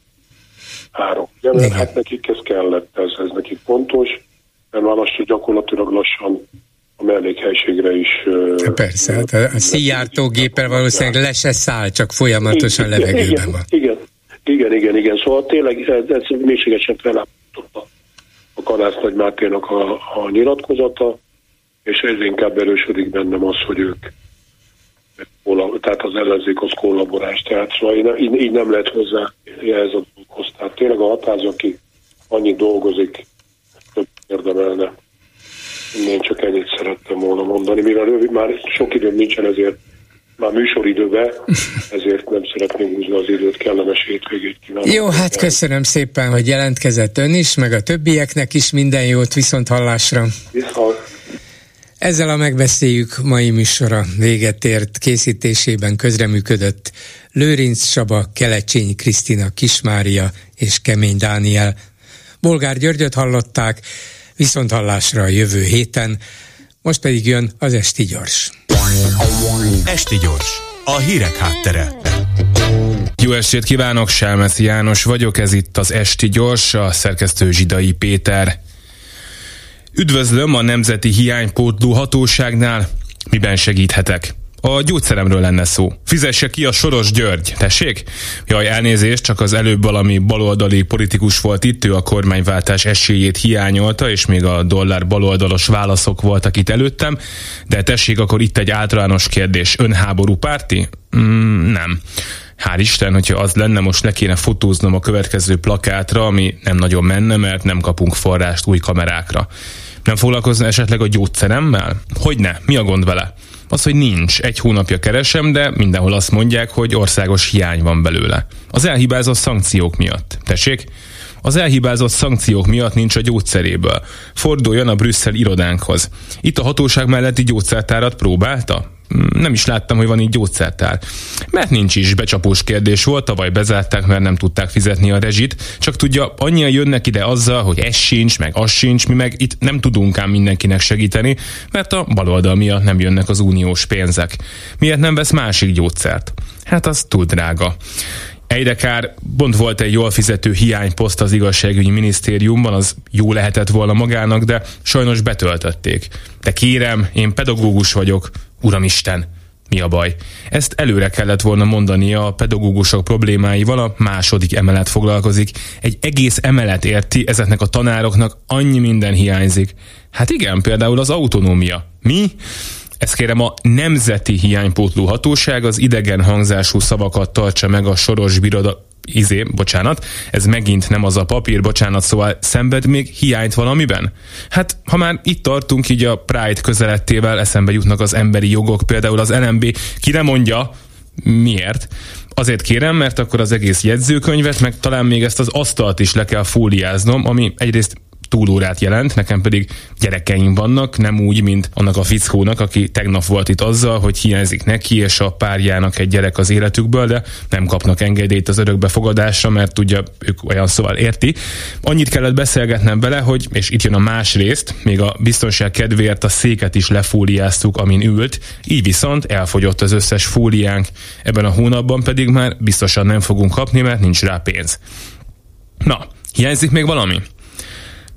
N: Három. Ugye, mert hát nekik ez kellett, ez, ez nekik fontos, mert már lassan gyakorlatilag lassan a mellékhelységre is.
A: Persze, hát a, a szijjártó géppel valószínűleg le se száll, csak folyamatosan igen, levegőben
N: igen,
A: van.
N: Igen, igen, igen, igen. Szóval tényleg ez, ez mélységesen felállította Kanász Nagy Máténak a, a nyilatkozata, és ez inkább erősödik bennem az, hogy ők tehát az ellenzékhoz kollaborás. Tehát szóval így, így nem lehet hozzá ehhez a dolgokhoz. Tehát tényleg a hatáz, aki annyit dolgozik, több érdemelne. Én csak ennyit szerettem volna mondani, mivel rövid, már sok időm nincsen, ezért már műsoridőbe, ezért nem szeretném húzni az időt, kellemes hétvégét kívánok.
A: Jó, hát köszönöm szépen, hogy jelentkezett ön is, meg a többieknek is minden jót, viszont hallásra.
N: Viszont.
A: Ezzel a megbeszéljük mai műsora véget ért készítésében közreműködött Lőrinc Saba, Kelecsényi Krisztina Kismária és Kemény Dániel. Bolgár Györgyöt hallották, viszont hallásra a jövő héten, most pedig jön az Esti Gyors.
O: Esti Gyors, a hírek háttere.
P: Jó estét kívánok, Selmeci János vagyok, ez itt az Esti Gyors, a szerkesztő Zsidai Péter. Üdvözlöm a Nemzeti Hiánypótló Hatóságnál. Miben segíthetek? A gyógyszeremről lenne szó. Fizesse ki a Soros György, tessék? Jaj, elnézést, csak az előbb valami baloldali politikus volt itt, ő a kormányváltás esélyét hiányolta, és még a dollár baloldalos válaszok voltak itt előttem, de tessék, akkor itt egy általános kérdés. Önháború párti? Mm, nem. Hál' Isten, hogyha az lenne, most le kéne fotóznom a következő plakátra, ami nem nagyon menne, mert nem kapunk forrást új kamerákra. Nem foglalkozna esetleg a gyógyszeremmel? Hogyne? Mi a gond vele? Az, hogy nincs. Egy hónapja keresem, de mindenhol azt mondják, hogy országos hiány van belőle. Az elhibázott szankciók miatt. Tessék? Az elhibázott szankciók miatt nincs a gyógyszeréből. Forduljon a Brüsszel irodánkhoz. Itt a hatóság melletti gyógyszertárat próbálta? Nem is láttam, hogy van így gyógyszertár. Mert nincs is, becsapós kérdés volt, tavaly bezárták, mert nem tudták fizetni a rezsit, csak tudja, annyian jönnek ide azzal, hogy ez sincs, meg az sincs, mi meg itt nem tudunk ám mindenkinek segíteni, mert a baloldal miatt nem jönnek az uniós pénzek. Miért nem vesz másik gyógyszert? Hát az túl drága. Egyre kár, pont volt egy jól fizető hiányposzt az igazságügyi minisztériumban, az jó lehetett volna magának, de sajnos betöltötték. De kérem, én pedagógus vagyok, Uramisten, mi a baj? Ezt előre kellett volna mondania a pedagógusok problémáival, a második emelet foglalkozik. Egy egész emelet érti, ezeknek a tanároknak annyi minden hiányzik. Hát igen, például az autonómia. Mi? Ezt kérem a Nemzeti Hiánypótló Hatóság az idegen hangzású szavakat tartsa meg a soros biroda, izé, bocsánat, ez megint nem az a papír, bocsánat, szóval szenved még hiányt valamiben? Hát, ha már itt tartunk, így a Pride közelettével eszembe jutnak az emberi jogok, például az LMB, ki nem mondja, miért? Azért kérem, mert akkor az egész jegyzőkönyvet, meg talán még ezt az asztalt is le kell fóliáznom, ami egyrészt túlórát jelent, nekem pedig gyerekeim vannak, nem úgy, mint annak a fickónak, aki tegnap volt itt azzal, hogy hiányzik neki és a párjának egy gyerek az életükből, de nem kapnak engedélyt az örökbefogadásra, mert tudja, ők olyan szóval érti. Annyit kellett beszélgetnem vele, hogy, és itt jön a más részt, még a biztonság kedvéért a széket is lefóliáztuk, amin ült, így viszont elfogyott az összes fóliánk, ebben a hónapban pedig már biztosan nem fogunk kapni, mert nincs rá pénz. Na, hiányzik még valami?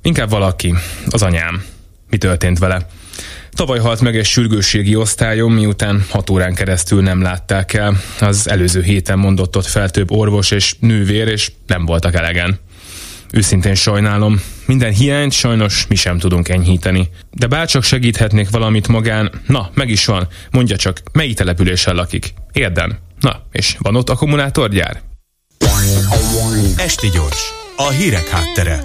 P: Inkább valaki, az anyám. Mi történt vele? Tavaly halt meg egy sürgősségi osztályon, miután hat órán keresztül nem látták el. Az előző héten mondott ott fel több orvos és nővér, és nem voltak elegen. Őszintén sajnálom, minden hiányt sajnos mi sem tudunk enyhíteni. De bárcsak segíthetnék valamit magán, na, meg is van, mondja csak, melyik településen lakik? Érden. Na, és van ott akkumulátorgyár?
O: Esti gyors, a hírek háttere.